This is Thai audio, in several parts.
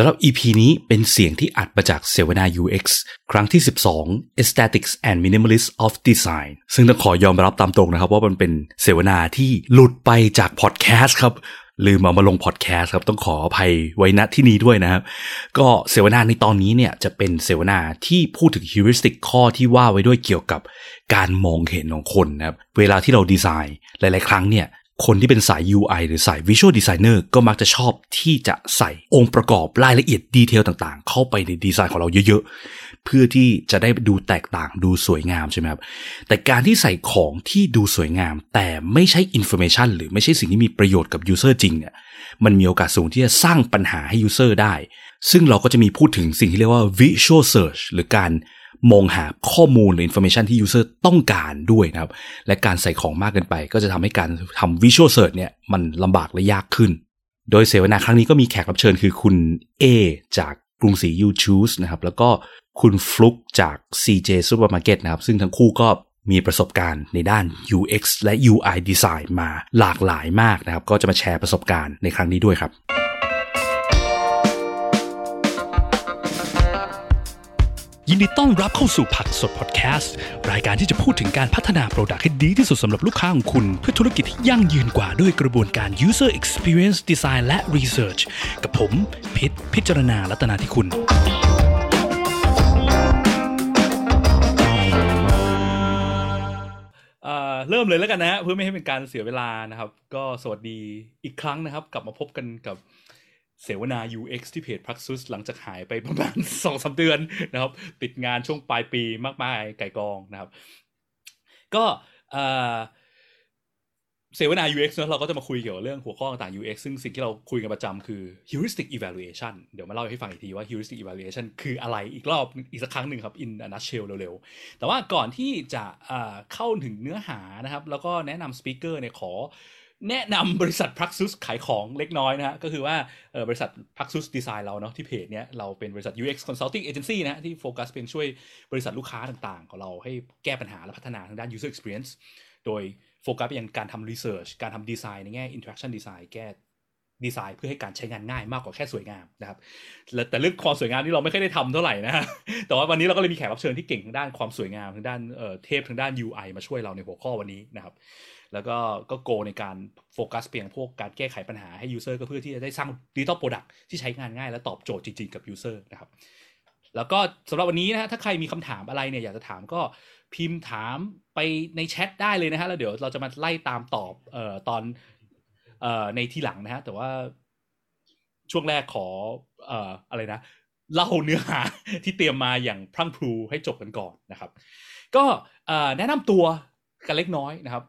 สำหรับ EP นี้เป็นเสียงที่อัดมาจากเสวนา UX ครั้งที่ 12 Aesthetics and Minimalist of Design ซึ่งต้องขอยอมรับตามตรงนะครับว่ามันเป็นเสวนาที่หลุดไปจากพอดแคสต์ครับลืมเอามาลงพอดแคสต์ครับ ต้องขออภัยไว้ณที่นี้ด้วยนะครับ ก็เสวนาในตอนนี้เนี่ยจะเป็นเสวนาที่พูดถึง heuristic ข้อที่ว่าไว้ด้วยเกี่ยวกับการมองเห็นของคนนะครับ เวลาที่เราดีไซน์หลาย ๆ ครั้งเนี่ย คนที่เป็นสาย UI หรือสาย Visual Designer ก็มักจะชอบที่จะใส่องค์ประกอบรายละเอียด detail ต่างๆ เข้าไปในดีไซน์ของเราเยอะๆ เพื่อที่จะได้ดูแตกต่างดูสวยงามใช่ไหมครับ แต่การที่ใส่ของที่ดูสวยงาม แต่ไม่ใช่ Information หรือไม่ใช่สิ่งที่มีประโยชน์กับ User จริงเนี่ยมันมีโอกาสสูงที่จะสร้างปัญหาให้ User ได้ ซึ่งเราก็จะมีพูดถึงสิ่งที่เรียกว่า Visual Search หรือการ มองหาข้อมูลหรือ information ที่ user ต้องการด้วยนะครับ และการใส่ของมากเกินไป ก็จะทำให้การทำ visual search เนี่ยมันลำบากและยากขึ้น โดยเสวนาครั้งนี้ก็มีแขกรับเชิญคือคุณ A จากกรุงศรี You Choose นะครับ แล้วก็คุณฟลุกจาก CJ Supermarket นะครับ ซึ่งทั้งคู่ก็มีประสบการณ์ในด้าน UX และ UI Design มาหลากหลายมากนะครับ ก็จะมาแชร์ประสบการณ์ในครั้งนี้ด้วยครับ ยินดีต้อนรับเข้าสู่ผักสดพอดแคสต์ รายการที่จะพูดถึงการพัฒนาโปรดักต์ให้ดีที่สุดสำหรับลูกค้าของคุณ เพื่อธุรกิจที่ยั่งยืนกว่าด้วยกระบวนการ user experience design และ research กับผมพิษพิจารณาลัตนาที่คุณ เริ่มเลยแล้วกันนะฮะเพื่อไม่ให้เป็นการเสียเวลานะครับ ก็สวัสดีอีกครั้งนะครับ กลับมาพบกันกับ เสวนา UX ที่เพจพักซุสหลังจากหายไปประมาณสองสาเดือนนะครับ ติดงานช่วงปลายปีมากมายไก่กองนะครับ ก็เสวนา UX เนะเราก็จะมาคุยเกี่ยวกับเรื่องหัวข้อต่างๆ UX ซึ่งสิ่งที่เราคุยกันประจำคือ heuristic evaluation เดี๋ยวมาเล่าให้ฟังอีกทีว่า heuristic evaluation คืออะไรอีกรอบอีกสักครั้งหนึ่งครับ in a nutshell เร็วๆ แต่ว่าก่อนที่จะเข้าถึงเนื้อหานะครับ แล้วก็แนะนำสปีกเกอร์เนี่ยขอ แนะนำบริษัทพักซุสขายของเล็กน้อยนะฮะก็คือว่าบริษัทพักซุสดีไซน์เราเนาะที่เพจเนี้ยเราเป็นบริษัท UX Consulting Agency นะที่โฟกัสเป็นช่วยบริษัทลูกค้าต่างๆ ของเราให้แก้ปัญหาและพัฒนาทางด้าน user experience โดยโฟกัสไปยังการทำ research การทำดีไซน์ในแง่ interaction design แก้ ดีไซน์เพื่อให้การใช้งานง่ายมากกว่าแค่สวยงามนะครับแต่เรื่องความสวยงามนี่เราไม่ค่อยได้ทำเท่าไหร่นะแต่ว่าวันนี้เราก็เลยมีแขกรับเชิญที่เก่งทางด้านความสวยงามทางด้านเทพทางด้าน UI มาช่วยเราในหัวข้อวันนี้นะครับ แล้วก็ก็ goal ในการโฟกัสเพียงพวกการแก้ไขปัญหาให้ user ก็เพื่อที่จะได้สร้าง digital product ที่ใช้งานง่ายและตอบโจทย์จริงๆกับ user นะครับแล้วก็สำหรับวันนี้นะฮะถ้าใครมีคำถามอะไรเนี่ยอยากจะถามก็พิมพ์ถามไปในแชทได้เลยนะฮะแล้วเดี๋ยวเราจะมาไล่ตามตอบเอ่อตอน ในที่หลังนะฮะ แต่ว่าช่วงแรกขอเอ่ออะไรนะ เล่าเนื้อหาที่เตรียมมาอย่างพรั่งพรูให้จบกันก่อนนะครับ ก็แนะนำตัวกันเล็กน้อยนะครับ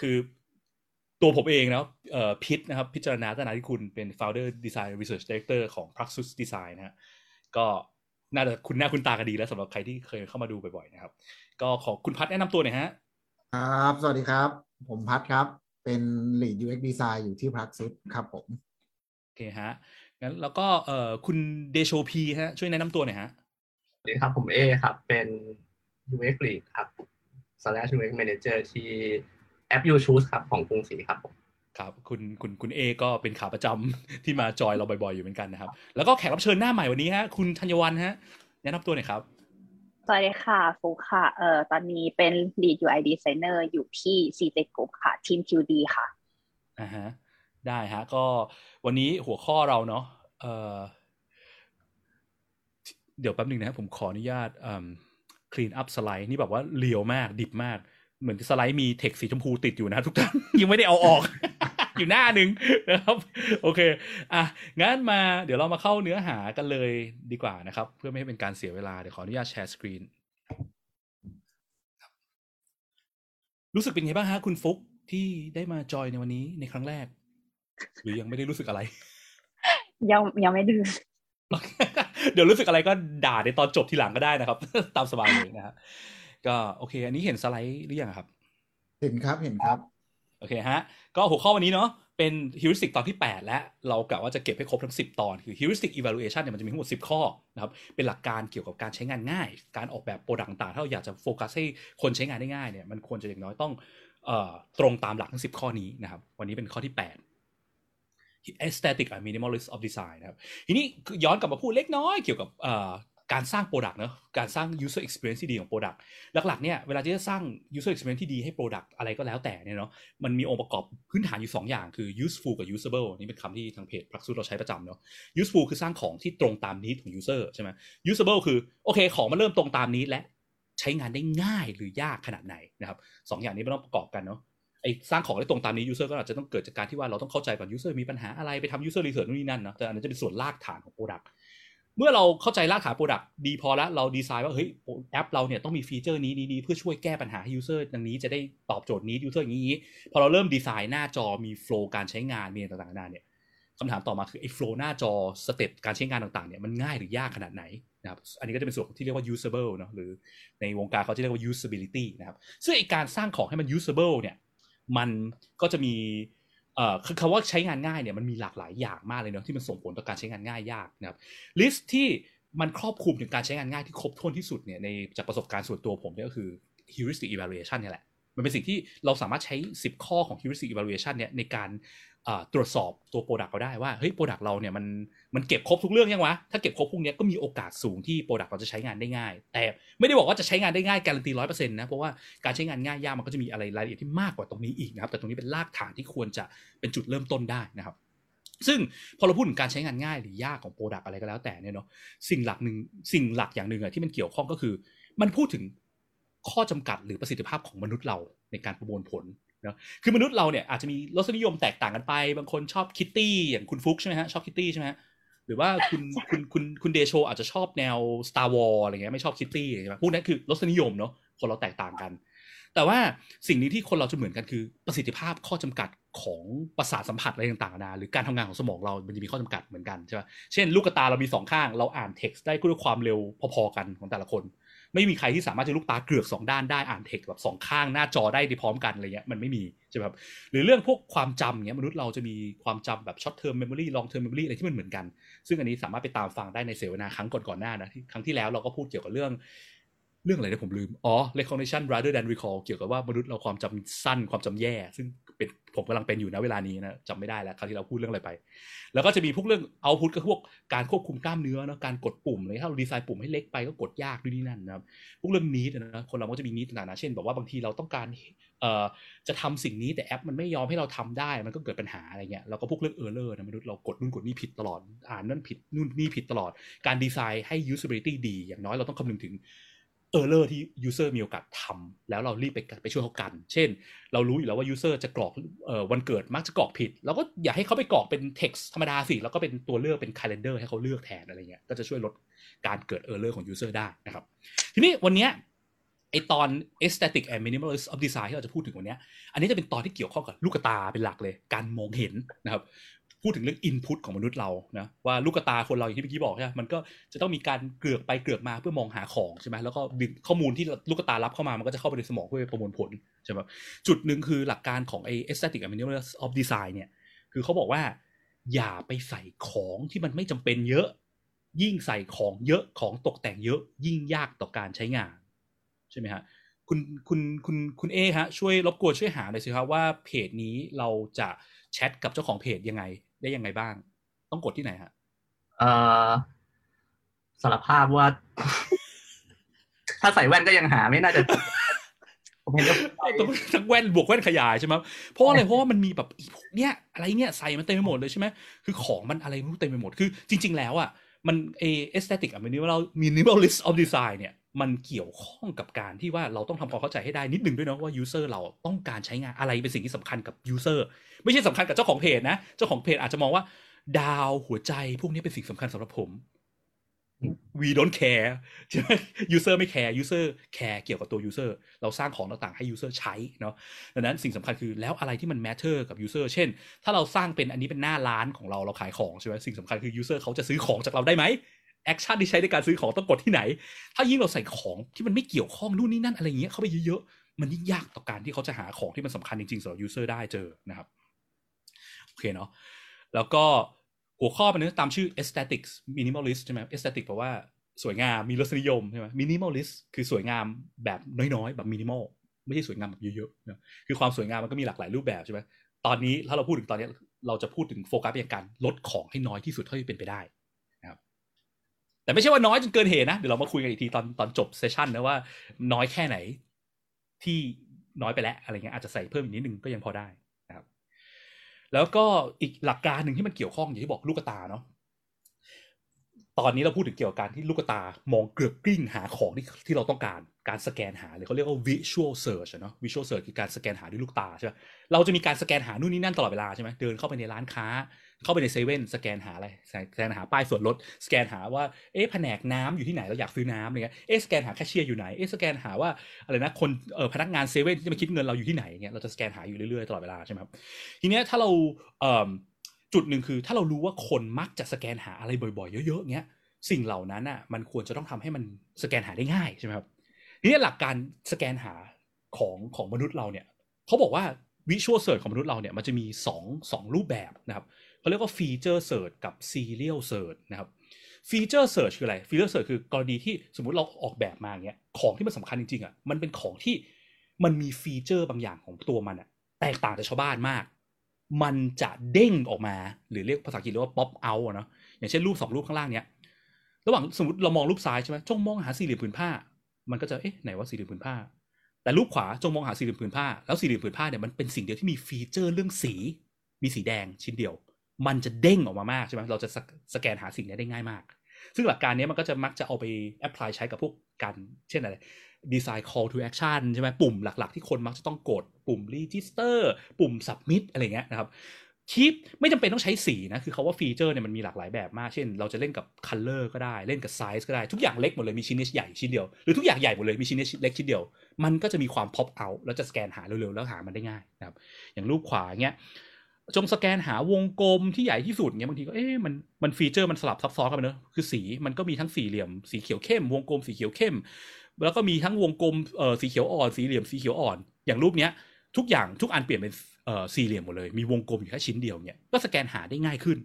คือตัวผมเองนะพิษนะครับ พิจารณาตนาที่คุณเป็น founder design research director ของ Praxis Design นะฮะก็น่าจะคุณหน้าคุณตากันดีแล้วสำหรับใครที่เคยเข้ามาดูบ่อยๆนะครับ ก็ขอคุณพัดแนะนำตัวหน่อยฮะ ครับ สวัสดีครับ ผมพัดครับ เป็น lead UX design อยู่ที่ Praxis ครับผม โอเคฮะงั้นแล้วก็เอ่อคุณเดโชพีฮะช่วยแนะนำตัวหน่อยฮะสวัสดีครับผมเอครับ เป็น UX lead ครับ slash UX manager ที่แอป YouTube ครับ ของกรุงศรีครับผมครับคุณคุณคุณเอก็เป็นขาประจำที่มาจอยเราบ่อยๆอยู่เหมือนกันนะครับ แล้วก็แขกรับเชิญหน้าใหม่วันนี้ฮะคุณธัญวันฮะแนะนำตัวหน่อยครับส วัสดีค่ะฟุกค่ะ เอ่อ ตอนนี้เป็น lead UI designer อยู่ที่ CJ Group ค่ะ ทีม QD ค่ะ อ่าฮะ ได้ฮะ ก็วันนี้หัวข้อเราเนาะ เอ่อ เดี๋ยวแป๊บหนึ่งนะครับผมขออนุญาตอ่า clean up สไลด์นี่แบบว่าเลียวมากดิบมาก เหมือนสไลด์มีเท็กสีชมพูติดอยู่นะทุกท่าน ยังไม่ได้เอาออก อยู่หน้าหนึ่งนะครับ โอเค อะงั้นมาเดี๋ยวเรามาเข้าเนื้อหากันเลยดีกว่านะครับ เพื่อไม่ให้เป็นการเสียเวลา เดี๋ยวขออนุญาตแชร์สกรีนรู้สึกเป็นไงบ้างฮะคุณฟุกที่ได้มาจอยในวันนี้ในครั้งแรก หรือยังไม่ได้รู้สึกอะไร ยังยังไม่ดื้อเดี๋ยวรู้สึกอะไรก็ด่าในตอนจบทีหลังก็ได้นะครับ ตามสบายเลยนะครับก็โอเค อันนี้เห็นสไลด์หรือยังครับ เห็นครับเห็นครับ โอเคฮะ ก็หัวข้อวันนี้เนาะเป็นฮิวริสติกตอนที่ 8 แล้วเรากะว่าจะเก็บให้ครบทั้ง 10 ตอน คือฮิวริสติกอี a l u a t i o n เนี่ยมันจะมีทั้งหมด 10 ข้อนะครับเป็นหลักการเกี่ยวกับการใช้งานง่าย การออกแบบ product ต่างถ้าเราอยากจะโฟกัสให้คนใช้งานได้ง่ายเนี่ยมันควรจะอย่างน้อยต้องออตรงตามหลักทั้ง 10 ข้อนี้นะครับวันนี้เป็นข้อที่ 8 aesthetic and minimalist of design นะครับทีนี้ย้อนกลับมาพูดเล็กน้อยเกี่ยวกับ การสร้าง product เนาะการสร้าง user experience ที่ดีของ product หลักๆเนี่ยเวลาที่จะสร้าง user experience ที่ดีให้ product อะไรก็แล้วแต่เนี่ยเนาะมันมีองค์ประกอบพื้นฐานอยู่ 2 อย่างคือ useful กับ usable นี่เป็นคำที่ทางเพจพลักซูเราใช้ประจำเนาะ useful คือสร้างของที่ตรงตามนิดของ user ใช่ไหม usable คือโอเคของมันเริ่มตรงตามนิดและใช้งานได้ง่ายหรือยากขนาดไหนนะครับสองอย่างนี้มันต้องประกอบกันเนาะไอสร้างของได้ตรงตามนี้ user ก็อาจจะต้องเกิดจากการที่ว่าเราต้องเข้าใจก่อน user มีปัญหาอะไรไปทำ user research นู่นนี่นั่นเนาะแต่อันนั้นจะเป็นส่วนรากฐานของ product เมื่อเราเข้าใจรากฐาน Product ดีพอแล้วเราดีไซน์ว่าเฮ้ยแอปเราเนี่ยต้องมีฟีเจอร์นี้นี้เพื่อช่วยแก้ปัญหาให้ User ดังนี้จะได้ตอบโจทย์นี้ User อย่างนี้ พอเราเริ่มดีไซน์หน้าจอมีโฟล์การใช้งานมีต่างๆนานาเนี่ยคำถามต่อมาคือไอ้ flow หน้าจอ step การใช้งานต่างๆเนี่ยมันง่ายหรือยากขนาดไหนนะครับอันนี้ก็จะเป็นส่วนที่เรียกว่า usable เนาะหรือในวงการเขาจะเรียกว่า usability นะครับซึ่งไอการสร้างของให้มัน usable เนี่ยมันก็จะมี เอ่อคือคำว่าใช้งานง่ายเนี่ยมันมีหลากหลายอย่างมากเลยเนาะที่มันส่งผลต่อการใช้งานง่ายยากนะครับ list ที่มันครอบคลุมถึงการใช้งานง่ายที่ครบถ้วนที่สุดเนี่ยในจากประสบการณ์ส่วนตัวผมเนี่ยก็คือ heuristic evaluation เนี่ยแหละ มันเป็นสิ่งที่เราสามารถใช้ 10 ข้อของ heuristic evaluation เนี่ยในการ ตรวจสอบตัว product เราได้ว่าเฮ้ย product เราเนี่ยมันมันเก็บครบทุกเรื่องยังวะถ้าเก็บครบพวกนี้ก็มีโอกาสสูงที่ product เราจะใช้งานได้ง่าย แต่ไม่ได้บอกว่าจะใช้งานได้ง่ายการันตีร้อยเปอร์เซ็นต์นะเพราะว่าการใช้งานง่ายยากมันก็จะมีอะไรรายละเอียดที่มากกว่าตรงนี้อีกนะครับแต่ตรงนี้เป็นรากฐานที่ควรจะเป็นจุดเริ่มต้นได้นะครับ ซึ่งพอเราพูดถึงการใช้งานง่ายหรือยากของ product อะไรก็แล้วแต่เนี่ยเนาะสิ่งหลักหนึ่งสิ่งหลักอย่างหนึ่งอะที่มันเกี่ยวข้องก็คือ มันพูดถึงข้อจำกัดหรือประสิทธิภาพของมนุษย์เราในการประมวลผล นาะคือมนุษย์เราเนี่ยอาจจะมีรสนิยมแตกต่างกันไป บางคนชอบคิตตี้อย่างคุณฟุกใช่ไหมฮะชอบคิตตี้ใช่ไหมฮะหรือว่าคุณคุณคุณคุณเดโชอาจจะชอบแนว Star War อะไรเงี้ยไม่ชอบคิตตี้ใช่ไหมพวกนั้นคือรสนิยมเนาะคนเราแตกต่างกัน แต่ว่าสิ่งนี้ที่คนเราจะเหมือนกันคือประสิทธิภาพข้อจำกัดของประสาทสัมผัสอะไรต่างๆนาหรือการทำงานของสมองเรา มันจะมีข้อจำกัดเหมือนกันใช่ไหมเช่น ลูกตาเรามีสองข้าง เราอ่านเท็กซ์ได้ด้วยความเร็วพอๆกันของแต่ละคน ไม่มีใครที่สามารถจะลูกตาเกลือกสองด้านได้อ่านเท็กซ์แบบสองข้างหน้าจอได้พร้อมกันอะไรเงี้ยมันไม่มีใช่ไหมครับหรือเรื่องพวกความจำเงี้ยมนุษย์เราจะมีความจำแบบ short term memory long term memory อะไรที่มันเหมือนกัน ซึ่งอันนี้สามารถไปตามฟังได้ในเสวนาครั้งก่อนๆหน้านะครั้งที่แล้วเราก็พูดเกี่ยวกับเรื่องเรื่องอะไรนะผมลืม อ๋อ recognition rather than recall เกี่ยวกับว่ามนุษย์เราความจำสั้นความจำแย่ ซึ่ง เป็นผมกำลังเป็นอยู่นะเวลานี้นะจำไม่ได้แล้วคราวที่เราพูดเรื่องอะไรไป แล้วก็จะมีพวกเรื่อง output ก็พวกการควบคุมกล้ามเนื้อนะการกดปุ่มเลยถ้าเราดีไซน์ปุ่มให้เล็กไปก็กดยากด้วยนี่นั่นนะครับพวกเรื่องนี้นะคนเราก็จะมี need ต่างๆนะเช่นแบบว่าบางทีเราต้องการเอ่อจะทำสิ่งนี้แต่แอปมันไม่ยอมให้เราทำได้มันก็เกิดปัญหาอะไรเงี้ยแล้วก็พวกเรื่อง error นะมนุษย์เรากดนู่นกดนี่ผิดตลอดอ่านนั่นผิดนู่นนี่ผิดตลอด การดีไซน์ให้ usability ดี อย่างน้อยเราต้องคำนึงถึง error ที่ user มีโอกาสทำแล้วเรารีบไปไปช่วยเขากัน เช่น เรารู้อยู่แล้วว่า user จะกรอกออวันเกิดมักจะกรอกผิดเราก็อย่าให้เขาไปกรอกเป็น text ธรรมดาสิ แล้วก็เป็นตัวเลือกเป็น calendar ให้เขาเลือกแทนอะไรเงี้ยก็จะช่วยลดการเกิดเออร์เลอร์ของ user ได้นะครับ ทีนี้วันเนี้ยไอตอน aesthetic and minimalist of design ที่เราจะพูดถึงวันนี้ อันนี้จะเป็นตอนที่เกี่ยวข้องกับลูกตาเป็นหลักเลย การมองเห็นนะครับ พูดถึงเรื่อง input ของมนุษย์เรานะว่าลูกตาคนเราอย่างที่เมื่อกี้บอกใช่ไหมมันก็จะต้องมีการเกลือกไปเกลือกมาเพื่อมองหาของใช่ไหมแล้วก็ดึงข้อมูลที่ลูกตารับเข้ามามันก็จะเข้าไปในสมองเพื่อประมวลผลใช่ไหมจุดหนึ่งคือหลักการของไอ aesthetic and minimal of design เนี่ยคือเขาบอกว่า อย่าไปใส่ของที่มันไม่จำเป็นเยอะ ยิ่งใส่ของเยอะของตกแต่งเยอะยิ่งยากต่อการใช้งานใช่ไหมฮะคุณคุณคุณคุณเอฮะช่วยรบกวนช่วยหาหน่อยสิครับว่าเพจนี้เราจะแชทกับเจ้าของเพจยังไง ได้ยังไงบ้าง ต้องกดที่ไหนฮะเอ่อสารภาพว่า ถ้าใส่แว่นก็ยังหาไม่น่าจะผมเห็นต้องทั้งแว่นบวกแว่นขยายใช่ไหมเพราะอะไรเพราะว่ามันมีแบบพวกเนี้ยอะไรเงี้ยใส่มันเต็มไปหมดเลยใช่ไหมคือของมันอะไรไม่รู้เต็มไปหมดคือ จริง ๆ แล้วอะมันเอ aesthetic อะ minimal minimalist of design เนี่ย มันเกี่ยวข้องกับการที่ว่าเราต้องทำความเข้าใจให้ได้นิดนึงด้วยเนาะว่า user เราต้องการใช้งานอะไรเป็นสิ่งที่สำคัญกับ user ไม่ใช่สำคัญกับเจ้าของเพจนะ เจ้าของเพจอาจจะมองว่า ดาวหัวใจพวกนี้เป็นสิ่งสำคัญสำหรับผม we don't care ใช่ไหม user ไม่ care user care เกี่ยวกับตัว user เราสร้างของต่างๆให้ user ใช้เนาะดังนั้นสิ่งสำคัญคือแล้วอะไรที่มัน matter กับ user เช่น ถ้าเราสร้างเป็นอันนี้เป็นหน้าร้านของเราเราขายของใช่ไหมสิ่งสำคัญคือ user เขาจะซื้อของจากเราได้ไหม action ที่ใช้ในการซื้อของต้องกดที่ไหน ถ้ายิ่งเราใส่ของที่มันไม่เกี่ยวข้องนู่นนี่นั่นอะไรเงี้ยเข้าไปเยอะๆ มันยิ่งยากต่อการที่เขาจะหาของที่มันสำคัญจริงๆสำหรับ user ได้เจอนะครับ โอเคเนาะแล้วก็หัวข้อมันเนี่ยตามชื่อ aesthetics minimalist ใช่ไหม aesthetic แปลว่าสวยงามมีรสนิยมใช่ไหม minimalist คือสวยงามแบบน้อยๆ แบบ minimal ไม่ใช่สวยงามแบบเยอะๆนะคือความสวยงามมันก็มีหลากหลายรูปแบบใช่ไหมตอนนี้ถ้าเราพูดถึงตอนนี้เราจะพูดถึงโฟกัสไปยังการลดของให้น้อยที่สุดเท่าที่เป็นไปได้ แต่ไม่ใช่ว่าน้อยจนเกินเหตุนะ เดี๋ยวเรามาคุยกันอีกทีตอนตอนจบเซสชันนะว่าน้อยแค่ไหนที่น้อยไปแล้วอะไรเงี้ยอาจจะใส่เพิ่มอีกนิดนึงก็ยังพอได้นะครับ แล้วก็อีกหลักการหนึ่งที่มันเกี่ยวข้องอย่างที่บอกลูกตาเนาะตอนนี้เราพูดถึงเกี่ยวกับการที่ลูกตามองเกลือกกลิ้งหาของที่ที่เราต้องการการสแกนหาเลยเขาเรียกว่า visual search เนาะ visual search คือการสแกนหาด้วยลูกตาใช่ไหมเราจะมีการสแกนหานู่นนี่นั่นตลอดเวลาใช่ไหมเดินเข้าไปในร้านค้า เข้าไปในเซเว่นสแกนหาอะไรสแกนหาป้ายส่วนลดสแกนหาว่าเอ๊ะแผนกน้ำอยู่ที่ไหนเราอยากซื้อน้ำอะไรเงี้ยเอ๊ะสแกนหาแคชเชียร์อยู่ไหนเอ๊ะสแกนหาว่าอะไรนะคนเออพนักงานเซเว่นที่จะมาคิดเงินเราอยู่ที่ไหนเงี้ยเราจะสแกนหาอยู่เรื่อยๆตลอดเวลาใช่ไหมครับทีเนี้ยถ้าเราเอ่อจุดหนึ่งคือ ถ้าเรารู้ว่าคนมักจะสแกนหาอะไรบ่อยๆเยอะๆเงี้ยสิ่งเหล่านั้นอะมันควรจะต้องทำให้มันสแกนหาได้ง่ายใช่ไหมครับทีนี้หลักการสแกนหาของของมนุษย์เราเนี่ยเขาบอกว่า visual search ของมนุษย์เราเนี่ยมันจะมี2งสองรูปแบบนะครับ เขาเรียกว่า feature search กับ serial search นะครับ feature search คืออะไร feature search คือกรณีที่สมมติเราออกแบบมาเงี้ยของที่มันสำคัญจริงๆอะมันเป็นของที่มันมีฟีเจอร์บางอย่างของตัวมันอะแตกต่างจากชาวบ้านมาก มันจะเด้งออกมา หรือเรียกภาษาอังกฤษเรียกว่า pop out อะเนาะอย่างเช่นรูปสองรูปข้างล่างเนี้ยระหว่างสมมติเรามองรูปซ้ายใช่ไหมจงมองหาสี่เหลี่ยมผืนผ้า มันก็จะเอ๊ะไหนว่าสี่เหลี่ยมผืนผ้า แต่รูปขวาจงมองหาสี่เหลี่ยมผืนผ้าแล้วสี่เหลี่ยมผืนผ้าเนี่ยมันเป็นสิ่งเดียวที่มีฟีเจอร์เรื่องสี มีสีแดงชิ้นเดียว มันจะเด้งออกมามากใช่ไหมเราจะสแกนหาสิ่งนี้ได้ง่ายมาก ซึ่งหลักการนี้มันก็จะมักจะเอาไป apply ใช้กับพวกการเช่นอะไรดีไซน์ call to action ใช่ไหมปุ่มหลัก ๆ ที่คนมักจะต้องกด ปุ่ม register ปุ่ม submit อะไรเงี้ยนะครับคือไม่จำเป็นต้องใช้สีนะ คือเขาว่าฟีเจอร์เนี่ยมันมีหลากหลายแบบมาก เช่น เราจะเล่นกับ color ก็ได้ เล่นกับไซส์ก็ได้ ทุกอย่างเล็กหมดเลย มีชิ้นใหญ่ชิ้นเดียว หรือทุกอย่างใหญ่หมดเลย มีชิ้นเล็กชิ้นเดียว มันก็จะมีความ pop out แล้วจะสแกนหาเร็วๆ แล้วหามันได้ง่ายนะครับ อย่างรูปขวาเงี้ย จงสแกนหาวงกลมที่ใหญ่ที่สุดเงี้ยบางทีก็เอ๊ะมันมันฟีเจอร์มันสลับซับซ้อนกันไปเนอะคือสีมันก็มีทั้งสี่เหลี่ยมสีเขียวเข้ม วงกลมสีเขียวเข้ม แล้วก็มีทั้งวงกลมเอ่อสีเขียวอ่อนสีเหลี่ยมสีเขียวอ่อน อย่างรูปเนี้ยทุกอย่างทุกอันเปลี่ยนเป็นเอ่อสี่เหลี่ยมหมดเลยมีวงกลมอยู่แค่ชิ้นเดียวเนี่ยก็สแกนหาได้ง่ายขึ้น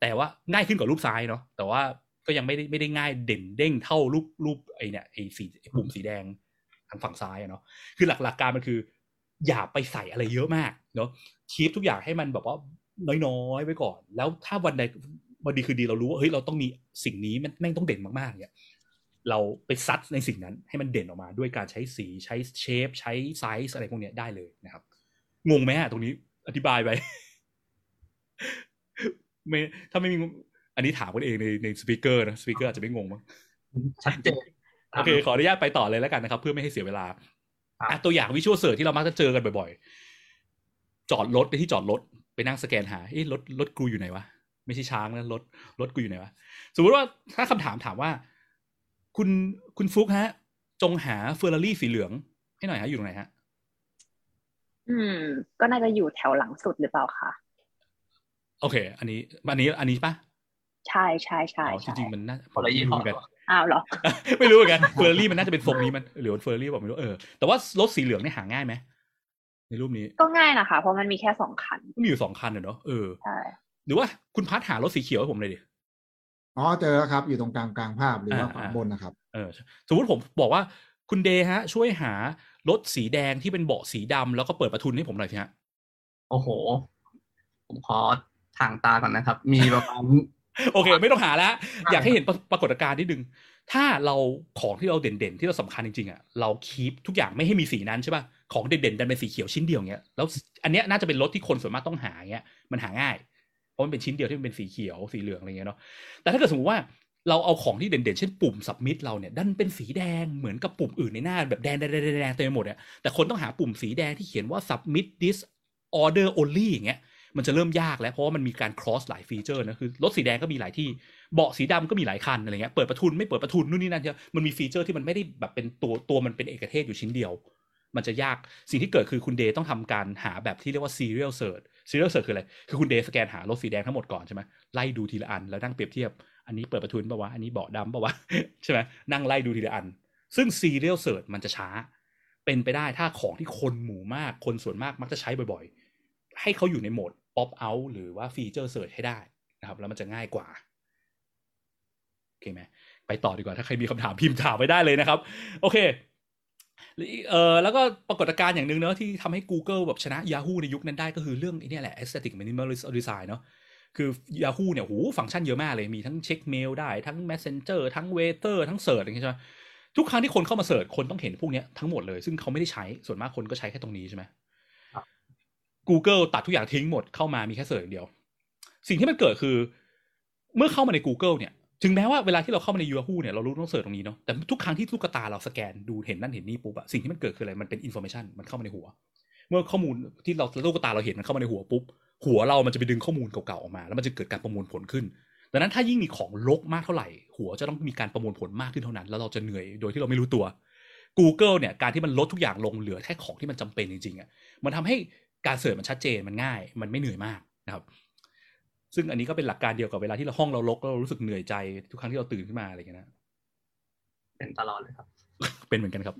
แต่ว่าง่ายขึ้นกว่ารูปซ้ายเนาะแต่ว่าก็ยังไม่ได้ไม่ได้ง่ายเด่นเด้งเท่ารูปรูปไอเนี่ยไอสีไอปุ่มสีแดงทางฝั่งซ้ายเนาะคือหลักหลักการมันคือ อย่าไปใส่อะไรเยอะมากเนาะ keep ทุกอย่างให้มันแบบว่าน้อยๆไว้ก่อน แล้วถ้าวันใดวันดีคือดีเรารู้ว่าเฮ้ยเราต้องมีสิ่งนี้มันแม่งต้องเด่นมากๆเนี่ยเราไปซัดในสิ่งนั้นให้มันเด่นออกมาด้วยการใช้สีใช้ shape ใช้ไซส์อะไรพวกนี้ได้เลยนะครับ งงไหมฮะตรงนี้อธิบายไปไม่ถ้าไม่มีอันนี้ถามกันเองในใน speaker นะ speaker อาจจะไม่งงมั้งชัดเจนโอเคขออนุญาตไปต่อเลยแล้วกันนะครับ เพื่อไม่ให้เสียเวลาครับ อะตัวอย่าง visual search ที่เรามักจะเจอกันบ่อยๆ จอดรถในที่จอดรถไปนั่งสแกนหาเอ๊ะรถรถกูอยู่ไหนวะ ไม่ใช่ช้างนะรถรถกูอยู่ไหนวะ สมมติว่าถ้าคำถามถามว่า คุณคุณฟุกฮะ จงหาเฟอร์รารี่สีเหลือง ให้หน่อยฮะอยู่ตรงไหนฮะ อืม ก็น่าจะอยู่แถวหลังสุดหรือเปล่าคะโอเค อันนี้อันนี้อันนี้ปะใช่ใช่ใช่อ๋อจใช่ริงๆมันน่าคนละยี่ห้อไม่รู้เหมื อนกันอ้าวเหรอ ไม่รู้เหมือนกันเฟอร์รารี่มันน่าจะเป็นทรงนี้มันหรือว่าเฟอร์รารี่บอกไม่รู้เออแต่ว่ารถสีเหลืองเนี่ยหาง่ายไหมในรูปนี้ ก็ง่ายนะคะเพราะมันมีแค่สองคันก็มีอยู่สองคันเนอะเนอะเออใช่หรือว่าคุณพัดหารถสีเขียวให้ผมเลยดิอ๋อเจอแล้วครับ อยู่ตรงกลางกลางภาพหรือว่าอ่าขวาอ่าบนนะครับ เออ สมมติผมบอกว่าคุณเดย์ฮะ ช่วยหารถสีแดงที่เป็นเบาะสีดำแล้วก็เปิดประทุนให้ผมหน่อยสิฮะโอ้โห ผมขอทางตาก่อนนะครับ มีประมาณ โอเค ไม่ต้องหาแล้วอยากให้เห็นปรปรากฏการณ์นิดนึง ถ้าเราของที่เราเด่นๆ ที่เราสำคัญจริงๆอะเราคีปทุกอย่างไม่ให้มีสีนั้นใช่ป่ะของเด่นๆดันเป็นสีเขียวชิ้นเดียวเงี้ยแล้วอันเนี้ยน่าจะเป็นรถที่คนส่วนมากต้องหาเงี้ยมันหาง่าย เพราะมันเป็นชิ้นเดียวที่มันเป็นสีเขียวสีเหลืองอะไรเงี้ยเนาะแต่ถ้าเกิดสมมติว่าเราเอาของที่เด่นๆ เช่นปุ่ม submit เราเนี่ยดันเป็นสีแดงเหมือนกับปุ่มอื่นในหน้าแบบแดงๆๆๆๆเต็มไปหมดเนี่ยแต่คนต้องหาปุ่มสีแดงที่เขียนว่า submit this order only อย่างเงี้ย มันจะเริ่มยากแล้วเพราะว่ามันมีการ cross หลายฟีเจอร์นะคือรถสีแดงก็มีหลายที่เบาะสีดำก็มีหลายคันอะไรเงี้ยเปิดประทุนไม่เปิดประทุนนู่นนี่นั่นเยอะมันมีฟีเจอร์ที่มันไม่ได้แบบเป็นตัวตัวมันเป็นเอกเทศอยู่ชิ้นเดียว มันจะยากสิ่งที่เกิดคือคุณเดย์ต้องทำการหาแบบที่เรียกว่า serial search serial search คืออะไรคือคุณเดย์สแกนหารถสีแดงทั้งหมดก่อนใช่ไหมไล่ดูทีละอันแล้วนั่งเปรียบเทียบอันนี้เปิดประทุนปะวะอันนี้เบาะดำปะวะใช่ไหมนั่งไล่ดูทีละอัน ซึ่ง serial search มันจะช้า เป็นไปได้ถ้าของที่คนหมู่มากคนส่วนมากมักจะใช้บ่อย ๆ ให้เขาอยู่ในโหมด pop out หรือว่าฟีเจอร์เสิร์ชให้ได้นะครับ แล้วมันจะง่ายกว่าโอเคไหมไปต่อดีกว่าถ้าใครมีคำถามพิมพ์ถามไว้ได้เลยนะครับ โอเคเออแล้วก็ปรากฏการณ์อย่างหนึ่งเนอะที่ทำให้ Google แบบชนะ Yahoo ในยุคนั้นได้ก็คือเรื่องไอ้นี่แหละ aesthetic minimalist design เนาะคือ Yahoo เนี่ยโหฟังก์ชันเยอะมากเลย มีทั้งเช็คเมลได้ ทั้ง Messenger ทั้ง Waiter ทั้งเสิร์ชอย่างเงี้ยใช่ไหมทุกครั้งที่คนเข้ามา search คนต้องเห็นพวกนี้ทั้งหมดเลย ซึ่งเขาไม่ได้ใช้ส่วนมากคนก็ใช้แค่ตรงนี้ใช่ไหม Google ตัดทุกอย่างทิ้งหมดเข้ามามีแค่ search อย่างเดียว สิ่งที่มันเกิดคือ เมื่อเข้ามาใน Google เนี่ย ถึงแม้ว่าเวลาที่เราเข้ามาใน Yahoo เนี่ยเรารู้ต้อง search ตรงนี้เนาะแต่ทุกครั้งที่ลูกตาเราสแกนดูเห็นนั่นเห็นนี่ปุ๊บอะสิ่งที่มันเกิดคืออะไรมันเป็น information มันเข้ามาในหัว เมื่อข้อมูลที่เราลูกตาเราเห็นมันเข้ามาในหัวปุ๊บหัวเรามันจะไปดึงข้อมูลเก่าๆออกมา แล้วมันจะเกิดการประมวลผลขึ้นดังนั้นถ้ายิ่งมีของลกมากเท่าไหร่ หัวจะต้องมีการประมวลผลมากขึ้นเท่านั้น แล้วเราจะเหนื่อยโดยที่เราไม่รู้ตัว Google เนี่ยการที่มันลดทุกอย่างลงเหลือแค่ของที่มันจำเป็นจริงๆอะมันทำให้ การเสิร์ชมันชัดเจนมันง่าย มันไม่เหนื่อยมากนะครับ ซึ่งอันนี้ก็เป็นหลักการเดียวกับเวลาที่เราห้องเราลกแล้วเรารู้สึกเหนื่อยใจทุกครั้งที่เราตื่นขึ้นมาอะไรอย่างเงี้ยนะเป็นตลอดเลยครับ เป็นเหมือนกันครับ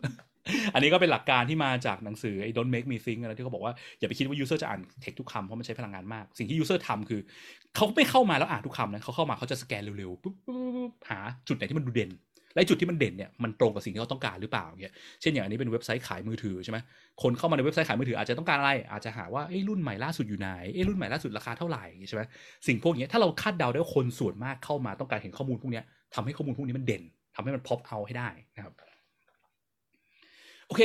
อันนี้ก็เป็นหลักการที่มาจากหนังสือไอ้ Don't Make Me Think อะไรที่เขาบอกว่าอย่าไปคิดว่า user จะอ่านเทคทุกคำเพราะมันใช้พลังงานมาก สิ่งที่ user ทำคือ เขาไม่เข้ามาแล้วอ่านทุกคำนะเขาเข้ามาเขาจะสแกนเร็วๆปุ๊บปุ๊บปุ๊บหาจุดไหนที่มันดูเด่น และจุดที่มันเด่นเนี่ยมันตรงกับสิ่งที่เขาต้องการหรือเปล่าเนี่ยเช่นอย่างอันนี้เป็นเว็บไซต์ขายมือถือใช่ไหมคนเข้ามาในเว็บไซต์ขายมือถืออาจจะต้องการอะไร อาจจะหาว่าเอ้รุ่นใหม่ล่าสุดอยู่ไหนเอ้รุ่นใหม่ล่าสุดราคาเท่าไหร่ใช่ไหมสิ่งพวกนี้ถ้าเราคาดเดาได้ว่าคนส่วนมากเข้ามาต้องการเห็นข้อมูลพวกนี้ทำให้ข้อมูลพวกนี้มันเด่นทำให้มันพอปเอาให้ได้นะครับ โอเค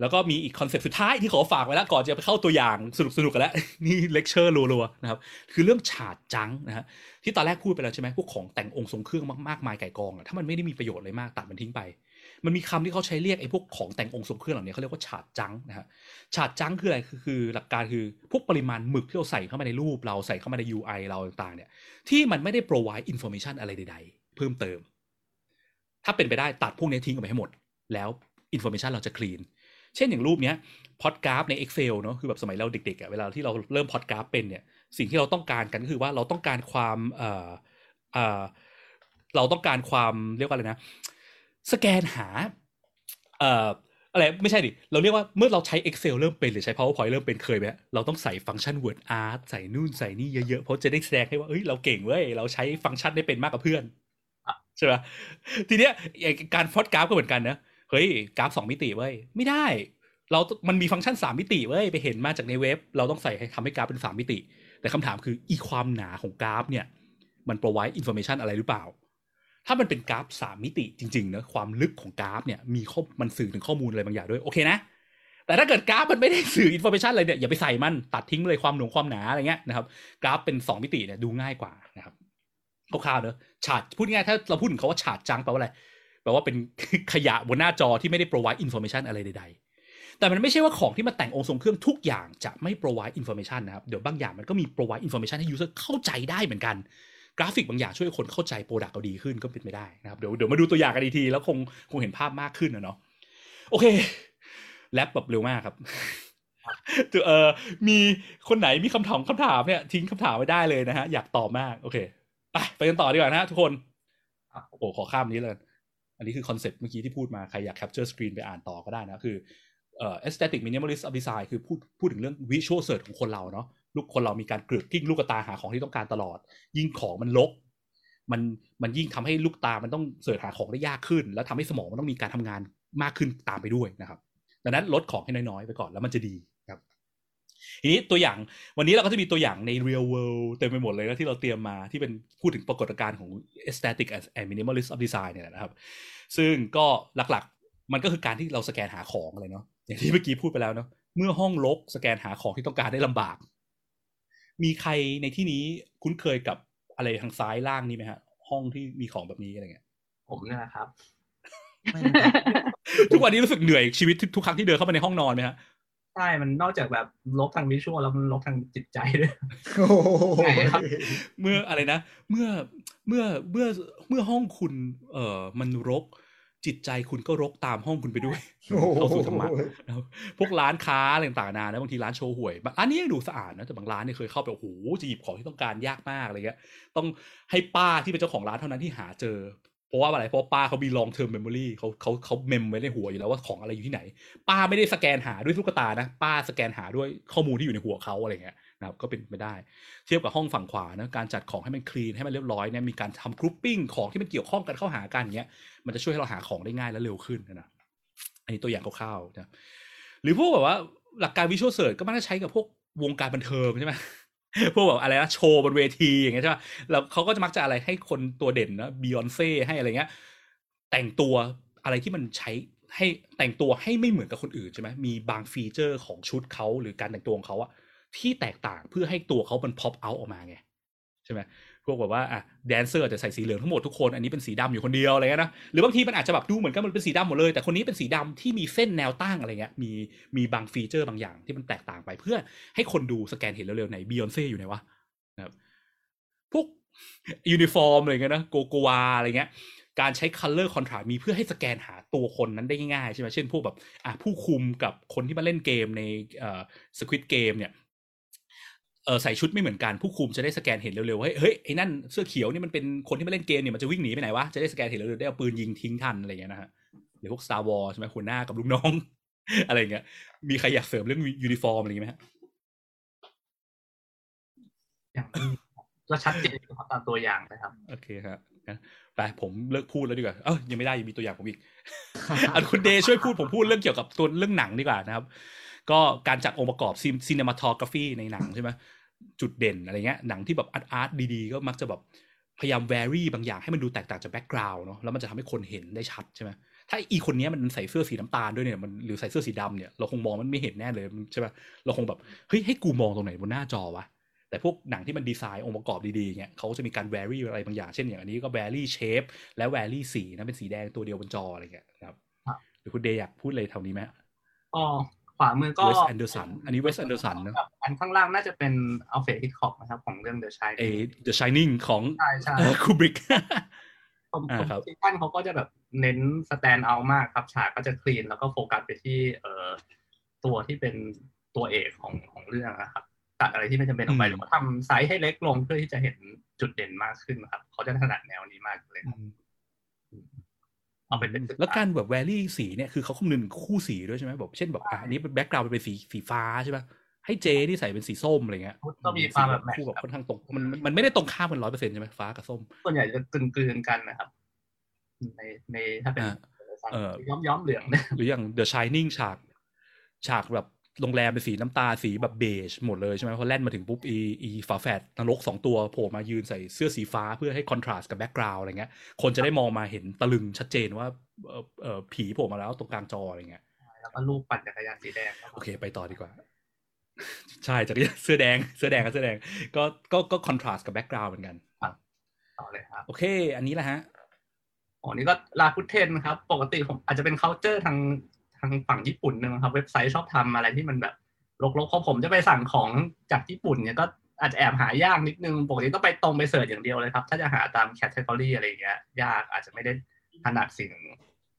แล้วก็มีอีกคอนเซปต์สุดท้ายที่ขอฝากไว้แล้วก่อนจะไปเข้าตัวอย่างสนุกสนุกกันแล้ว นี่เลคเชอร์รัวๆนะครับ คือเรื่องฉาดจังนะฮะที่ตอนแรกพูดไปแล้วใช่ไหมพวกของแต่งองค์ทรงเครื่องมากๆมายไก่กองอะถ้ามันไม่ได้มีประโยชน์อะไรมากตัดมันทิ้งไป มันมีคำที่เขาใช้เรียกไอ้พวกของแต่งองค์ทรงเครื่องเหล่านี้เขาเรียกว่าฉาดจังนะฮะฉาดจังคืออะไรคือคือหลักการคือพวกปริมาณหมึกที่เราใส่เข้ามาในรูปเราใส่เข้ามาใน UI เราต่างๆ เนี่ย ที่มันไม่ได้ provide information อะไรใด ๆ เพิ่มเติม ถ้าเป็นไปได้ตัดพวกนี้ทิ้งออกไปให้หมด แล้ว information เราจะ clean เช่นอย่างรูปเนี้ยพอดกราฟใน Excel เนาะคือแบบสมัยเราเด็กๆอะเวลาที่เราเริ่มพอดกราฟเป็นเนี่ยสิ่งที่เราต้องการกันก็คือว่าเราต้องการความเอ่อเอ่อเราต้องการความเรียกว่าอะไรนะ สแกนหาเอ่ออะไรไม่ใช่ดิ เราเรียกว่าเมื่อเราใช้ Excel เริ่มเป็นหรือใช้ PowerPoint เริ่มเป็นเคยไหมเราต้องใส่ฟังก์ชัน Word Art ใส่นู่นใส่นี่เยอะๆ เพราะจะได้แสดงให้ว่าเอ้ยเราเก่งเว้ย เราใช้ฟังก์ชันได้เป็นมากกว่าเพื่อนใช่ไหมทีเนี้ยการพอดกราฟก็เหมือนกันนะ เฮ้ยกราฟสองมิติเว้ยไม่ได้ เรา มันมีฟังก์ชันสามมิติเว้ยไปเห็นมาจากในเว็บ เราต้องใส่ให้ทำให้กราฟเป็นสามมิติ แต่คำถามคืออีความหนาของกราฟเนี่ย มัน provide information อะไรหรือเปล่า ถ้ามันเป็นกราฟสามมิติจริงๆนะความลึกของกราฟเนี่ยมีข้อมันสื่อถึงข้อมูลอะไรบางอย่างด้วยโอเคนะแต่ถ้าเกิดกราฟมันไม่ได้สื่อ information อะไรเนี่ยอย่าไปใส่มันตัดทิ้งเลยความหนูความหนาอะไรเงี้ยนะครับกราฟเป็นสองมิติเนี่ยดูง่ายกว่านะครับคร่าวๆเนอะฉาดพูดง่ายถ้าเราพูดถึงคำว่า chart junk แปลว่าอะไร แปลว่าเป็นขยะบนหน้าจอที่ไม่ได้ provide information อะไรใด ๆ แต่มันไม่ใช่ว่าของที่มาแต่งองค์ทรงเครื่องทุกอย่างจะไม่ provide information นะครับ เดี๋ยวบางอย่างมันก็มี provide information ให้ user เข้าใจได้เหมือนกัน กราฟิกบางอย่างช่วยคนเข้าใจ product เราดีขึ้นก็เป็นไปได้นะครับ เดี๋ยวเดี๋ยวมาดูตัวอย่างกันอีกที แล้วคงคงเห็นภาพมากขึ้นนะเนาะ โอเค แลปแบบเร็วมากครับเออมีคนไหนมีคำถามคำถามเนี่ยทิ้งคำถามไว้ได้เลยนะฮะ อยากตอบมาก โอเค ไปไปกันต่อดีกว่านะฮะทุกคน โอ้โหขอข้ามนี้เลย อันนี้คือคอนเซ็ปต์เมื่อกี้ที่พูดมา ใครอยาก capture screen ไปอ่านต่อก็ได้นะ คือเอ่อ aesthetic minimalist of design คือพูดพูดถึงเรื่อง visual search ของคนเราเนาะลูกคนเรามีการกลอกกลิ้งลูกตาหาของที่ต้องการตลอด ยิ่งของมันรกมันมันยิ่งทำให้ลูกตามันต้อง search หาของได้ยากขึ้น แล้วทำให้สมองมันต้องมีการทำงานมากขึ้นตามไปด้วยนะครับ ดังนั้นลดของให้น้อยๆไปก่อนแล้วมันจะดี ทีนี้ตัวอย่างวันนี้เราก็จะมีตัวอย่างใน real world เต็มไปหมดเลยนะที่เราเตรียมมาที่เป็นพูดถึงปรากฏการณ์ของ aesthetic and minimalist of design เนี่ยนะครับ ซึ่งก็หลักๆ มันก็คือการที่เราสแกนหาของอะไรเนาะอย่างที่เมื่อกี้พูดไปแล้วเนาะเมื่อห้องลกสแกนหาของที่ต้องการได้ลำบาก มีใครในที่นี้คุ้นเคยกับอะไรทางซ้ายล่างนี้ไหมฮะ ห้องที่มีของแบบนี้อะไรเงี้ย ผมเนี่ยนะครับ ทุกวันนี้รู้สึกเหนื่อยชีวิตทุกครั้งที่เดินเข้าไปในห้องนอนไหมฮะใช่มันนอกจากแบบลบทางวิชวลแล้วมันลบทางจิตใจด้วยโอ้โหใช่ครับเมื่ออะไรนะ เมื่อเมื่อเมื่อเมื่อห้องคุณ เอ่อมันรกจิตใจคุณก็รกตามห้องคุณไปด้วยโอ้โหเข้าสู่ธรรมะนะครับพวกร้านค้าอะไรต่างๆนานะบางทีร้านโชว์หวยบางร้านนี้ยังดูสะอาดนะแต่บางร้านเนี่ยเคยเข้าไปโอ้โหจะหยิบของที่ต้องการยากมากอะไรเงี้ยต้องให้ป้าที่เป็นเจ้าของร้านเท่านั้นที่หาเจอ เพราะว่าอะไรเพราะป้าเขามี long term memory เขาเขาเขาเมมไว้ในหัวอยู่แล้วว่าของอะไรอยู่ที่ไหน ป้าไม่ได้สแกนหาด้วยลูกตานะ ป้าสแกนหาด้วยข้อมูลที่อยู่ในหัวเขาอะไรเงี้ยนะครับก็เป็นไปได้ เทียบกับห้องฝั่งขวานะการจัดของให้มันคลีนให้มันเรียบร้อยเนี่ยมีการทำกรุ๊ปปิ้งของที่มันเกี่ยวข้องกันเข้าหากันเงี้ยมันจะช่วยให้เราหาของได้ง่ายและเร็วขึ้นนะอันนี้ตัวอย่างคร่าวๆนะหรือพวกแบบว่าหลักการวิชวลเสิร์ชก็มักจะใช้กับพวกวงการบันเทิงใช่ไหม พวกแบบอะไรนะโชว์บนเวทีอย่างเงี้ยใช่ป่ะแล้วเขาก็จะมักจะอะไรให้คนตัวเด่นนะบียอนเซ่ให้อะไรเงี้ย แต่งตัวอะไรที่มันใช้ให้แต่งตัวให้ไม่เหมือนกับคนอื่นใช่ไหมมีบางฟีเจอร์ของชุดเขาหรือการแต่งตัวของเขาอะที่แตกต่างเพื่อให้ตัวเขามัน pop out ออกมาไงใช่ไหม พวกแบบว่าอะแดนเซอร์จะใส่สีเหลืองทั้งหมดทุกคน อันนี้เป็นสีดำอยู่คนเดียวอะไรเงี้ยนะหรือบางทีมันอาจจะแบบดูเหมือนกันมันเป็นสีดำหมดเลย แต่คนนี้เป็นสีดำที่มีเส้นแนวตั้งอะไรเงี้ยมีมีบางฟีเจอร์บางอย่างที่มันแตกต่างไปเพื่อให้คนดูสแกนเห็นเร็วๆไหนบียอนเซ่อยู่ไหนวะนะครับพวกยูนิฟอร์มอะไรเงี้ยนะโกโกวาอะไรเงี้ยการใช้ color contrast มีเพื่อให้สแกนหาตัวคนนั้นได้ง่ายใช่ไหมเช่นพวกแบบอะผู้คุมกับคนที่มาเล่นเกมในเอ่อ Squid Game เนี่ย เออใส่ชุดไม่เหมือนกันผู้คุมจะได้สแกนเห็นเร็วๆว่าเฮ้ยเฮ้ยไอ้นั่นเสื้อเขียวนี่มันเป็นคนที่มาเล่นเกมเนี่ยมันจะวิ่งหนีไปไหนวะจะได้สแกนเห็นเร็วๆได้เอาปืนยิงทิ้งทันอะไรเงี้ยนะฮะหรือพวก Star Wars ใช่ไหมหัวหน้ากับลูกน้อง อะไรเงี้ย มีใครอยากเสริมเรื่องยูนิฟอร์มอะไรอย่างงี้ไหมฮะอย่างนี้ก็ชัดเจนครับตามตัวอย่างนะครับ โอเคครับงั้นไปผมเลิกพูดแล้วดีกว่า เอ้ยยังไม่ได้ยังมีตัวอย่างผมอีกอันคุณเดย์ช่วยพูดผมพูดเรื่องเกี่ยวกับตัวเรื่องหนังดีกว่านะครับ ก็การจัดองค์ประกอบซีน e มาทอกราฟีในหนังใช่ไหม จุดเด่นอะไรเงี้ยหนังที่แบบ art art ดีๆ ก็มักจะแบบพยายาม vary บางอย่างให้มันดูแตกต่างจาก background เนาะแล้วมันจะทำให้คนเห็นได้ชัดใช่ไหมถ้าอีคนเนี้ยมันใส่เสื้อสีน้ำตาลด้วยเนี่ยมันหรือใส่เสื้อสีดำเนี่ยเราคงมองมันไม่เห็นแน่เลยใช่ไหมเราคงแบบเฮ้ยให้กูมองตรงไหนบนหน้าจอวะแต่พวกหนังที่มันดีไซน์องค์ประกอบดีๆเนี่ยเขาจะมีการ vary อะไรบางอย่างเช่นอย่างอันนี้ก็ vary shape และ vary สีนะเป็นสีแดงตัวเดียวบนจออะไรเงี้ยนะครับครับหรือคุณเดย์อยากพูดเลยเท่านี้ไหมก็ ขวามือก็เวสแอนเดอร์สันอันนี้เวสแอนเดอร์สันเนอะอันข้างล่างน่าจะเป็นอัลเฟรดฮิตคอกนะครับของเรื่อง The เอ Shining The Shining ของใช่ใช่คูบริกผมอ่าผมครับซีซั่นเขาก็จะแบบเน้นสแตนเอามากครับฉากก็จะ clean แล้วก็โฟกัสไปที่เอ่อตัวที่เป็นตัวเอกของของเรื่องนะครับตัดอะไรที่ไม่จำเป็นออกไปหรือว่าทำไซส์ให้เล็กลงเพื่อที่จะเห็นจุดเด่นมากขึ้นครับเขาจะถนัดแนวนี้มากเลยครับ เอาเป็นเป็นแล้วการแบบ vary สีเนี่ยคือเขาคำนึงคู่สีด้วยใช่ไหมแบบเช่นแบบอะอันนี้เป็น background เป็นสีสีฟ้าใช่ป่ะให้เจนี่ใส่เป็นสีส้มอะไรเงี้ยก็มีความแบบ match คู่แบบค่อนข้างตรงมันมันมันไม่ได้ตรงข้ามกันร้อยเปอร์เซ็นต์ใช่ไหมฟ้ากับส้มส่วนใหญ่จะกลืนกลืนๆกันนะครับ ในในถ้าเป็นอ่าเออย้อมย้อมๆเหลืองเนี่ยหรืออย่าง The Shining ฉาก ฉากแบบ โรงแรมเป็นสีน้ำตาลสีแบบ beige หมดเลยใช่ไหมพอแล่นมาถึงปุ๊บอีอีฝาแฝดนรกสองตัวโผล่มายืนใส่เสื้อสีฟ้าเพื่อให้ contrast กับ background อะไรเงี้ย คนจะได้มองมาเห็นตะลึงชัดเจนว่าเออเออผีโผล่มาแล้วตรงกลางจออะไรเงี้ยแล้วก็ลูกปั่นจักรยานสีแดงครับโอเค ไปต่อดีกว่า ใช่จากรยานเสื้อแดงเสื้อแดงกับเสื้อแดง ก็ก็ก็คอนทราสต์กับแบ็กกราวด์เหมือนกันต่อเลยครับโอเค อันนี้แหละฮะอ๋อนี่ก็ลาพุทเทนครับ ปกติผมอาจจะเป็น c u เจอร์ทาง ทางฝั่งญี่ปุ่นนึงครับ เว็บไซต์ชอบทำอะไรที่มันแบบลกๆพอผมจะไปสั่งของจากญี่ปุ่นเนี่ยก็อาจจะแอบหายากนิดนึงปกติต้องไปตรงไปเสิร์ชอย่างเดียวเลยครับ ถ้าจะหาตามแคตตาล็อกอะไรอย่างเงี้ย ยากอาจจะไม่ได้ถนัดสิ่ง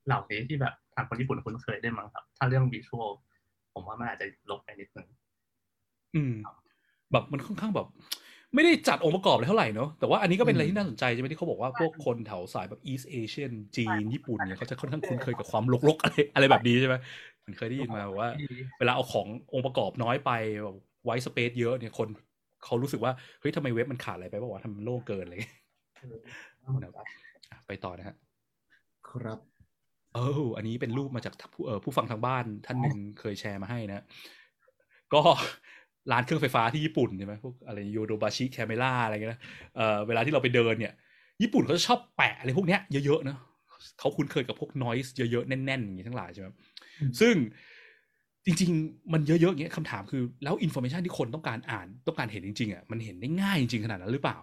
เหล่านี้ที่แบบทางคนญี่ปุ่นคุ้นเคยได้มั้งครับ ถ้าเรื่องวิชวลผมว่ามันอาจจะลกไปนิดนึงอืม แบบมันค่อนข้างแบบ ไม่ได้จัดองค์ประกอบอะไรเท่าไหร่เนอะแต่ว่าอันนี้ก็เป็นอะไรที่น่าสนใจใช่ไหมที่เขาบอกว่าพวกคนแถวสายแบบ East Asian จีน ญี่ปุ่นเนี่ยเขาจะค่อนข้างคุ้นเคยกับความลกๆอะไรอะไรแบบนี้ใช่ไหมมันเคยได้ยินมาว่า เวลาเอาขององค์ประกอบน้อยไปแบบไว้สเปซเยอะเนี่ยคนเขารู้สึกว่าเฮ้ยทำไมเว็บมันขาดอะไรไปบ้างวะทำไมมันโล่งเกินอะไรอย่างเงี้ยอะไปต่อนะฮะครับเอออันนี้เป็นรูปมาจากผู้เอ่อผู้ฟังทางบ้านท่านหนึ่งเคยแชร์มาให้นะ ก็ ร้านเครื่องไฟฟ้าที่ญี่ปุ่นใช่ไหมพวกอะไรโยโดบาชิคาเมร่าอะไรเงี้ยนะเอ่อเวลาที่เราไปเดินเนี่ย ญี่ปุ่นเขาจะชอบแปะอะไรพวกเนี้ยเยอะๆเนอะเขาคุ้นเคยกับพวก noise เยอะๆแน่นๆอย่างนี้ทั้งหลายใช่ไหมซึ่งจริง ๆ มันเยอะๆอย่างเงี้ยคำถามคือแล้ว information ที่คนต้องการอ่านต้องการเห็นจริงๆอะมันเห็นได้ง่ายจริงๆขนาดนั้นหรือเปล่า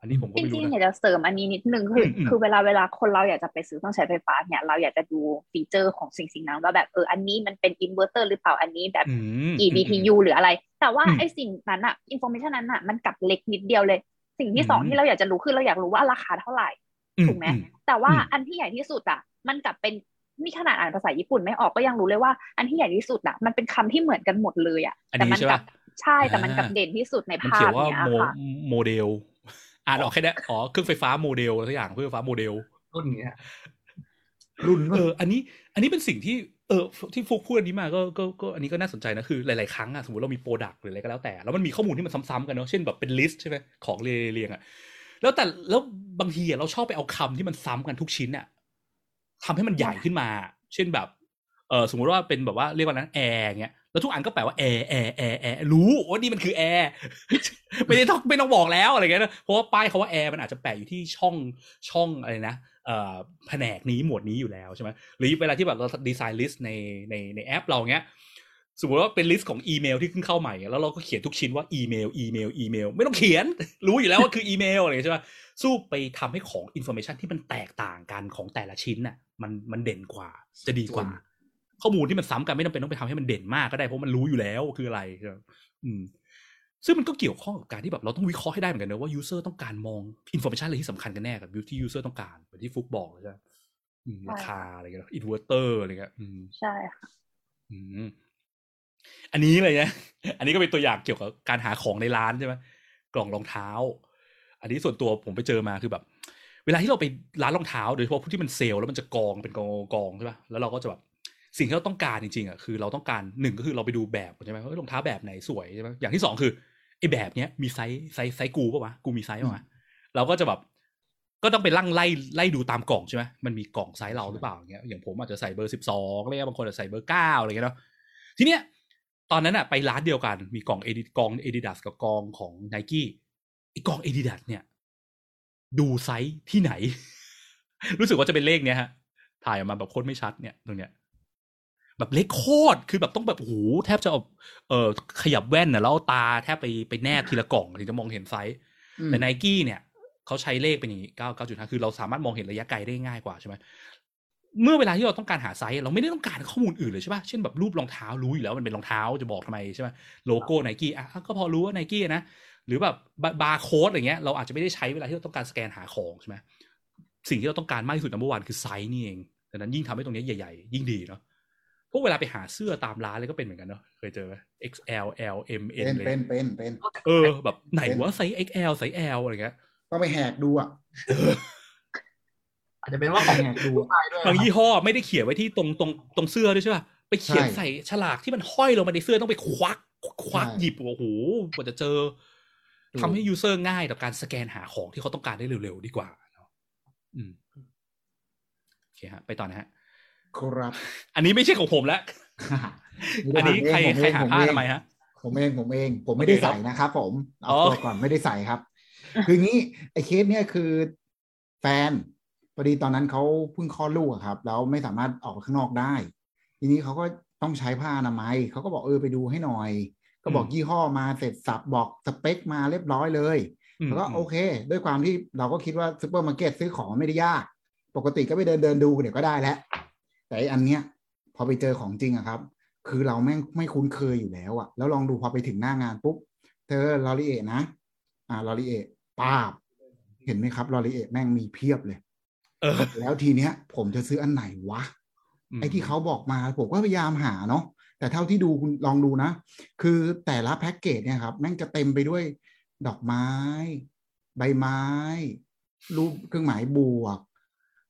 อันนี้ผมก็จไม่ริรู้งๆนะอยากจะเสริมอันนี้นิดนึงคืออมคือเวลาเวลาคนเราอยากจะไปซื้อเครื่องใช้ไฟฟ้าเนี่ยเราอยากจะดูฟีเจอร์ของสิ่งสิ่งนั้นว่าแบบเอออันนี้มันเป็นอินเวอร์เตอร์หรือเปล่าอันนี้แบบอืมกี่ BTU หรืออะไร แต่ว่าอืมไอ้สิ่งนั้นอะอินโฟเมชันนั้นอะมันกลับเล็กนิดเดียวเลย สิ่งที่สองอืมที่เราอยากจะรู้คือเราอยากรู้ว่าราคาเท่าไหร่ถูกไหมอืแต่ว่าอืมอันที่ใหญ่ที่สุดอะมันกลับเป็นนี่ขนาดอ่านภาษาญี่ปุ่นไม่ออกก็ยังรู้เลยว่า อันที่ใหญ่ที่สุดอะมันเป็นคำที่เหมือนกันหมดเลยอะอันแต่นี้มัใช่กลัปะใช่แต่มันกลับอ่าเด่นที่สุดในมันภาเขียพนว่าเนี้ยโมค่ะโมเดล อ่านออกแค่นี้อ๋อเครื่องไฟฟ้าโมเดลอะไรสักอย่างเครื่องไฟฟ้าโมเดลรุ่นเนี้ยรุ่นเออ อันนี้อันนี้เป็นสิ่งที่เออที่ฟุกพูดอันนี้มาก็ก็ก็อันนี้ก็น่าสนใจนะคือหลาย ๆ ครั้งอะสมมติเรามีโปรดักต์หรืออะไรก็แล้วแต่ แล้วมันมีข้อมูลที่มันซ้ำๆกันเนาะเช่นแบบเป็นลิสต์ใช่ไหมของเรียงๆอะแล้วแต่แล้วบางทีอะเราชอบไปเอาคำที่มันซ้ำกันทุกชิ้นอะทำให้มันใหญ่ขึ้นมา เช่นแบบเออสมมุติว่าเป็นแบบว่าเรียกว่านั้นแอร์เงี้ย แล้วทุกอันก็แปลว่าแอร์แอร์แอร์แอร์รู้ว่านี่มันคือแอร์ไม่ได้ต้องไม่ต้องบอกแล้วอะไรเงี้ยนะเพราะว่าป้ายเขาว่าแอร์มันอาจจะแปะอยู่ที่ช่องช่องอะไรนะเอ่อแผนกนี้หมวดนี้อยู่แล้วใช่ไหมหรือเวลาที่แบบเรา design list ในในในแอปเราเงี้ยสมมติว่าเป็น list ของอีเมลที่ขึ้นเข้าใหม่ แล้วเราก็เขียนทุกชิ้นว่าอีเมลอีเมลอีเมลไม่ต้องเขียน รู้อยู่แล้วว่าคืออีเมลอะไรใช่ไหมสู้ไปทำให้ของ information ที่มันแตกต่างกันของแต่ละชิ้นน่ะมันมันเด่นกว่าจะดีกว่า ข้อมูลที่มันซ้ำกันไม่จำเป็นต้องไปทำให้มันเด่นมากก็ได้เพราะมันรู้อยู่แล้วคืออะไรใช่ไหมอืมซึ่งมันก็เกี่ยวข้องกับการที่แบบเราต้องวิเคราะห์ให้ได้เหมือนกันนะว่า user ต้องการมอง information อะไรที่สำคัญกันแน่กับที่ user ต้องการเหมือนที่ฟุกบอกใช่ไหมอืมราคาอะไรเงี้ยอินเวอร์เตอร์อะไรเงี้ยอืมใช่ค่ะอืมอันนี้เลยนะอันนี้ก็เป็นตัวอย่างเกี่ยวกับการหาของในร้านใช่ไหมกล่องรองเท้า อันนี้ส่วนตัวผมไปเจอมาคือแบบ เวลาที่เราไปร้านรองเท้าโดยเฉพาะพวกที่มันเซลล์แล้วมันจะกองเป็นกองกองใช่ป่ะแล้วเราก็จะแบบ สิ่งที่เราต้องการจริงๆอะคือเราต้องการหนึ่งก็คือเราไปดูแบบใช่ไหมว่ารองเท้าแบบไหนสวยใช่ไหมอย่างที่สองคือไอ้แบบเนี้ยมี size size size กูป่ะวะกูมีไซส์ป่ะวะเราก็จะแบบก็ต้องไปนั่งไล่ไล่ดูตามกล่องใช่ไหมมันมีกล่องไซส์เราหรือเปล่าอย่างเงี้ยอย่างผมอาจจะใส่เบอร์สิบสองอะไรเงี้ยบางคนอาจจะใส่เบอร์เก้าอะไรเงี้ยเนาะทีเนี้ยตอนนั้นอะไปร้านเดียวกันมีกล่องเอดิกล่องเอดิดาสกับกล่องของไนกี้ไอ้กล่องเอดิดาสเนี่ยดูไซส์ที่ไหน รู้สึกว่าจะเป็นเลขเนี้ยฮะถ่ายออกมาแบบโคตรไม่ชัดเนี่ยตรงเนี้ย แบบเล็กโคตรคือแบบต้องแบบโอ้โหแทบจะเอาเออขยับแว่นน่ะแล้วเอาตาแทบไปไปแนบทีละกล่องถึงจะมองเห็นไซส์อืมแต่ไนกี้เนี่ยเขาใช้เลขเป็นอย่างนี้เก้าเก้าจุดห้าคือเราสามารถมองเห็นระยะไกลได้ง่ายกว่าใช่ไหมเมื่อเวลาที่เราต้องการหาไซส์เราไม่ได้ต้องการข้อมูลอื่นเลยใช่ป่ะเช่นแบบรูปรองเท้ารู้อยู่แล้วมันเป็นรองเท้าจะบอกทำไมใช่ไหมโลโก้ไนกี้อะก็พอรู้ว่าไนกี้นะหรือแบบบาร์โค้ดอะไรเงี้ยเราอาจจะไม่ได้ใช้เวลาที่เราต้องการสแกนหาของใช่ไหมสิ่งที่เราต้องการมากที่สุด number one คือไซส์นี่เองดังนั้นยิ่งทำให้ตรงนี้ใหญ่ ๆ ยิ่งดีเนาะ พวกเวลาไปหาเสื้อตามร้านเลยก็เป็นเหมือนกันเนาะเคยเจอไหม XL L M N เป็นเลยเป็นเป็นเป็นเออ แบบไหนวะไซส์ XL ไซส์ L อะไรเงี้ยต้องไปแหกดูอะอาจจะเป็นว่าของแหกดูผู้ชายด้วยบางยี่ห้อไม่ได้เขียนไว้ที่ตรงตรงตรงเสื้อด้วยใช่ป่ะไปเขียนใช่ใส่ฉลากที่มันห้อยลงมาในเสื้อต้องไปควัก ควักใช่หยิบโอ้โหกว่าจะเจอถูกทำให้ยูเซอร์ง่ายต่อการสแกนหาของที่เขาต้องการได้เร็วๆดีกว่าเนาะอืมโอเคฮะ ไปต่อนะฮะ ครับ อันนี้ไม่ใช่ของผมแล้วอันนี้ใครผมใครเองหาผมผ้าเองทำไมฮะ ผมเองผมเอง ผมไม่ได้โอเคครับใส่นะครับผมอ๋เอาอตัวก่อนไม่ได้ใส่ครับ คืองี้ไอ้เคสเนี่ยคือแฟนพอดีตอนนั้นเขาเพิ่งคลอดลูกอะครับ แล้วไม่สามารถออกไปข้างนอกได้ ทีนี้เขาก็ต้องใช้ผ้าอนามัยเขาก็บอกเออไปดูให้หน่อย ก็บอกยี่ห้อมาเสร็จสรรพบอกสเปคมาเรียบร้อยเลยอืมแล้วก็อืมโอเค ด้วยความที่เราก็คิดว่าซูเปอร์มาร์เก็ตซื้อของไม่ได้ยาก ปกติก็ไปเดินเดินดูเดี๋ยวก็ได้แล้ว แต่ไอ้อันเนี้ยพอไปเจอของจริงอะครับ คือเราแม่งไม่คุ้นเคยอยู่แล้วอะแล้วลองดูพอไปถึงหน้างานปุ๊บเธอลอรีเอะนะ อ่าลอรีเอะป้าบ เห็นไหมครับลอรีเอะแม่งมีเพียบเลยเออแล้วทีเนี้ย ผมจะซื้ออันไหนวะไอ้ที่เขาบอกมาผมก็พยายามหาเนาะแต่เท่าที่ดูคุณลองดูนะ คือแต่ละแพ็กเกจเนี่ยครับ แม่งจะเต็มไปด้วยดอกไม้ ใบไม้ รูปเครื่องหมายบวก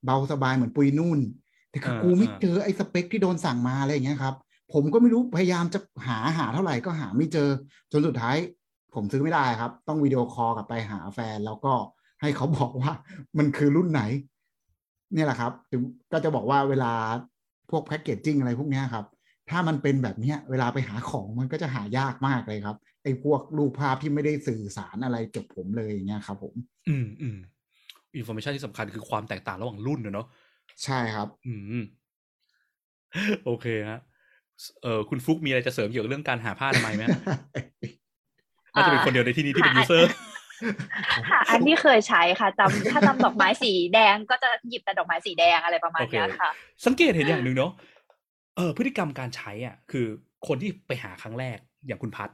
เบาสบายเหมือนปุยนุ่น แต่คือเออกูไม่เออเจอไอ้สเปคที่โดนสั่งมาอะไรอย่างเงี้ยครับ ผมก็ไม่รู้พยายามจะหาหาเท่าไหร่ก็หาไม่เจอ จนสุดท้าย ผมซื้อไม่ได้ครับ ต้อง video call กลับไปหาแฟน แล้วก็ให้เขาบอกว่ามันคือรุ่นไหน เนี่ยแหละครับถึงก็จะบอกว่าเวลาพวก packaging อะไรพวกเนี้ยครับ ถ้ามันเป็นแบบเนี้ย เวลาไปหาของมันก็จะหายากมากเลยครับไอ้พวกรูปภาพที่ไม่ได้สื่อสารอะไรกับผมเลยอย่างเงี้ยครับ ผม อืมอืม information ที่สำคัญคือความแตกต่างระหว่างรุ่นนะเนาะ ใช่ครับ อืม โอเคฮะเออคุณฟุกมีอะไรจะเสริมเกี่ยวกับเรื่องการหาผ้าอนามัยไหมฮะน่าจะเป็นคนเดียวในที่นี้ที่เป็น user ค่ะอันที่เคยใช้ค่ะจำถ้าจำดอกไม้สีแดงก็จะหยิบแต่ดอกไม้สีแดงอะไรประมาณเนี้ยโอเคค่ะ สังเกตเห็นอย่างหนึ่งเนาะเออพฤติกรรมการใช้อะ คือคนที่ไปหาครั้งแรกอย่างคุณพัด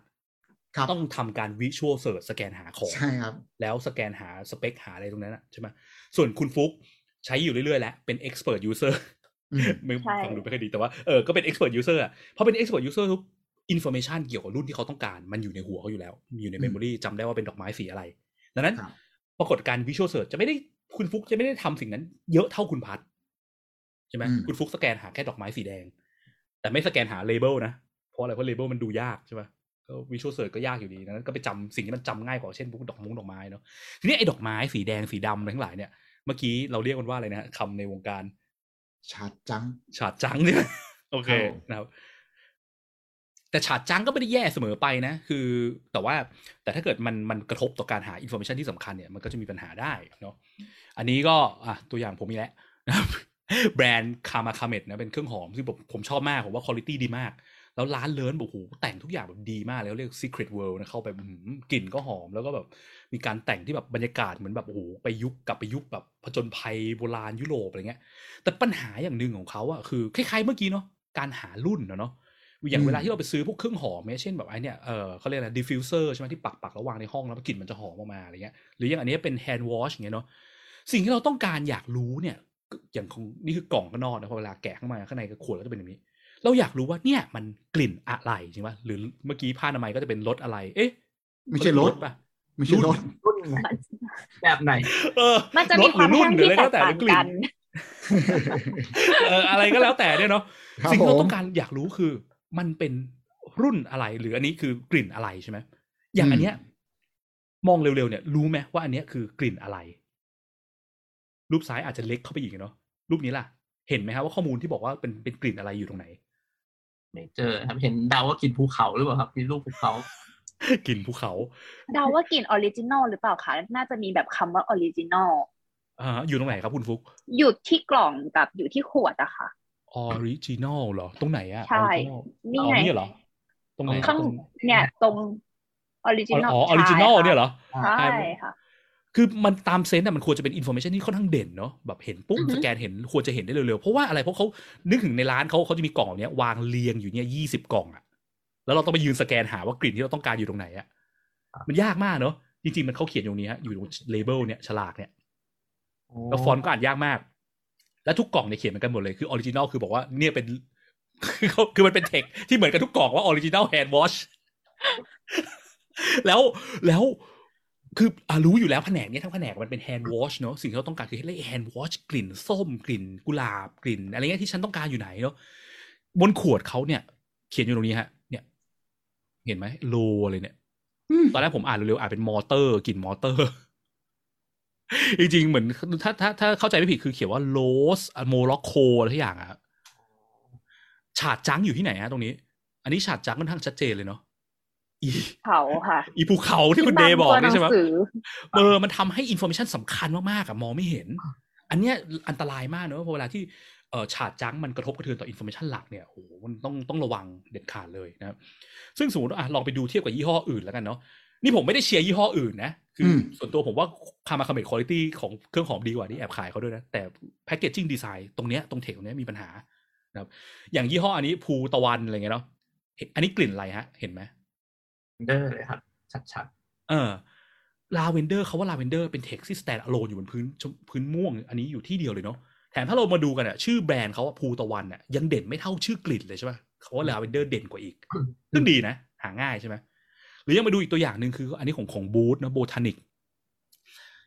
ครับต้องทำการ visual search สแกนหาของ ใช่ครับ แล้วสแกนหาสเปคหาอะไรตรงนั้นอะใช่ไหมส่วนคุณฟุก ใช้อยู่เรื่อยๆแล้วเป็น expert user อืมไม่ใช่ฟังดูไม่ค่อยดีแต่ว่าเออก็เป็น expert user อะพอเป็น expert user ทุก information เกี่ยวกับรุ่นที่เขาต้องการ มันอยู่ในหัวเขาอยู่แล้วมีอยู่ในอืม memory จำได้ว่าเป็นดอกไม้สีอะไร ดังนั้นครับปรากฏการ visual search จะไม่ได้คุณฟุกจะไม่ได้ทำสิ่งนั้นเยอะเท่าคุณพัดใช่ไหมอืมคุณฟุกสแกนหาแค่ดอกไม้สีแดง แต่ไม่สแกนหา label นะ เพราะอะไรเพราะ label มันดูยากใช่ไหมก็ visual search ก็ยากอยู่ดีดังนั้นก็ไปจำสิ่งที่มันจำง่ายกว่าเช่นพวกดอกมุ้งดอกไม้เนาะทีนี้ไอ้ดอกไม้สีแดงสีดำอะไรทั้งหลายเนี่ย เมื่อกี้เราเรียกมันว่าอะไรนะคำในวงการ chartjunk chartjunk เนี่ยโอเคครับผมนะครับแต่ chartjunk ก็ไม่ได้แย่เสมอไปนะ คือ แต่ว่าแต่ถ้าเกิดมันมันกระทบต่อการหา information ที่สำคัญเนี่ยมันก็จะมีปัญหาได้เนาะอันนี้ก็อะตัวอย่างผมมีแล้วนะครับแบรนด์ Karmakamet นะเป็นเครื่องหอมซึ่งผมผมชอบมาก ผมว่าคุณภาพดีมาก แล้วร้านเลิร์นบอกโอ้โหแต่งทุกอย่างแบบดีมากแล้วเรียก Secret World นะเข้าไปกลิ่นก็หอม แล้วก็แบบมีการแต่งที่แบบบรรยากาศเหมือนแบบโอ้โหไปยุคกลับไปยุคแบบผจญภัยโบราณยุโรปอะไรเงี้ย แต่ปัญหาอย่างหนึ่งของเขาอะคือคล้ายๆเมื่อกี้เนาะการหารุ่นอะเนาะอย่างเวลาที่เราไปซื้อพวกเครื่องหอมเนี่ยเช่นแบบไอเนี่ย เออเขาเรียกอะไร diffuser ใช่ไหมที่ปักปักๆแล้ววางในห้องแล้วกลิ่นมันจะหอมออกมาอะไรเงี้ย หรืออย่างอันนี้เป็น hand wash อย่างเงี้ยเนาะ สิ่งที่เราต้องการอยากรู้เนี่ย อย่างของนี่คือกล่องข้างนอกนะพอเวลาแกะข้างมาข้างในก็ขวดก็จะเป็นแบบนี้ เราอยากรู้ว่าเนี่ยมันกลิ่นอะไรจริงป่ะหรือเมื่อกี้ผ้าอนามัยก็จะเป็นรสอะไร เอ๊ะ ไม่ใช่รถป่ะไม่ใช่รถรุ่นไหนแบบไหน เออ มันจะมีความรแห้สงหรือที่รุ่นหรืออะไรก็แตแล้วกแต่ต่างหรือกลิ่กันนเอออะไรก็แล้วแต่เนี่ยเนาะครับสิ่งที่เราผมต้องการอยากรู้คือ มันเป็นรุ่นอะไร หรืออันนี้คือกลิ่นอะไรใช่ไหมอย่างอันเนี้ย มองเร็วๆเนี่ย รู้ไหมว่าอันเนี้ยคือกลิ่นอะไร รูปซ้ายอาจจะเล็กเข้าไปอีกเนาะรูปนี้ล่ะ เห็นไหมครับว่าข้อมูลที่บอกว่าเป็นเป็นกลิ่นอะไรอยู่ตรงไหน ไม่เจอครับเห็นเดาว่ากลิ่นภูเขาหรือเปล่าครับ มีรูปภูเขากลิ่นภูเขาเดาว่ากลิ่น original หรือเปล่าคะน่าจะมีแบบคำว่า originalอ่าอยู่ตรงไหนครับคุณฟุกอยู่ที่กล่องกับอยู่ที่ขวดอะค่ะ original เหรอ ตรงไหนอะใช่ original นี่อ๋อไงนี่เหรอ ตรงไหนข้างตรงเนี่ยตรง original อ๋อ original เนี่ยเหรอ ใช่ค่ะ คือมันตาม scent อะมันควรจะเป็นอินโฟ a t ชันที่ค่อนข้างเด่นเนาะแบบเห็นปุ๊บอือฮึสแกนเห็นควรจะเห็นได้เร็วๆ เพราะว่าอะไรเพราะเขานึกถึงในร้านเขาเขาจะมีกล่องแบบเนี้ยวางเรียงอยู่เนี่ยยี่สิบกล่องอะแล้วเราต้องไปยืนสแกนหาว่ากลิ่นที่เราต้องการอยู่ตรงไหนอะมันยากมากเนาะจริงๆมันเขาเขียนอยู่ตรงนี้ฮะอยู่ตรง label เนี่ยฉลากเนี่ยแล้วฟอนต์ก็อ่านยากมาก แล้วทุกกล่องเนี่ยเขียนเหมือนกันหมดเลยคือ original คือบอกว่าเนี่ยเป็นคือเขาคือมันเป็นเทคที่เหมือนกันทุกกล่องว่า original hand washแล้วแล้ว คืออ่ารู้อยู่แล้วแผนกเนี้ยทั้งแผนกมันเป็น hand wash เนาะสิ่งที่เราต้องการคือเรียก hand wash กลิ่นส้มกลิ่นกุหลาบกลิ่น อะไรเงี้ยที่ฉันต้องการอยู่ไหนเนาะบนขวดเขาเนี่ย เขียนอยู่ตรงนี้ฮะ เนี่ย เห็นไหมโลเลยเนี่ยอืมตอนแรกผมอ่านเร็วๆอ่านเป็นมอเตอร์กลิ่นมอเตอร์จริงๆเหมือนถ้าถ้าถ้าเข้าใจไม่ผิดคือเขียนว่า Rose Morocco อะไรทุกอย่างอะ chartjunk อยู่ที่ไหนฮะตรงนี้ อันนี้ฉาดจังค่อนข้างชัดเจนเลยเนาะ อีเขาค่ะ อีภูเขาที่คุณเดย์บอกตัวหนี่นัใช่ไหมสือเออมันทำให้อินโฟมชันสำคัญมากๆอะมองไม่เห็น อันเนี้ยอันตรายมากเนอะเพราะเวลาที่เออฉาดจังมันกระทบกระเทือนต่ออินโฟมชันหลักเนี่ยโอ้โหมันต้องต้องระวังเด็ดขาดเลยนะครับซึ่งสมมติว่าอะลองไปดูเทียบกับยี่ห้ออื่นแล้วกันเนาะนี่ผมไม่ได้เชียร์ยี่ห้ออื่นนะ คืออมส่วนตัวผมว่าคามาคาเมดคุณภาพของเครื่องหอมดีกว่านี่แอบขายเขาด้วยนะ แต่แพคเกจจิ้งดีไซน์ตรงเนี้ยตรงเทคตรงเนี้ยมีปัญหานะครับ อย่างยี่ห้ออันนี้ภูตะวันอะไรเงี้ยเนาะเห็นอันนี้กลิ่นอะไรฮะ เห็นไหม เดอร์เลยครับ ชัดเออลาเวนเดอร์คำว่าลาเวนเดอร์เป็น text ที่ stand alone อยู่บนพื้นชมพื้นม่วง อันนี้อยู่ที่เดียวเลยเนาะแถมถ้าเรามาดูกันอะชื่อแบรนด์เขาอะภูตะวันอะยังเด่นไม่เท่าชื่อกลิ่นเลยใช่ปะคำว่าลาเวนเดอร์เด่นกว่าอีกซึ่งดีนะ หาง่ายใช่ไหมหรือยังมาดูอีกตัวอย่างหนึ่งคือ อันนี้ของของ Boots นะ Botanics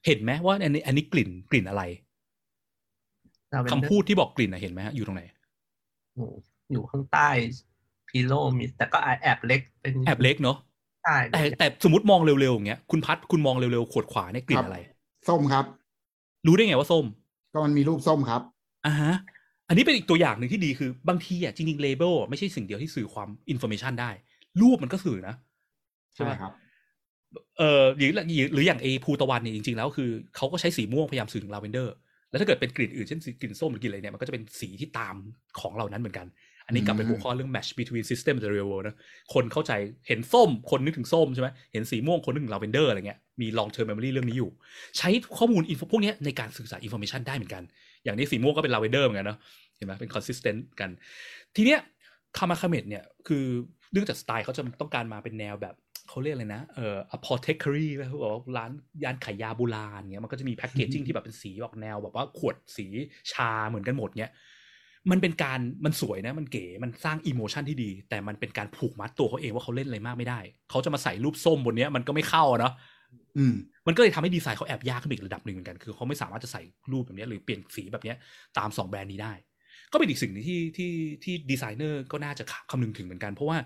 เห็นไหมว่าอันนี้อันนี้กลิ่นกลิ่นอะไรๆ Lavender คำพูดที่บอกกลิ่นอะเห็นไหมฮะอยู่ตรงไหนโอ้โหอยู่ข้างใต้พีโลมีแต่ก็แอบเล็กเป็นแอบเล็กเนาะใช่ แต่แต่สมมติมองเร็วๆอย่างเงี้ยคุณพัดคุณมองเร็วๆขวดขวาเนี่ยกลิ่นอะไร ส้มครับ รู้ได้ไงว่าส้ม ก็มันมีรูปส้มครับอ่าฮะอันนี้เป็นอีกตัวอย่างหนึ่งที่ดีคือบางทีอะจริงๆ label ไม่ใช่สิ่งเดียวที่สื่อความ information ได้ รูปมันก็สื่อนะใช่ใช่ไหมครับเออหรือหรือหรืออย่างเอภูตะวันเนี่ยจริงๆแล้วคือเขาก็ใช้สีม่วงพยายามสื่อถึงลาเวนเดอร์ แล้วถ้าเกิดเป็นกลิ่นอื่นเช่นสีกลิ่นส้มหรือกลิ่นอะไรเนี่ยมันก็จะเป็นสีที่ตามของเหล่านั้นเหมือนกัน อันนี้กลับไปอืมหัวข้อเรื่อง match between system and the real world นะ คนเข้าใจเห็นส้มคนนึกถึงส้มใช่ไหมเห็นสีม่วงคนนึกถึงลาเวนเดอร์อะไรเงี้ยมี long term memory เรื่องนี้อยู่ ใช้ข้อมูล info พวกเนี้ยในการสื่อสาร information ได้เหมือนกัน อย่างนี้สีม่วงก็เป็นลาเวนเดอร์เหมือนกันเนาะเห็นไหมเป็น consistent กัน ทีเนี้ย Karmakamet เนี่ยคือเนื่องจากสไตล์เขาจะต้องการมาเป็นแนวแบบเขาเรียกอะไรนะเอ่อ apothecary ไหมเขาบอกว่าร้านร้านขายยาโบราณเงี้ยมันก็จะมี packaging ที่แบบเป็นสีออกแนวแบบว่าขวดสีชาเหมือนกันหมดเงี้ย มันเป็นการมันสวยนะ มันเก๋มันสร้าง emotion ที่ดี แต่มันเป็นการผูกมัดตัวเขาเองว่าเขาเล่นอะไรมากไม่ได้ เขาจะมาใส่รูปส้มบนเนี้ยมันก็ไม่เข้าอะเนาะอืมมันก็เลยทำให้ดีไซน์เขาแอบยากขึ้นไปอีกระดับหนึ่งเหมือนกัน คือเขาไม่สามารถจะใส่รูปแบบเนี้ยหรือเปลี่ยนสีแบบเนี้ยตามสองแบรนด์นี้ได้ ก็เป็นอีกสิ่งหนึงที่ที่ที่ดีไซเนอร์ก็น่าจะคำนึงถึงเหมือนกัน เพราะว่า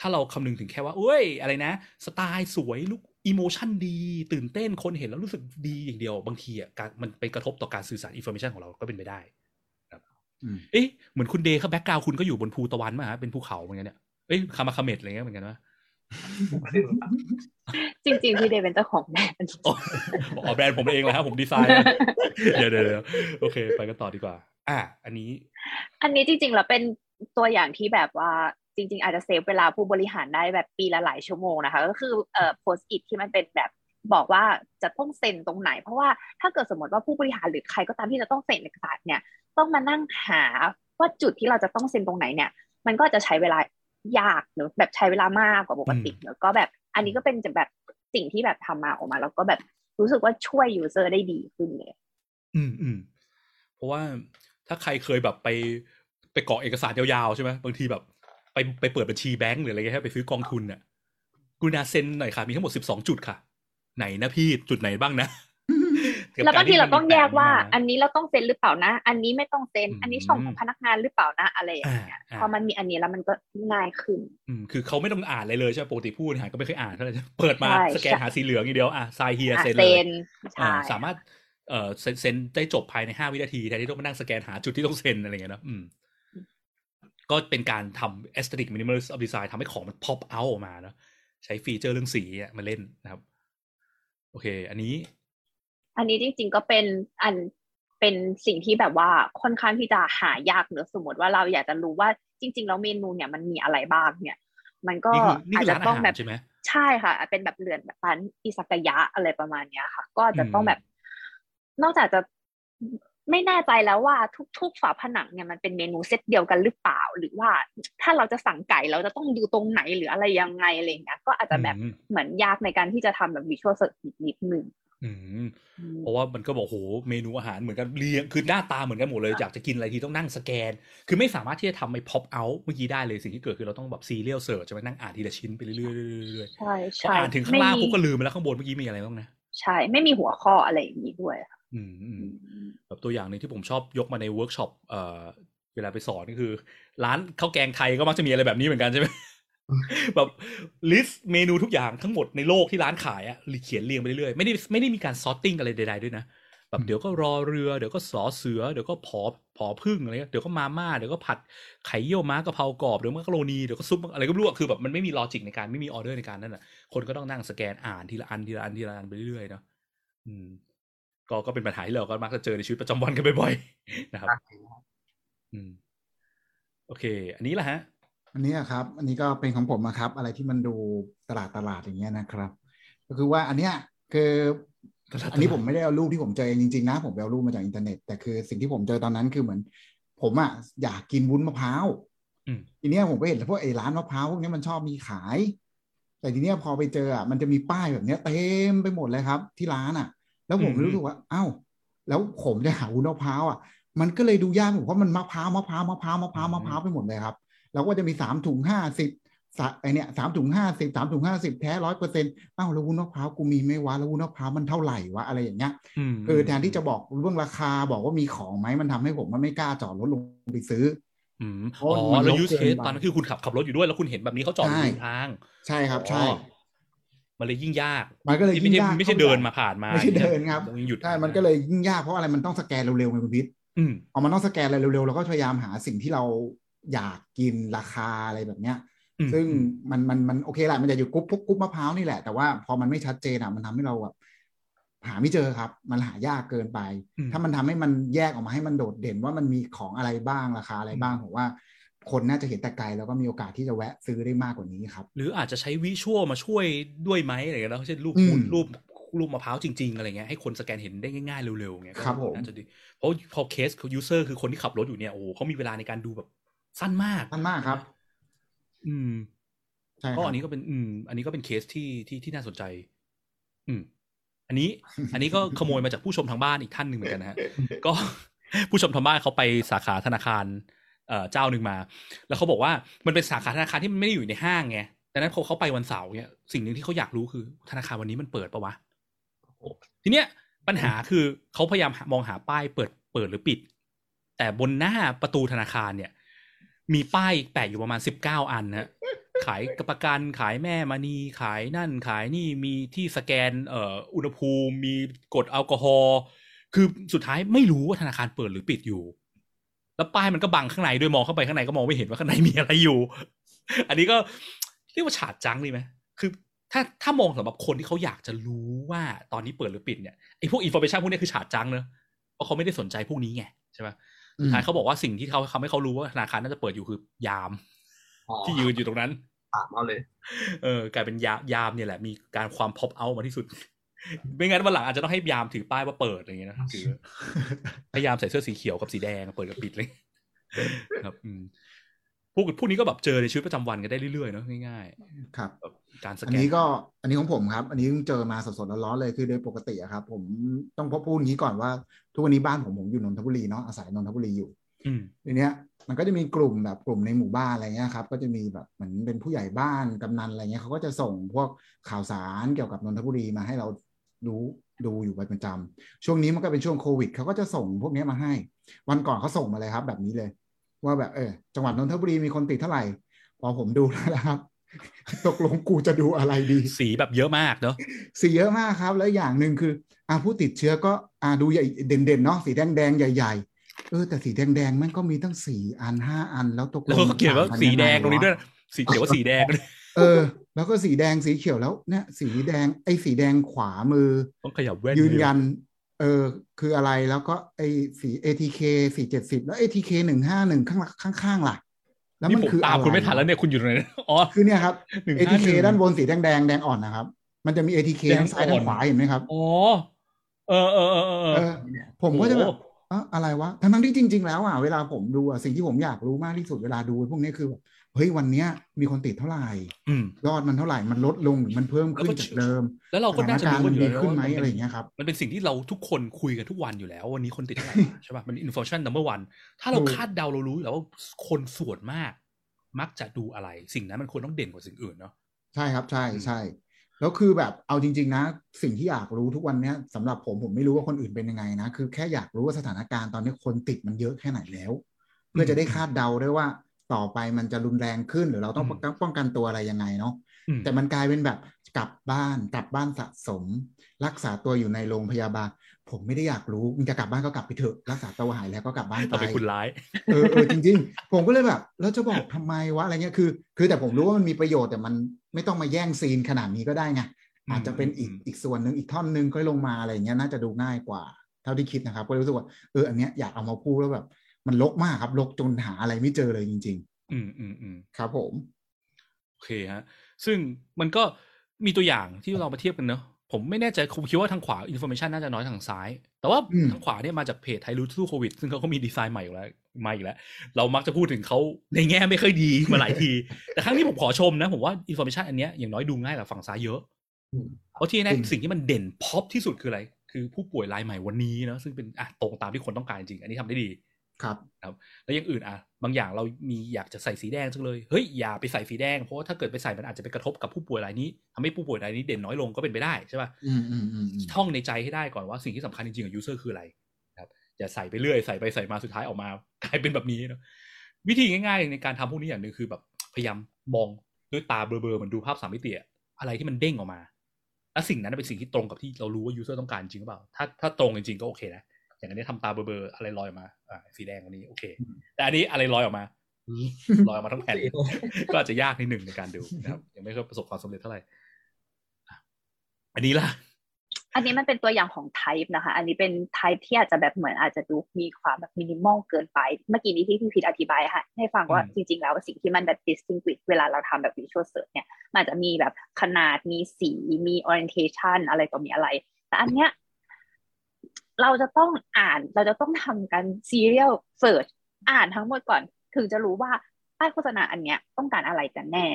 ถ้าเราคำนึงถึงแค่ว่าเอ้ย อะไรนะ สไตล์สวยลุค emotion ดี ตื่นเต้นคนเห็นแล้วรู้สึกดีอย่างเดียว บางทีอะการมันไปกระทบต่อการสื่อสาร information ของเราก็เป็นไปได้ครับอืม เอ๊ะเหมือนคุณเดย์เขา background คุณก็อยู่บนภูตะวันมาฮะเป็นภูเขาเหมือนกันเนี่ยเอ้ย Karmakamet อะไรเงี้ยเหมือนกันวะจริงๆ พี่เดย์เป็นเจ้าของแบรนด์ อ๋ออ๋อแบรนด์ผมเองแหละครับผมดีไซน์นะเดี๋ยวเดี๋ยวเดี๋ยวโอเค ไปกันต่อดีกว่า อะอันนี้ อันนี้จริงๆแล้วเป็นตัวอย่างที่แบบว่าจริง ๆ อาจจะ save เวลาผู้บริหารได้แบบปีละหลายชั่วโมงนะคะ ก็คือเอ่อ Post-it ที่มันเป็นแบบบอกว่าจะต้องเซ็นตรงไหน เพราะว่าถ้าเกิดสมมติว่าผู้บริหารหรือใครก็ตามที่จะต้องเซ็นเอกสารเนี่ย ต้องมานั่งหาว่าจุดที่เราจะต้องเซ็นตรงไหนเนี่ย มันก็จะใช้เวลายากหรือแบบใช้เวลามากกว่าปกติแล้วก็แบบ อันนี้ก็เป็นแบบสิ่งที่แบบทำมาออกมา แล้วก็แบบรู้สึกว่าช่วย user ได้ดีขึ้นเลยอืมอืมเพราะว่าถ้าใครเคยแบบไปไปเกาะเอกสารยาวๆใช่ไหมบางทีแบบไปไปเปิดบัญชีแบงก์หรืออะไรเงี้ยไปซื้อกองทุนน่ะกรุณาเซ็นหน่อยค่ะ มีทั้งหมดสิบสองจุดค่ะ ไหนนะพี่จุดไหนบ้างนะ แล้วบางทีเราต้องแยกว่า อัอันนนี้เราต้องเซ็นหรือเปล่านะ อันนี้ไม่ต้องเซ็นอืมอันนี้ช่องของพนักงานหรือเปล่านะ อะไรอย่างเงี้ยอ่าพอมันมีอันนี้แล้วมันก็ง่ายขึ้น อืม คือเขาไม่ต้องอ่านอะไรเลยใช่ไหมปกติผู้บริหารก็ไม่เคยอ่านเท่าไหร่เปิดมาใช่สแกนใช่หาสีเหลืองอย่างเดียว อะทรายเฮียอะเซ็นเลเซ็ยนอ่าใช่สามารถเอ่อเซ็นเซ็นได้จบภายในห้าวินาทีแทนที่ต้องมานั่งสแกนหาจุดที่ต้องเซ็นอะไรเงี้ยเนอะอืมก็เป็นการทำ aesthetic minimalist of design ทำให้ของมัน pop out ออกมาเนอะใช้ฟีเจอร์เรื่องสีอะมาเล่นนะครับ โอเค อันนี้ อันนี้จริงๆก็เป็นอันเป็นสิ่งที่แบบว่าค่อนข้างที่จะหายากเนอะสมมติว่าเราอยากจะรู้ว่าจริง ๆ แล้วเมนูเนี่ยมันมีอะไรบ้างเนี่ย มันก็นี่คือนี่อาจคือจะร้านอาต้องหารแบบใช่ไหมใช่ค่ะ เป็นแบบเรือนแบบร้านอิซากายะอะไรประมาณเนี้ยค่ะ ก็อาจจะต้องอืมแบบ นอกจากจะไม่แน่ใจแล้วว่าทุก ๆ ฝาผนังเนี่ยมันเป็นเมนูเซตเดียวกันหรือเปล่า หรือว่าถ้าเราจะสั่งไก่เราจะต้องดูตรงไหนหรืออะไรยังไงอะไรอย่างเงี้ยก็อาจจะแบบอืมเหมือนยากในการที่จะทำแบบวิชวลสนิดนึง อืมอืมเพราะว่ามันก็บอกโหเมนูอาหารเหมือนกันเรียงคือหน้าตาเหมือนกันหมดเลยอยากจะกินอะไรทีต้องนั่งสแกน คือไม่สามารถที่จะทำไป pop out เมื่อกี้ได้เลยสิ่งที่เกิดคือเราต้องแบบ serial search จะไปนั่งอ่านทีละชิ้นไปเรื่อยๆเรื่อยๆเรื่อยใช่ๆพอใช่อ่านถึงข้างล่างไม่มีปุ๊บก็ลืมไปแล้วข้างบนเมื่อกี้มีอะไรบ้างนะใช่ไม่มีหัวข้ออะไรอย่างนี้ด้วยค่ะอืมอืมแบบตัวอย่างหนึ่งที่ผมชอบยกมาในเวิร์กช็อปเอ่อเวลาไปสอนก็คือ ร้านข้าวแกงไทยก็มักจะมีอะไรแบบนี้เหมือนกันใช่ไหม แบบ list เมนูทุกอย่างทั้งหมดในโลกที่ร้านขายอะเขียนเรียงไปเรื่อยๆไม่ได้ไม่ได้มีการ sorting อะไรใดๆด้วยนะแบบเดี๋ยวก็รอเรือเดี๋ยวก็สอเสือเดี๋ยวก็ผอผอพึ่งอะไรเงี้ยเดี๋ยวก็มาม่าเดี๋ยวก็ผัดไข่เยี่ยวม้ากะเพรากรอบเดี๋ยวมักกะโรนีเดี๋ยวก็ซุปอะไรก็ไม่รู้อะคือแบบมันไม่มี logic ในการไม่มีออเดอร์ในการนั่นแหละคนก็ต้องนั่งสแกนอ่านทีละอันทีละอันทีละอันไปเรื่อยๆเนาะอืม ก็ก็เป็นปัญหาที่เราก็มักจะเจอในชีวิตประจำวันกันบ่อยๆนะครับ อืม โอเค อันนี้แหละฮะ อันนี้อะครับ อันนี้ก็เป็นของผมนะครับ อะไรที่มันดูตลาดตลาดอย่างเงี้ยนะครับ ก็คือว่าอันเนี้ยคือตลาดอันนี้ตลาดผมไม่ได้เอารูปที่ผมเจอเองจริงๆนะ ผมไปเอารูปมาจากอินเทอร์เน็ตแต่คือสิ่งที่ผมเจอตอนนั้นคือเหมือน ผมอะอยากกินวุ้นมะพร้าวอืมทีเนี้ยผมก็เห็นพวกไอ้ร้านมะพร้าวพวกเนี้ยมันชอบมีขาย แต่ทีเนี้ยพอไปเจออะมันจะมีป้ายแบบเนี้ยเต็มไปหมดเลยครับ ที่ร้านอะ แล้วผมอืมรู้สึกว่าอ้าวแล้วผมจะหาวุ้นมะพร้าวอะ มันก็เลยดูยากผมเพราะมันมะพร้าวมะพร้าวมะพร้าวมะพร้าวมะพร้าวไปหมดเลยครับ แล้วก็จะมีสามถุงห้าสิบไอเนี่ยสามถุงห้าสิบสามถุงห้าสิบแท้ร้อยเปอร์เซ็นต์อ้าวแล้ววุ้นมะพร้าวกูมีไหม่วะแล้ววุ้นมะพร้าวมันเท่าไหร่วะอะไรอย่างเงี้ยอืมคือแทนที่จะบอกเรื่องราคาบอกว่ามีของไหมมันทำให้ผมมันไม่กล้าจอดรถลงไปซื้ออืมเพราะอ๋อมันแล้วรกยูสเกินเคสไปตอนนั้นคือคุณขับขับรถอยู่ด้วยแล้วคุณเห็นแบบนี้เขาจอดอยู่ใช่ริมทาง ใช่ครับใช่อ๋อมันเลยยิ่งยาก มันก็เลยไม่ยิ่งใช่ยากไม่ใช่ข้ปเดินมาผ่านมา ไม่ใช่เดินครับต้องหยุดใช่มันก็เลยยิ่งยากเพราะอะไรมันต้องสแกนเร็วๆไงคุณพิษอืมพอมันต้องสแกนอะไรเร็วๆเราก็พยายามหาสิ่งที่เรา อยากกินราคาอะไรแบบเนี้ยอืมซึ่งอืมมันมันมันโอเคแหละมันจะอยู่กรุ๊ปพวกกรุ๊ปมะพร้าวนี่แหละ แต่ว่าพอมันไม่ชัดเจนอะมันทำให้เราแบบหาไม่เจอครับ มันหายากเกินไปอืมถ้ามันทำให้มันแยกออกมาให้มันโดดเด่นว่ามันมีของอะไรบ้างราคาอะไรบ้างผมว่าคนน่าจะเห็นแต่ไกลแล้วก็มีโอกาสที่จะแวะซื้อได้มากกว่านี้ครับ หรืออาจจะใช้ visual มาช่วยด้วยไหมอะไรเงี้ยแล้วเช่นรูปอืมรูปรูปมะพร้าวจริงๆอะไรเงี้ยให้คนสแกนเห็นได้ง่ายๆเร็วๆเงี้ยก็ครับผมน่าจะดีเพราะพอ case user คือคนที่ขับรถอยู่เนี่ยโอ้โหเขามีเวลาในการดูแบบ สั้นมากสั้นมากครับ อืมใช่คก็รับอันนี้ก็เป็น อืม อันนี้ก็เป็นเคสที่ที่ที่น่าสนใจ อืม อันนี้ อันนี้ก็ขโมยมาจากผู้ชมทางบ้านอีกท่านหนึ่งเหมือนกันนะฮะก็ผู้ชมทางบ้านเขาไปสาขาธนาคารเอ่อเจ้าหนึ่งมา แล้วเขาบอกว่ามันเป็นสาขาธนาคารที่มันไม่ได้อยู่ในห้างไงดังนั้นพอเขาไปวันเสาร์เนี่ยสิ่งหนึ่งที่เขาอยากรู้คือธนาคารวันนี้มันเปิดปะวะทีเนี้ยปัญหาคือเขาพยายามหามองหาป้ายเปิดเปิดหรือปิด แต่บนหน้าประตูธนาคารเนี่ย มีป้ายแปะอยู่ประมาณสิบเก้าอันนะขายประกันขายแม่มณีขายนั่นขายนี่มีที่สแกนเอ่ออุณหภูมิ มีกดแอลกอฮอล์คือสุดท้ายไม่รู้ว่าธนาคารเปิดหรือปิดอยู่แล้วแล้วป้ายมันก็บังข้างในด้วยมองเข้าไปข้างในก็มองไม่เห็นว่าข้างในมีอะไรอยู่ อันนี้ก็เรียกว่า chartjunk ดีไหมคือถ้าถ้ามองสำหรับคนที่เขาอยากจะรู้ว่าตอนนี้เปิดหรือปิดเนี่ยไอ้พวก information พวกนี้คือ chartjunk เนอะเพราะเขาไม่ได้สนใจพวกนี้ไงใช่ไหม สุดท้ายเขาบอกว่าสิ่งที่เขาทำให้เขารู้ว่าธนาคารน่าจะเปิดอยู่คือยามอ๋อที่ยืนอยู่ตรงนั้นถามเอาเลย เออกลายเป็นยายามเนี่ยแหละ มีการความพ o อ o เอามาที่สุด ไม่งั้นวันหลังอาจจะต้องให้ยามถือป้ายว่าเปิดอะไรอย่างเงี้ยนะถือพยายามใส่เสื้อสีเขียวกับสีแดงเปิดกับปิดเลย ครับ อืมพวกพวกนี้ก็แบบเจอในชีวิตประจำวันกันได้เรื่อยๆเนาะง่ายครับๆแบบ การสอัแกนนนี้ก็อันนี้ของผมครับ อันนี้เพิ่งเจอมาสดๆร้อนๆเลยคือโดยปกติอะครับ ผมต้องพบพูดอย่างนี้ก่อนว่า ทุกวันนี้บ้านผมผมอยู่นนทบุรีเนาะอาศัยนนทบุรีอยู่อืมทีเนี้ยมันก็จะมีกลุ่มแบบกลุ่มในหมู่บ้านอะไรเงี้ยครับ ก็จะมีแบบเหมือนเป็นผู้ใหญ่บ้านกำนันอะไรเงี้ยเขาก็จะส่งพวกข่าวสารเกี่ยวกับนนทบุรีมาให้เราดูดูอยู่เป็นประจำช่วงนี้มันก็เป็นช่วงโควิดเขาก็จะส่งพวกเนี้ยมาให้ วันก่อนเขาส่งมาเลยครับ แบบนี้เลย ว่าแบบเออจังหวัดนนทบุรีมีคนติดเท่าไหร่ พอผมดูแล้วนะครับ ตกลงกูจะดูอะไรดี สีแบบเยอะมากเนาะสีเยอะมากครับ แล้วอย่างหนึ่งคืออ่าผู้ติดเชื้อก็อ่าดูใหญ่เด่นๆเนาะสีแดงๆใหญ่ ๆ เออ แต่สีแดงๆมันก็มีตั้งสี่อันห้าอันแล้วตกลแล้วงก็เขียนว่าต่สีแดงยัไตรงนี้ด้วยนะสีเขียวว่าสีแดงด้วยเออ แล้วก็สีแดงสีเขียวแล้วเนี่ยสีแดงไอ้สีแดงขวามือต้องขยับแว่นยืนยัน เออ คืออะไรแล้วก็ไอ้สี ATK สี่เจ็ดสิบแล้ว ATK หนึ่งห้าหนึ่งข้างหลังข้างๆล่ะ แล้วนี่มันผมคือตามอะไรคุณไม่ทันแล้วเนี่ยคุณอยู่ตรงไหนอ๋อคือเนี่ยครับหนึ่งห้า ATK หนึ่งด้านบนสีแดงแดงๆแดงอ่อนนะครับ มันจะมี ATK แดงทั้งซ้ายอ่ทั้อนงขวาเห็นไหมครับอ๋อเออเออเออเออเออผมก็จะแบบโอ้อะอะไรวะทั้งทั้งที่จริง ๆ แล้วอะเวลาผมดูอะสิ่งที่ผมอยากรู้มากที่สุดเวลาดูพวกนี้คือแบบ เฮ้ยวันเนี้ยมีคนติดเท่าไหร่อืมยอดมันเท่าไหร่มันลดลงหรือมันเพิ่มขึ้นแล้วก็จากเดิม แล้วเราก็น่าจะสถรู้นกันอยู่ดีแล้วขึ้นไหมว่าอะไรอย่างเงี้ยครับมันเป็นสิ่งที่เราทุกคนคุยกันทุกวันอยู่แล้ว วันนี้คนติดเท่าไหร่ใช่ป่ะมัน information number one ถ้าเราถูกคาดเดาเรารู้อยู่แล้วว่าคนส่วนมาก มักจะดูอะไร สิ่งนั้นมันควรต้องเด่นกว่าสิ่งอื่นเนาะใช่ครับใช่อืมใช่แล้วคือแบบเอาจริง ๆ นะ สิ่งที่อยากรู้ทุกวันเนี้ยสำหรับผมผมไม่รู้ว่าคนอื่นเป็นยังไงนะ คือแค่อยากรู้ว่าสถานการณ์ตอนนี้คนติดมันเยอะแค่ไหนแล้ว เพื่อจะได้คาดเดาได้ว่า ต่อไปมันจะรุนแรงขึ้นหรือเราต้องป้องกันป้องกันตัวอะไรยังไงเนาะอืมแต่มันกลายเป็นแบบกลับบ้านกลับบ้านสะสม รักษาตัวอยู่ในโรงพยาบาล ผมไม่ได้อยากรู้มึงจะกลับบ้านก็กลับไปเถอะรักษาตัวหายแล้วก็กลับบ้านเราไปเป็นคุณร้ายเออเออจริง ๆ ผมก็เลยแบบ แล้วจะบอกทำไมวะอะไรเงี้ยคือ คือแต่ผมรู้ว่ามันมีประโยชน์แต่มันไม่ต้องมาแย่งซีนขนาดนี้ก็ได้ไงอืมอาจจะเป็นอีกอืมอีกส่วนหนึ่งอีกท่อนหนึ่งค่อยลงมาอะไรเงี้ยน่าจะดูง่ายกว่า เท่าที่คิดนะครับก็เลยรู้สึกว่าเอออันเนี้ยอยากเอามาพูดแล้วแบบ มันลกมากครับลกจนหาอะไรไม่เจอเลยจริงอืมอืมอืมๆครับผมโอเคฮะซึ่งมันก็มีตัวอย่างที่เรามาเทียบกันเนอะผมไม่แน่ใจผมคิดว่าทางขวาอินโฟ a t ชันน่าจะน้อยทางซ้าย แต่ว่าอืมทางขวาเนี่ยมาจากเพจไทยรู้สู้โควิด ซึ่งเขาก็มีดีไซน์ใหม่อยู่แล้วมาอีกแล้ว เรามักจะพูดถึงเขาในแง่ไม่ค่อยดีมาหลายที แต่ครั้งนี้ผมขอชมนะ ผมว่าอินโฟ a t ชันอันเนี้ยอย่างน้อยดูง่ายกว่าฝั่งซ้ายเยอะอืมเพราะที่แน่จริงสิ่งที่มันเด่นพอปที่สุดคืออะไร คือผู้ป่วยรายใหม่วันนี้เนอะซึ่งเป็นอะตรงตามที่คนต้องการจริง อันนี้ทำได้ดี ครับแล้วอย่างอื่นอะบางอย่างเรามีอยากจะใส่สีแดงจังเลยเฮ้ยอย่าไปใส่สีแดงเพราะว่าถ้าเกิดไปใส่มันอาจจะไปกระทบกับผู้ป่วยรายนี้ทำให้ผู้ป่วยรายนี้เด่นน้อยลงก็เป็นไปได้ใช่ป่ะอืมอืมอืมอืมท่องในใจให้ได้ก่อนว่าสิ่งที่สำคัญจริงๆของ user คืออะไรนะครับอย่าใส่ไปเรื่อยใส่ไปใส่มาสุดท้ายออกมากลายเป็นแบบนี้เนอะวิธีง่ายๆในการทำพวกนี้อย่างหนึ่งคือแบบพยายามมองด้วยตาเบลอๆเหมือนดูภาพสามมิติอะอะไรที่มันเด้งออกมา และสิ่งนั้นเป็นสิ่งที่ตรงกับที่เรารู้ว่า user ต้องการจริงหรือเปล่าถ้าถ้าตรงจริงๆก็โอเคนะ อย่างอันนี้ทำตาเบลอๆอะไรลอยออกมาอ่าสีแดงอันนี้โอเค แต่อันนี้อะไรลอยออกมาลอยออกมาทั้งแผ่นก็อาจจะยากนิดหนึ่งในการดูนะครับ ยังไม่เคยประสบความสำเร็จเท่าไหร่อะอันนี้ล่ะ อันนี้มันเป็นตัวอย่างของ type นะคะ อันนี้เป็น type ที่อาจจะแบบเหมือนอาจจะดูมีความแบบมินิมอลเกินไป เมื่อกี้นี้ที่พี่พีทอธิบายค่ะให้ฟังว่าอืมจริง ๆ แล้วสิ่งที่มันแบบ distinguish เวลาเราทำแบบ visual search เนี่ย มันอาจจะมีแบบขนาดมีสีมี orientation อะไรต่อมีอะไร แต่อันเนี้ย เราจะต้องอ่านเราจะต้องทำการ serial search อ่านทั้งหมดก่อน ถึงจะรู้ว่าป้ายโฆษณาอันเนี้ยต้องการอะไรกันแน่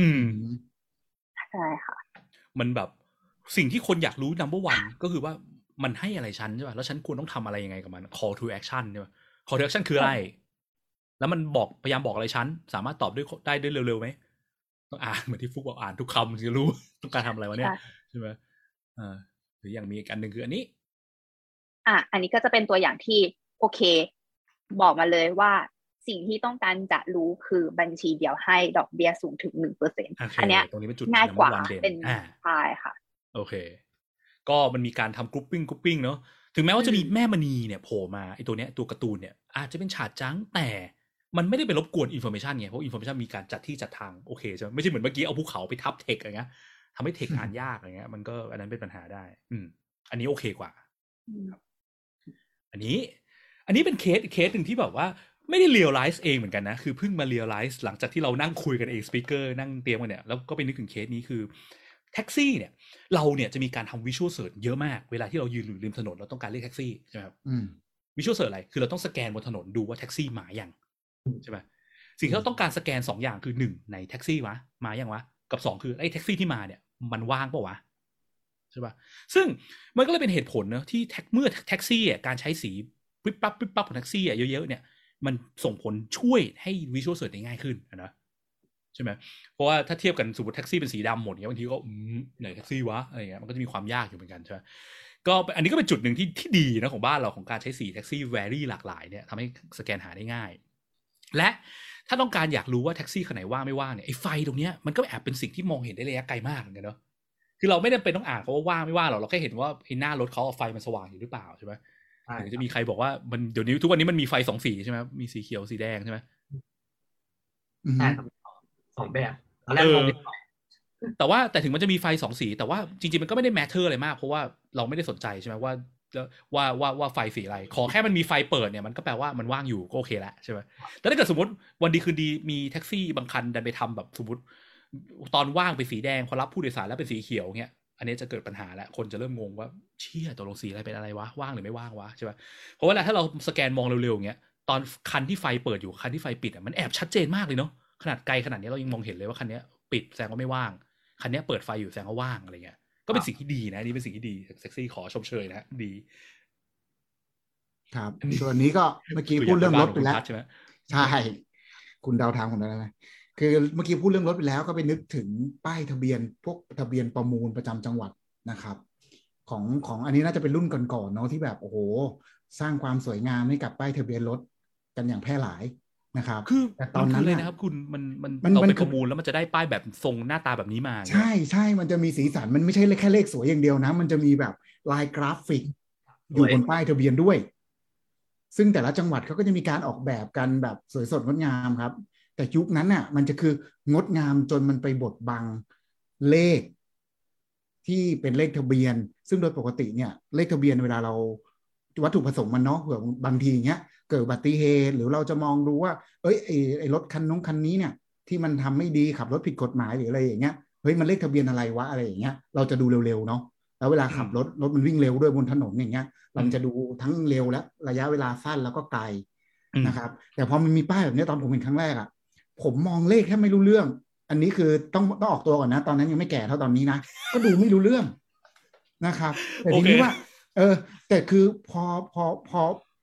อืมใช่ค่ะ มันแบบสิ่งที่คนอยากรู้ number one ก็คือว่ามันให้อะไรฉันใช่ป่ะแล้วฉันควรต้องทำอะไรยังไงกับมัน call to action ใช่ป่ะ call to action คืออะไร แล้วมันบอกพยายามบอกอะไรฉันสามารถตอบด้วยได้ด้วยเร็วๆไหมต้องอ่านเหมือนที่ฟุกบอกอ่านทุกคำถึงจะรู้ต้องการทำอะไรวะเนี่ยใช่ใช่ไหมอ่าหรืออย่างมีอีกอันหนึ่งคืออันนี้ อะอันนี้ก็จะเป็นตัวอย่างที่โอเค บอกมาเลยว่าสิ่งที่ต้องการจะรู้คือบัญชีเดียวให้ดอกเบี้ยสูงถึงหนึ่งเปอร์เซ็นต์โอเคอันเนี้ยตรงนี้เป็นจุดง่ายกว่า number one ด่เป็นอ่าใช่ค่ะ โอเค ก็มันมีการทำ grouping grouping เนาะถึงแม้ว่าจะมีแม่มณีเนี่ยโผล่มาไอตัวเนี้ยตัวการ์ตูนเนี่ยอาจจะเป็น chart junk แต่มันไม่ได้ไปรบกวน information ไงเพราะ information มีการจัดที่จัดทางโอเคใช่ไหมไม่ใช่เหมือนเมื่อกี้เอาภูเขาไปทับเทคอะไรเงี้ยทำให้เทคอ่านยากอะไรเงี้ย มันก็อันนั้นเป็นปัญหาได้ อืม อันนี้โอเคกว่า อันนี้ อันนี้เป็น case case หนึ่งที่แบบว่าไม่ได้ realize เองเหมือนกันนะ คือเพิ่งมา realize หลังจากที่เรานั่งคุยกันเอง speaker นั่งเตรียมกันเนี่ย แล้วก็ไปนึกถึงเคสนี้คือแท็กซี่เนี่ย เราเนี่ยจะมีการทำ visual search เยอะมาก เวลาที่เรายืนอยู่ริมถนนเราต้องการเรียกแท็กซี่ใช่ไหมครับอืมvisual search อะไร คือเราต้องสแกนบนถนนดูว่าแท็กซี่มาอย่างใช่ไหมสิ่งที่เราต้องการสแกนสองอย่างคือหนึ่งในแท็กซี่วะมาอย่างวะ กับสองคือไอ้แท็กซี่ที่มาเนี่ย มันว่างปะวะ ใช่ปะซึ่งมันก็เลยเป็นเหตุผลเนะที่แท็กเมื่อแท็กซี่อะการใช้สีปิ๊บปั๊บปิ๊บปั๊บของแท็กซี่อะเยอะๆเนี่ยมันส่งผลช่วยให้ visual search ได้ง่ายขึ้นนะใช่ไหมเพราะว่าถ้าเทียบกันสมมติแท็กซี่เป็นสีดำหมดเนี้ยบางทีก็อืมไหนแท็กซี่วะอะไรเงี้ยมันก็จะมีความยากอยู่เหมือนกันใช่ไหมก็อันนี้ก็เป็นจุดหนึ่งที่ที่ดีนะของบ้านเราของการใช้สีแท็กซี่แวรี่หลากหลายเนี่ยทำให้สแกนหาได้ง่าย และถ้าต้องการอยากรู้ว่าแท็กซี่คันไหนว่างไม่ว่างเนี่ยไอ้ไฟตรงเนี้ยมันก็แอบเป็นสิ่งที่มองเห็นได้ระยะไกลมากเหมือนกันเนาะ คือเราไม่ได้เป็นต้องอ่านเขาว่าว่างไม่ว่างหรอกเราแค่เห็นว่าไอ้หน้ารถเขาไฟมันสว่างอยู่หรือเปล่าใช่ไหมใช่ถึงจะมีใครบอกว่ามันเดี๋ยวนี้ทุกวันนี้มันมีไฟสองสีใช่ไหมมีสีเขียวสีแดงใช่ไหมอืมใช่ครับสองแบบตอนแรกเออมองไม่ออกแต่ว่าแต่ถึงมันจะมีไฟสองสี แต่ว่าจริงๆมันก็ไม่ได้ matter อะไรมาก เพราะว่าเราไม่ได้สนใจใช่ไหมว่าว่าว่าว่าไฟสีอะไร ขอแค่มันมีไฟเปิดเนี่ยมันก็แปลว่ามันว่างอยู่ก็โอเคแล้วใช่ไหมแต่ถ้าเกิดสมมติวันดีคืนดีมีแท็กซี่บางคันดันไปทำแบบสมมติ ตอนว่างเป็นสีแดงพอรับผู้โดยสารแล้วเป็นสีเขียวเงี้ยอันนี้จะเกิดปัญหาแล้วคนจะเริ่มงงว่าเชี่ยตกลงสีอะไรเป็นอะไรวะว่างหรือไม่ว่างวะใช่ไหมเพราะว่าถ้าเราสแกนมองเร็วๆเงี้ยตอนคันที่ไฟเปิดอยู่คันที่ไฟปิดอะมันแอบชัดเจนมากเลยเนาะขนาดไกลขนาดนี้เรายังมองเห็นเลยว่าคันนี้ปิดแสดงว่าไม่ว่าง คันนี้เปิดไฟอยู่แสดงว่าว่างอะไรเงี้ยก็เป็นสิ่งที่ดีนะนี่เป็นสิ่งที่ดีเซ็กซี่ขอชมเชยนะดี ครับส่วนอันนี้ก็เมื่อกี้พูดเรื่องรถไปแล้วใช่ไหมใช่ คุณเดาทางผมได้ไหม คือเมื่อกี้พูดเรื่องรถไปแล้วก็ไปนึกถึงป้ายทะเบียนพวกทะเบียนประมูลประจำจังหวัดนะครับ ของของอันนี้น่าจะเป็นรุ่นก่อนๆเนาะที่แบบโอ้โห สร้างความสวยงามให้กับป้ายทะเบียนรถกันอย่างแพร่หลายนะครับ คือแต่ตอนนั้นมัคืเลยน่ะนะครับ คุณมันมันมันเรามันไปคือประมูลแล้วมันจะได้ป้ายแบบทรงหน้าตาแบบนี้มา ใช่ใช่มันจะมีสีสันมันไม่ใช่แค่เลขสวยอย่างเดียวนะ มันจะมีแบบลายกราฟิก อยู่บนป้ายทะเบียนด้วยซึ่งแต่ละจังหวัดเขาก็จะมีการออกแบบกันแบบสวยสดงดงามครับ แต่ยุคนั้นน่ะ มันจะคืองดงามจนมันไปบดบังเลขที่เป็นเลขทะเบียน ซึ่งโดยปกติเนี่ย เลขทะเบียนเวลาเราวัตถุประสงค์มันเนาะเผื่อบางทีเงี้ย เกิดอุบัติเหตุหรือเราจะมองดูว่า เอ้ยไอ้ไอรถคันน้องคันนี้เนี่ย ที่มันทำไม่ดีขับรถผิดกฎหมายหรืออะไรอย่างเงี้ยเฮ้ยมันเลขทะเบียนอะไรวะอะไรอย่างเงี้ยเราจะดูเร็วๆเนาะแล้วเวลาขับรถรถมันวิ่งเร็วด้วยบนถนนอย่างเงี้ยเราจะดูทั้งเร็วและระยะเวลาสั้นแล้วก็ไกลนะครับ แต่พอมันมีป้ายแบบนี้ตอนผมเห็นครั้งแรกอะ ผมมองเลขแค่ไม่รู้เรื่อง อันนี้คือต้องต้องออกตัวก่อนนะ ตอนนั้นยังไม่แก่เท่าตอนนี้นะก็ดูไม่รู้เรื่องนะครับแต่ทีนี้โอเคว่า เออ แต่คือพอพอพอ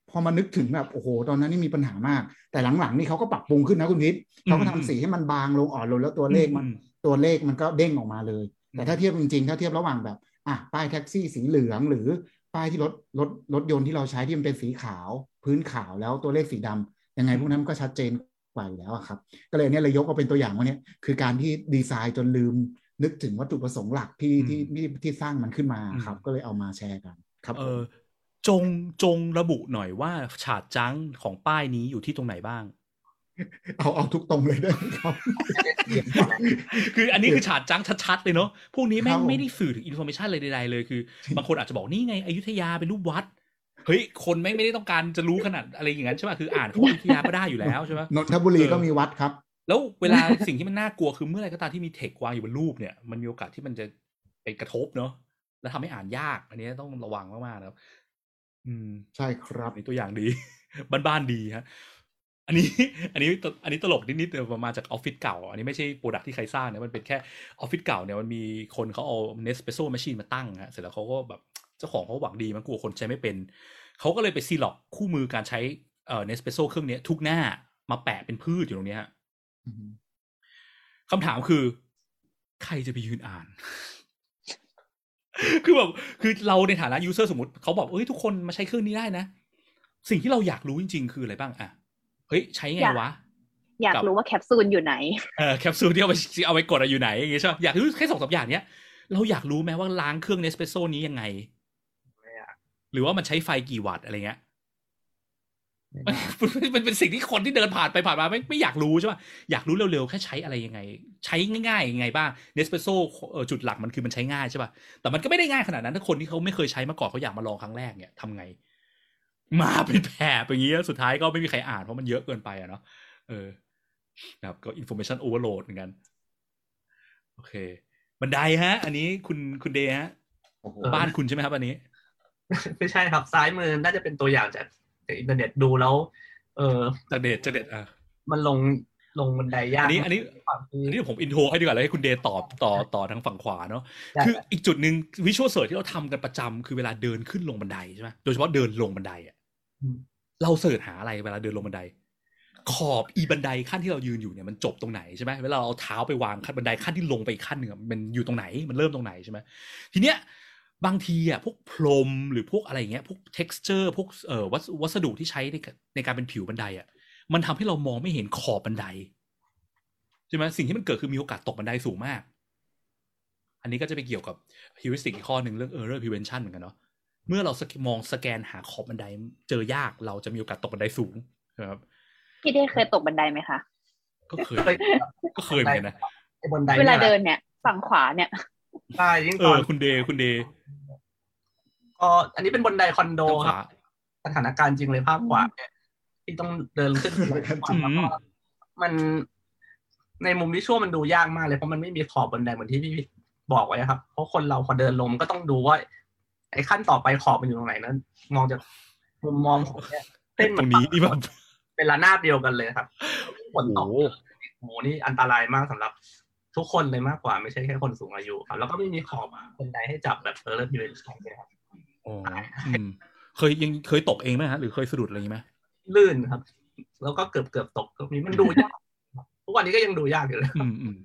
พอมานึกถึงแบบโอ้โห ตอนนั้นนี่มีปัญหามาก แต่หลังๆนี่เขาก็ปรับปรุงขึ้นนะคุณพิษเขาก็ทำสีให้มันบางลงอ่อนลงแล้วตัวเลขมันอืมตัวเลขมันก็เด้งออกมาเลยอืมแต่ถ้าเทียบจริงๆ ถ้าเทียบระหว่างแบบอะป้ายแท็กซี่สีเหลืองหรือป้ายที่รถรถรถยนต์ที่เราใช้ที่มันเป็นสีขาว พื้นขาวแล้วตัวเลขสีดำยังไงพวกนั้นมันก็ชัดเจน กว่าอยู่แล้วอะครับ ก็เลยเนี่ยเลยยกมาเป็นตัวอย่างว่าเนี่ยคือการที่ดีไซน์จนลืมนึกถึงวัตถุประสงค์หลักที่ที่ที่ที่สร้างมันขึ้นมาครับ ก็เลยเอามาแชร์กันครับเออจงจงระบุหน่อยว่า chart junk ของป้ายนี้อยู่ที่ตรงไหนบ้าง เอาเอาทุกตรงเลยได้ไหมครับ คืออันนี้คือ chart junk ชัดๆเลยเนาะพวกนี้แม่ครับผมไม่ได้สื่อถึง information เลยใดๆเลยคือ บางคนอาจจะบอกนี่ไงอยุธยาเป็นรูปวัด เฮ้ยคนแม่งไม่ได้ต้องการจะรู้ขนาดอะไรอย่างนั้นใช่ป่ะคืออ่านเขาว่าอยุธยาก็ได้อยู่แล้วใช่ป่ะนนทบุรีเออก็มีวัดครับ แล้วเวลาสิ่งที่มันน่ากลัวคือเมื่อไหรก็ตามที่มีเทควางอยู่บนรูปเนี่ยมันมีโอกาสที่มันจะไปกระทบเนาะแล้วทำให้อ่านยาก อันนี้ต้องระวังมากๆนะครับ อืมใช่ครับอันนี้ตัวอย่างดี บ้านๆดีฮะอันนี้ อันนี้ตอันนี้ตลกนิดๆแต่มันมาจากออฟฟิศเก่า อันนี้ไม่ใช่โปรดักที่ใครสร้างเนี่ยมันเป็นแค่ออฟฟิศเก่าเนี่ยมันมีคนเขาเอา Nespresso machine มาตั้งฮะเสร็จแล้วเขาก็แบบ เจ้าของเขาหวังดีมันกลัวคนใช้ไม่เป็น เขาก็เลยไปซีร็อกซ์คู่มือการใช้เอ่อ Nespresso เครื่องเนี้ยทุกหน้ามาแปะเป็นพืดอยู่ตรงเนี้ยฮะอืมคำถามคือ ใครจะไปยืนอ่าน คือแบบคือเราในฐานะ user สมมติเขาบอกเอ้ยทุกคนมาใช้เครื่องนี้ได้นะ สิ่งที่เราอยากรู้จริง ๆ คืออะไรบ้างอะเฮ้ยใช้ไงอยากวะอยากกับรู้ว่าแคปซูลอยู่ไหน เออแคปซูลที่เอาไปเอาไปกดอะอยู่ไหนอย่างเงี้ยใช่ปะอยากรู้แค่สองสามอย่างเนี้ย เราอยากรู้ไหมว่าล้างเครื่องเนสเปรสโซ่นี้ยังไงไม่อะ หรือว่ามันใช้ไฟกี่วัตต์อะไรเงี้ยมันเป็นสิ่งที่คนที่เดินผ่านไปผ่านมาไม่ไม่อยากรู้ใช่ป่ะอยากรู้เร็วๆ แค่ใช้อะไรยังไง ใช้ง่ายๆยังไงบ้างเนสเปโซ่จุดหลักมันคือมันใช้ง่ายใช่ป่ะแต่มันก็ไม่ได้ง่ายขนาดนั้นถ้าคนที่เขาไม่เคยใช้มาก่อนเขาอยากมาลองครั้งแรกเนี่ยทำไง มาเป็นแผลอย่างเงี้ยสุดท้ายก็ไม่มีใครอ่านเพราะมันเยอะเกินไปอะเนาะเออนะครับก็ information overload เหมือนกัน โอเค บันไดฮะ อันนี้คุณคุณเดย์ฮะโอ้โหบ้านคุณใช่ไหมครับอันนี้ ไม่ใช่ครับซ้ายมือน่าจะเป็นตัวอย่างจากจากอินเทอร์เน็ตดูแล้ว เออจะเด็ดจะเด็ดอะมันลงลงบันไดยากอันนี้ อันนี้ความที่อันนี้ผม intro ให้ดีกว่าแล้วให้คุณเดย์ตอบต่อต่อทางฝั่งขวาเนาะได้คืออีกจุดหนึ่ง visual search ที่เราทำกันประจำคือเวลาเดินขึ้นลงบันไดใช่ไหมโดยเฉพาะเดินลงบันไดอะอืมเราเสิร์ชหาอะไรเวลาเดินลงบันได ขอบอีบันไดขั้นที่เรายืนอยู่เนี่ยมันจบตรงไหนใช่ไหมเวลาเราเอาเท้าไปวางขั้นบันไดขั้นที่ลงไปอีกขั้นหนึ่งอะมันอยู่ตรงไหนมันเริ่มตรงไหนใช่ไหมทีเนี้ย บางทีอะพวกพรมหรือพวกอะไรอย่างเงี้ยพวก texture พวกเอ่อวัสวัสดุที่ใช้ในในการเป็นผิวบันไดอะมันทำให้เรามองไม่เห็นขอบบันไดใช่ไหมสิ่งที่มันเกิดคือมีโอกาสตกบันไดสูงมาก อันนี้ก็จะไปเกี่ยวกับ heuristic อีกข้อหนึ่งเรื่อง error prevention เหมือนกันเนาะเมื่อเราสแกมองสแกนหาขอบบันไดเจอยากเราจะมีโอกาสตกบันไดสูงนะครับพี่ได้เคยตกบันไดไหมคะก็เคยเคยก็เคยเหมือนกันนะไอ้บันไดเวลานี่ยเดินเนี่ย ฝั่งขวาเนี่ยใช่ยิ่งเอตออนคุณเดย์คุณเด ย์ก็อันนี้เป็นบันไดคอนโดทางขวาครับสถานการณ์จริงเลยภาพขวาเนี่ยที่ต้องเดินขึ้นสถานการณ์จริงแล้วก็มันในมุม visual มันดูยากมากเลยเพราะมันไม่มีขอบบันไดเหมือนที่พี่บอกไว้ครับ เพราะคนเราพอเดินลงมันก็ต้องดูว่า ไอ้ขั้นต่อไปขอบมันอยู่ตรงไหนนั้นมองจากมุมมองของเนี่ยเส้นตมัรนงนี้นี่แบบเป็นระนาบเดียวกันเลยครับฝนโอ้ตโหกโหนี่อันตรายมากสำหรับทุกคนเลยมากกว่าไม่ใช่แค่คนสูงอายุครับ แล้วก็ไม่มีขอบบันไดให้จับแบบเออร์พิเวนชั่นเลยครับโอ้อืมเคยยังเคยตกเองไหมฮะหรือเคยสะดุดอะไรอย่างงี้ไหมลื่นครับ แล้วก็เกือบเกือบตกตรงนี้มันดูยากครับทุกวันนี้ก็ยังดูยากอยู่เลยอืมอืม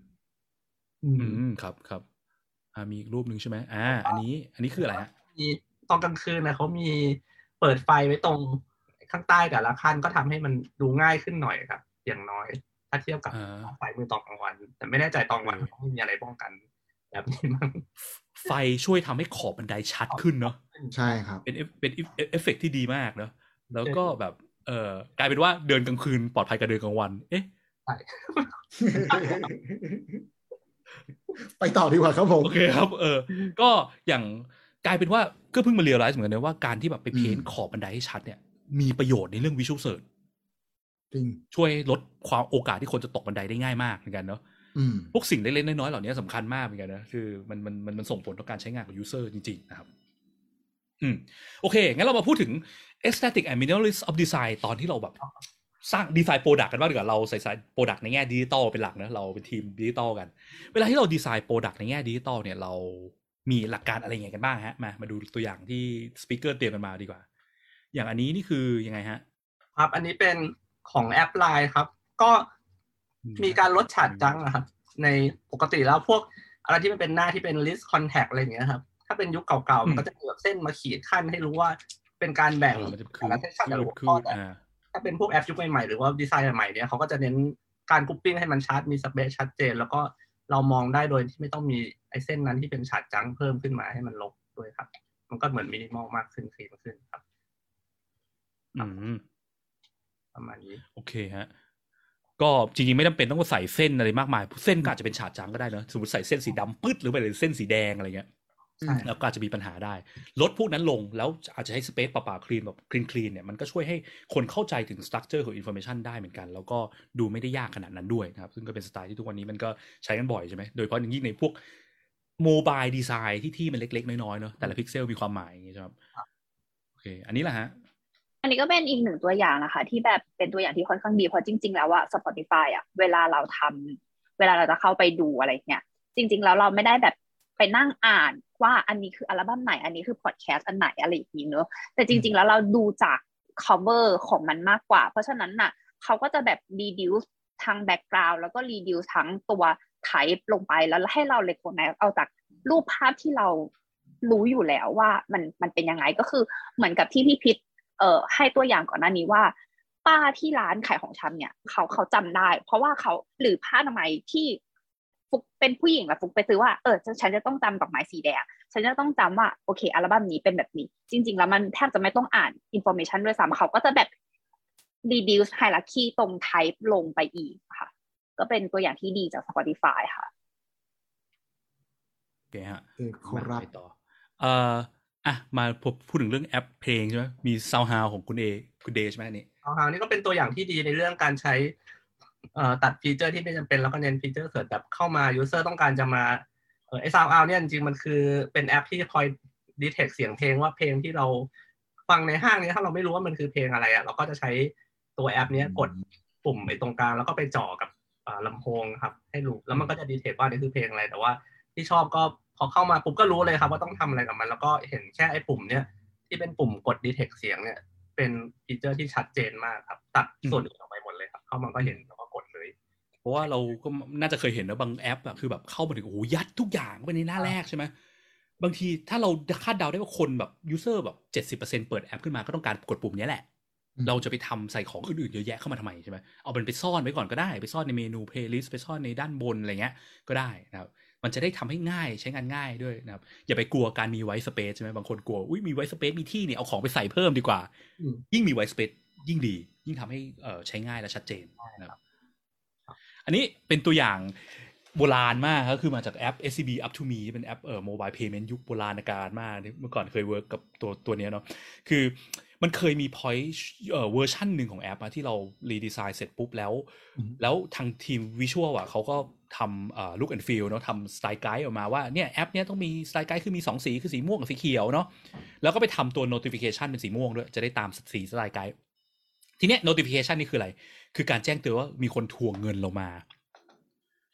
อืมอืมครับครับอ่ามีอีกรูปหนึ่งใช่ไหมอ่า อันนี้ อันนี้คืออะไรฮะมีตอนกลางคืนนะเขามีเปิดไฟไว้ตรงข้างใต้แต่ละขั้นก็ทำให้มันดูง่ายขึ้นหน่อยครับ อย่างน้อย ถ้าเทียบกับอ่าไฟมือตอนกลางวัน แต่ไม่แน่ใจตอนกลางวันเขาไม่มีอะไรป้องกัน แบบนี้มั้งไฟช่วยทำให้ขอบบันไดชัดขึ้นเนาะใช่ครับ เป็นเอฟเป็นเอฟเอฟเฟกต์ที่ดีมากเนาะแล้วก็แบบเออกลายเป็นว่าเดินกลางคืนปลอดภัยกว่าเดินกลางวัน เอ๊ะใช่ไปต่อดีกว่าครับผมโอเคครับ เออ ก็อย่างกลายเป็นว่าก็เพิ่งมา realize เหมือนกันนะว่าการที่แบบไป paint อืมขอบบันไดให้ชัดเนี่ย มีประโยชน์ในเรื่อง visual search จริงช่วยลดความโอกาสที่คนจะตกบันไดได้ง่ายมากเหมือนกันเนาะอืม พวกสิ่งเล็กๆน้อยๆเหล่านี้สำคัญมากเหมือนกันนะคือมันมันมันมันส่งผลต่อการใช้งานของ user จริง ๆ นะครับอืมโอเค งั้นเรามาพูดถึง aesthetic and minimalist of design ตอนที่เราแบบ สร้าง design product กันบ้างดีกว่าเราใส่ใส่ product ในแง่ดิจิตอลเป็นหลักนะ เราเป็นทีมดิจิตอลกัน เวลาที่เรา design product ในแง่ดิจิตอลเนี่ยเรามีหลักการอะไรยังไงกันบ้างฮะ มามาดูตัวอย่างที่ speaker เตรียมกันมาดีกว่า อย่างอันนี้นี่คือยังไงฮะ ครับ อันนี้เป็นของแอปไลน์ครับ ก็ มีการลด chart junk นะครับ ในปกติแล้วพวกอะไรที่มันเป็นหน้าที่เป็น list contact อะไรอย่างเงี้ยครับ ถ้าเป็นยุคเก่าๆ มันก็จะมีแบบเส้นมาขีดคั่นให้รู้ว่าเป็นการแบ่งเออมันจะคืแต่ละ section แต่ละหัวข้อคือแต่อ่าถ้าเป็นพวกแอปยุคใหม่ๆ หรือว่าดีไซน์ใหม่ๆเนี่ยเขาก็จะเน้นการ grouping ให้มันชัดมี space ชัดเจน แล้วก็เรามองได้โดยที่ไม่ต้องมีไอ้เส้นนั้นที่เป็น chart junk เพิ่มขึ้นมาให้มันรกด้วยครับ มันก็เหมือนมินิมอลมากขึ้น clean ขึ้นครับ อืมประมาณนี้ โอเคฮะ ก็จริงๆ ไม่จำเป็นต้องใส่เส้นอะไรมากมาย เส้นก็อาจจะเป็น chart junk ก็ได้เนอะสมมติใส่เส้นสีดำปึ๊ดหรือไปเลยเส้นสีแดงอะไรเงี้ยใช่แล้วก็อาจจะมีปัญหาได้ ลดพวกนั้นลงแล้วอาจจะให้ space เปล่าๆ clean แบบ clean clean เนี่ยมันก็ช่วยให้คนเข้าใจถึงสตรัคเจอร์ของอินโฟ a t ชันได้เหมือนกัน แล้วก็ดูไม่ได้ยากขนาดนั้นด้วยนะครับ ซึ่งก็เป็นสไตล์ที่ทุกวันนี้มันก็ใช้กันบ่อยใช่ไหมโดยเฉพาะอย่างยิ่งในพวก mobile design ที่ที่มันเล็กๆ น้อยๆเนอะแต่ละพิกเซลมีความหมายอย่างงี้ใช่ไหมครับโอเคอันนี้แหละฮะ อันนี้ก็เป็นอีกหนึ่งตัวอย่างนะคะ ที่แบบเป็นตัวอย่างที่ค่อนข้างดีเพราะจริง ๆ แล้วอะ Spotify อะเวลาเราทำเวลาเราจะเข้าไปดูอะไรเนี่ยจริง ๆ แล้วเราไม่ได้แบบไปนั่งอ่านว่าอันนี้คืออัลบั้มไหน อันนี้คือพอดแคสต์อันไหนอะไรอย่างนี้เนอะแต่จริง ๆ แล้วเราดูจาก cover ของมันมากกว่า เพราะฉะนั้นน่ะเขาก็จะแบบ reduce ทั้ง background แล้วก็ reduce ทั้งตัว type ลงไปแล้วให้เรา recognize เอาจากรูปภาพที่เรารู้อยู่แล้วว่ามันมันเป็นยังไงก็คือเหมือนกับที่พี่พิษ เอ่อให้ตัวอย่างก่อนหน้านี้ว่า ป้าที่ร้านขายของชำเนี่ย เขาเขาจำได้ เพราะว่าเขาหรือผ้าอนามัยที่ฟุกเป็นผู้หญิงแล้วฟุกไปซื้อว่าเออฉันจะต้องจำดอกไม้สีแดงฉันจะต้องจำว่าโอเคอัลบั้มนี้เป็นแบบนี้ จริง ๆ แล้วมันแทบจะไม่ต้องอ่าน information ด้วยซ้ำเขาก็จะแบบ reduce hierarchy ตรง type ลงไปอีกค่ะ ก็เป็นตัวอย่างที่ดีจาก Spotify ค่ะโอเคฮะเออครับไปต่อเอ่อ อะมาพูดถึงเรื่องแอปเพลงใช่ไหมมี SoundHound ของคุณเอคุณเดใช่ไหมอันนี่เอาฮาวนี่ก็เป็นตัวอย่างที่ดีในเรื่องการใช้เอ่อตัด feature ที่ไม่จำเป็นแล้วก็เน้น feature เสริมแบบเข้ามา user ต้องการจะมาเออไอซาวเอาเนี่ยจริงๆมันคือเป็นแอปที่คอย detect เสียงเพลงว่าเพลงที่เราฟังในห้างนี้ถ้าเราไม่รู้ว่ามันคือเพลงอะไรอะเราก็จะใช้ตัวแอปเนี้ยกดปุ่มไอ้ตรงกลางแล้วก็ไปจ่อกับอ่าลำโพงครับ ให้รู้แล้วมันก็จะ detect ว่านี่คือเพลงอะไรแต่ว่าที่ชอบก็ พอเข้ามาปุ๊บก็รู้เลยครับว่าต้องทำอะไรกับมัน แล้วก็เห็นแค่ไอ้ปุ่มเนี้ยที่เป็นปุ่มกด detect เสียงเนี่ย เป็น feature ที่ชัดเจนมากครับ ตัดส่วนอื่นออกไปหมดเลยครับ เข้ามาก็เห็นแล้วก็กดเลย เพราะว่าเราก็น่าจะเคยเห็นนะบางแอปอะคือแบบเข้ามาถึงโอ้โหยัดทุกอย่างเข้าไปในหน้าแรกใช่ไหมบางทีถ้าเราคาดเดาได้ว่าคนแบบ user แบบเจ็ดสิบเปอร์เซ็นเปิดแอปขึ้นมาก็ต้องการกดปุ่มเนี้ยแหละอืมเราจะไปทำใส่ของอื่นๆเยอะแยะเข้ามาทำไมใช่ไหมเอามันไปซ่อนไว้ก่อนก็ได้ ไปซ่อนในเมนู playlist ไปซ่อนในด้านบนอะไรเงี้ยก็ได้นะครับ มันจะได้ทำให้ง่ายใช้งานง่ายด้วยนะครับ อย่าไปกลัวการมีไว t ์สเปซใช่ไหมบางคนกลัวอุ้ยมีไว t ์สเปซมีที่เนี่ยเอาของไปใส่เพิ่มดีกว่าอืมยิ่งมีไว t ์สเปซยิ่งดี ยิ่งทำให้เอ่อใช้ง่ายและชัดเจนนะครับ อันนี้เป็นตัวอย่างโบราณมากครับคือมาจากแอป SCB Up to Me ที่เป็นแอปเอ่อ mobile payment ยุคโบราณกาลมากที่เมื่อก่อนเคย work กับตัวตัวเนี้ยเนาะคือมันเคยมี point เอ่อเวอร์ชันหนึ่งของแอปอะที่เรา redesign เสร็จปุ๊บแล้วอืมแล้วทางทีม visual อะเขาก็ ทำเอ่อ look and feel เนาะทำ style guide ออกมาว่าเนี่ยแอปเนี้ยต้องมี style guide คือมี 2 สี คือสีม่วงกับสีเขียวเนาะแล้วก็ไปทำตัว notification เป็นสีม่วงด้วย จะได้ตามสี style guide ทีเนี้ย notification นี่คืออะไร คือการแจ้งเตือนว่ามีคนทวงเงินเรามา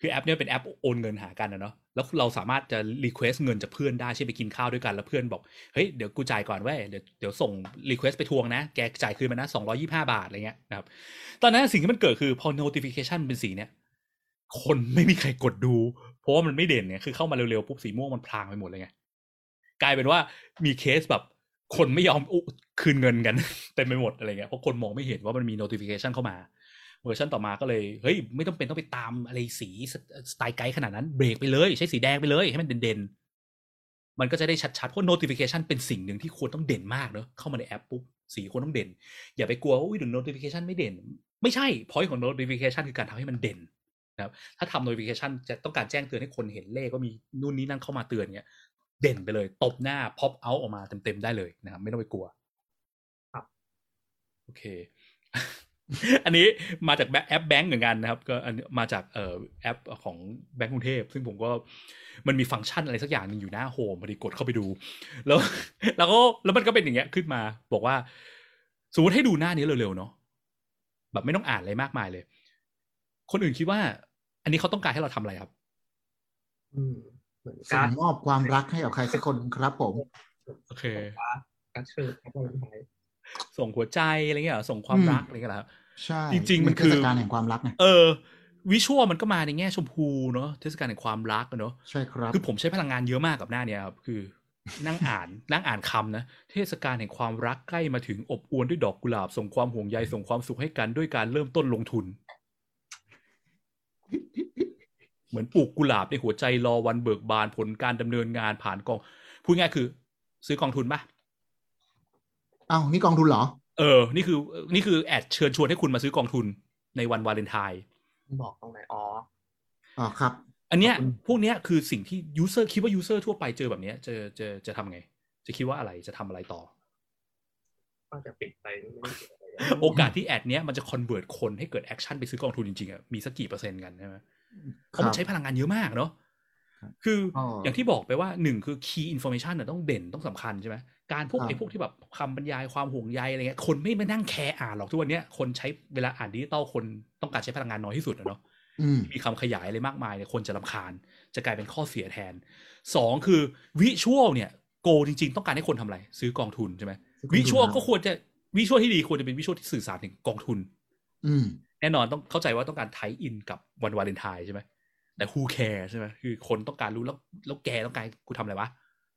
คือแอปเนี้ยเป็นแอปโอนเงินหากันนะเนาะแล้วเราสามารถจะ request เงินจากเพื่อนได้เช่นไปกินข้าวด้วยกันแล้วเพื่อนบอกเฮ้ยเดี๋ยวกูจ่ายก่อนเว้ยเดี๋ยวเดี๋ยวส่ง request ไปทวงนะแกจ่ายคืนมานะสองร้อยยี่ห้าบาทอะไรเงี้ยนะครับตอนนั้นสิ่งที่มันเกิดคือพอ notification เป็นสีเนี้ย คนไม่มีใครกดดู เพราะว่ามันไม่เด่นเนี่ยคือเข้ามาเร็วๆปุ๊บสีม่วงมันพรางไปหมดเลยไงกลายเป็นว่ามีเคสแบบคนไม่ยอมอุคืนเงินกันเต็มไปหมดอะไรเงี้ยเพราะคนมองไม่เห็นว่ามันมี notification เข้ามาเวอร์ชันต่อมาก็เลยเฮ้ยไม่ต้องเป็นต้องไปตามอะไรสีสไตล์ไกด์ขนาดนั้นเบรกไปเลยใช้สีแดงไปเลยให้มันเด่นๆ มันก็จะได้ชัดๆ เพราะ notification เป็นสิ่งหนึ่งที่ควรต้องเด่นมากเนอะเข้ามาในแอปปุ๊บสีควรต้องเด่น อย่าไปกลัวว่าอุ้ยเดี๋ยว notification ไม่เด่น ไม่ใช่ point ของ notification คือการทำให้มันเด่น นะครับถ้าทำ notification จะต้องการแจ้งเตือนให้คนเห็นเลขว่ามีนู่นนี่นั่นเข้ามาเตือนเงี้ยเด่นไปเลย ตบหน้า pop out ออกมาเต็มๆได้เลยนะครับไม่ต้องไปกลัวครับโอเค อันนี้มาจากแอปแบงก์เหมือนกันนะครับ ก็อันนี้มาจากเอ่อแอปของแบงก์กรุงเทพซึ่งผมก็มันมีฟังก์ชันอะไรสักอย่างหนึ่งอยู่หน้าโฮมพอดีกดเข้าไปดู แล้ว แล้วก็แล้วมันก็เป็นอย่างเงี้ยขึ้นมา บอกว่าสมมติให้ดูหน้านี้เร็วๆเนาะแบบไม่ต้องอ่านอะไรมากมายเลย คนอื่นคิดว่า อันนี้เขาต้องการให้เราทำอะไรครับ อืมเหมือนส่การ์งดมอบความรักให้กับใครสักคนครับผม โอเคการ์ดเชิญครับวันไทยส่งหัวใจอะไรเงี้ยเหรอส่งความอืมรักอะไรเงี้ยเหรอครับใช่จริง ๆ มันคือเทศกาลแห่งความรักไงเออ วิชวลมันก็มาในแง่ชมพูเนาะเทศกาลแห่งความรักอะเนาะใช่ครับ คือผมใช้พลังงานเยอะมากกับหน้าเนี้ยครับคือ นั่งอ่านนั่งอ่านคำนะเทศกาลแห่งความรักใกล้มาถึงอบอวลด้วยดอกกุหลาบส่งความห่วงใยส่งความสุขให้กันด้วยการเริ่มต้นลงทุน เหมือนปลูกกุหลาบในหัวใจรอวันเบิกบานผลการดำเนินงานผ่านกอง พูดง่ายคือ ซื้อกองทุนปะเอ้านี่กองทุนเหรอ เออ นี่คือ นี่คือ ad เชิญชวนให้คุณมาซื้อกองทุนในวันวาเลนไทน์บอกตรงไหนอ๋ออ๋อครับ อันเนี้ยขอบคุณพวกเนี้ยคือสิ่งที่ user คิดว่า user ทั่วไปเจอแบบเนี้ยจะจะจะทำไง จะคิดว่าอะไรจะทำอะไรต่อก็จะปิดไป ไม่ได้ปิดอะไรโอกาสที่ ad เนี้ยมันจะ convert คนให้เกิด action ไปซื้อกองทุนจริงๆอะมีสักกี่เปอร์เซ็นต์กันใช่ไหมเพคราะว่ามันใช้พลังงานเยอะมากเนาะครับคืออออย่างที่บอกไปว่าหนึ่งคือ key information น่ะต้องเด่นต้องสำคัญใช่ไหมการพวกครับไอ้พวกที่แบบคำบรรยายความห่วงใยอะไรเงี้ยคนไม่มานั่งแคร์อ่านหรอกทุกวันเนี้ยคนใช้เวลาอ่านดิจิตอลคนต้องการใช้พลังงานน้อยที่สุดอะเนาะอืมมีคำขยายอะไรมากมายเนี่ยคนจะรำคาญ จะกลายเป็นข้อเสียแทนสองคือ visual เนี่ย goal จริง ๆ ต้องการให้คนทำอะไร ซื้อกองทุนใช่ไหมซื้อกองทุนวิชวลครับก็ควรจะ visual ที่ดีควรจะเป็น visual ที่สื่อสารถึงกองทุน อืม แน่นอนต้องเข้าใจว่าต้องการ tie-in กับวันวาเลนไทน์ใช่ไหมแต่ who care ใช่ไหมคือคนต้องการรู้แล้วแล้วแกต้องการกูทำอะไรวะ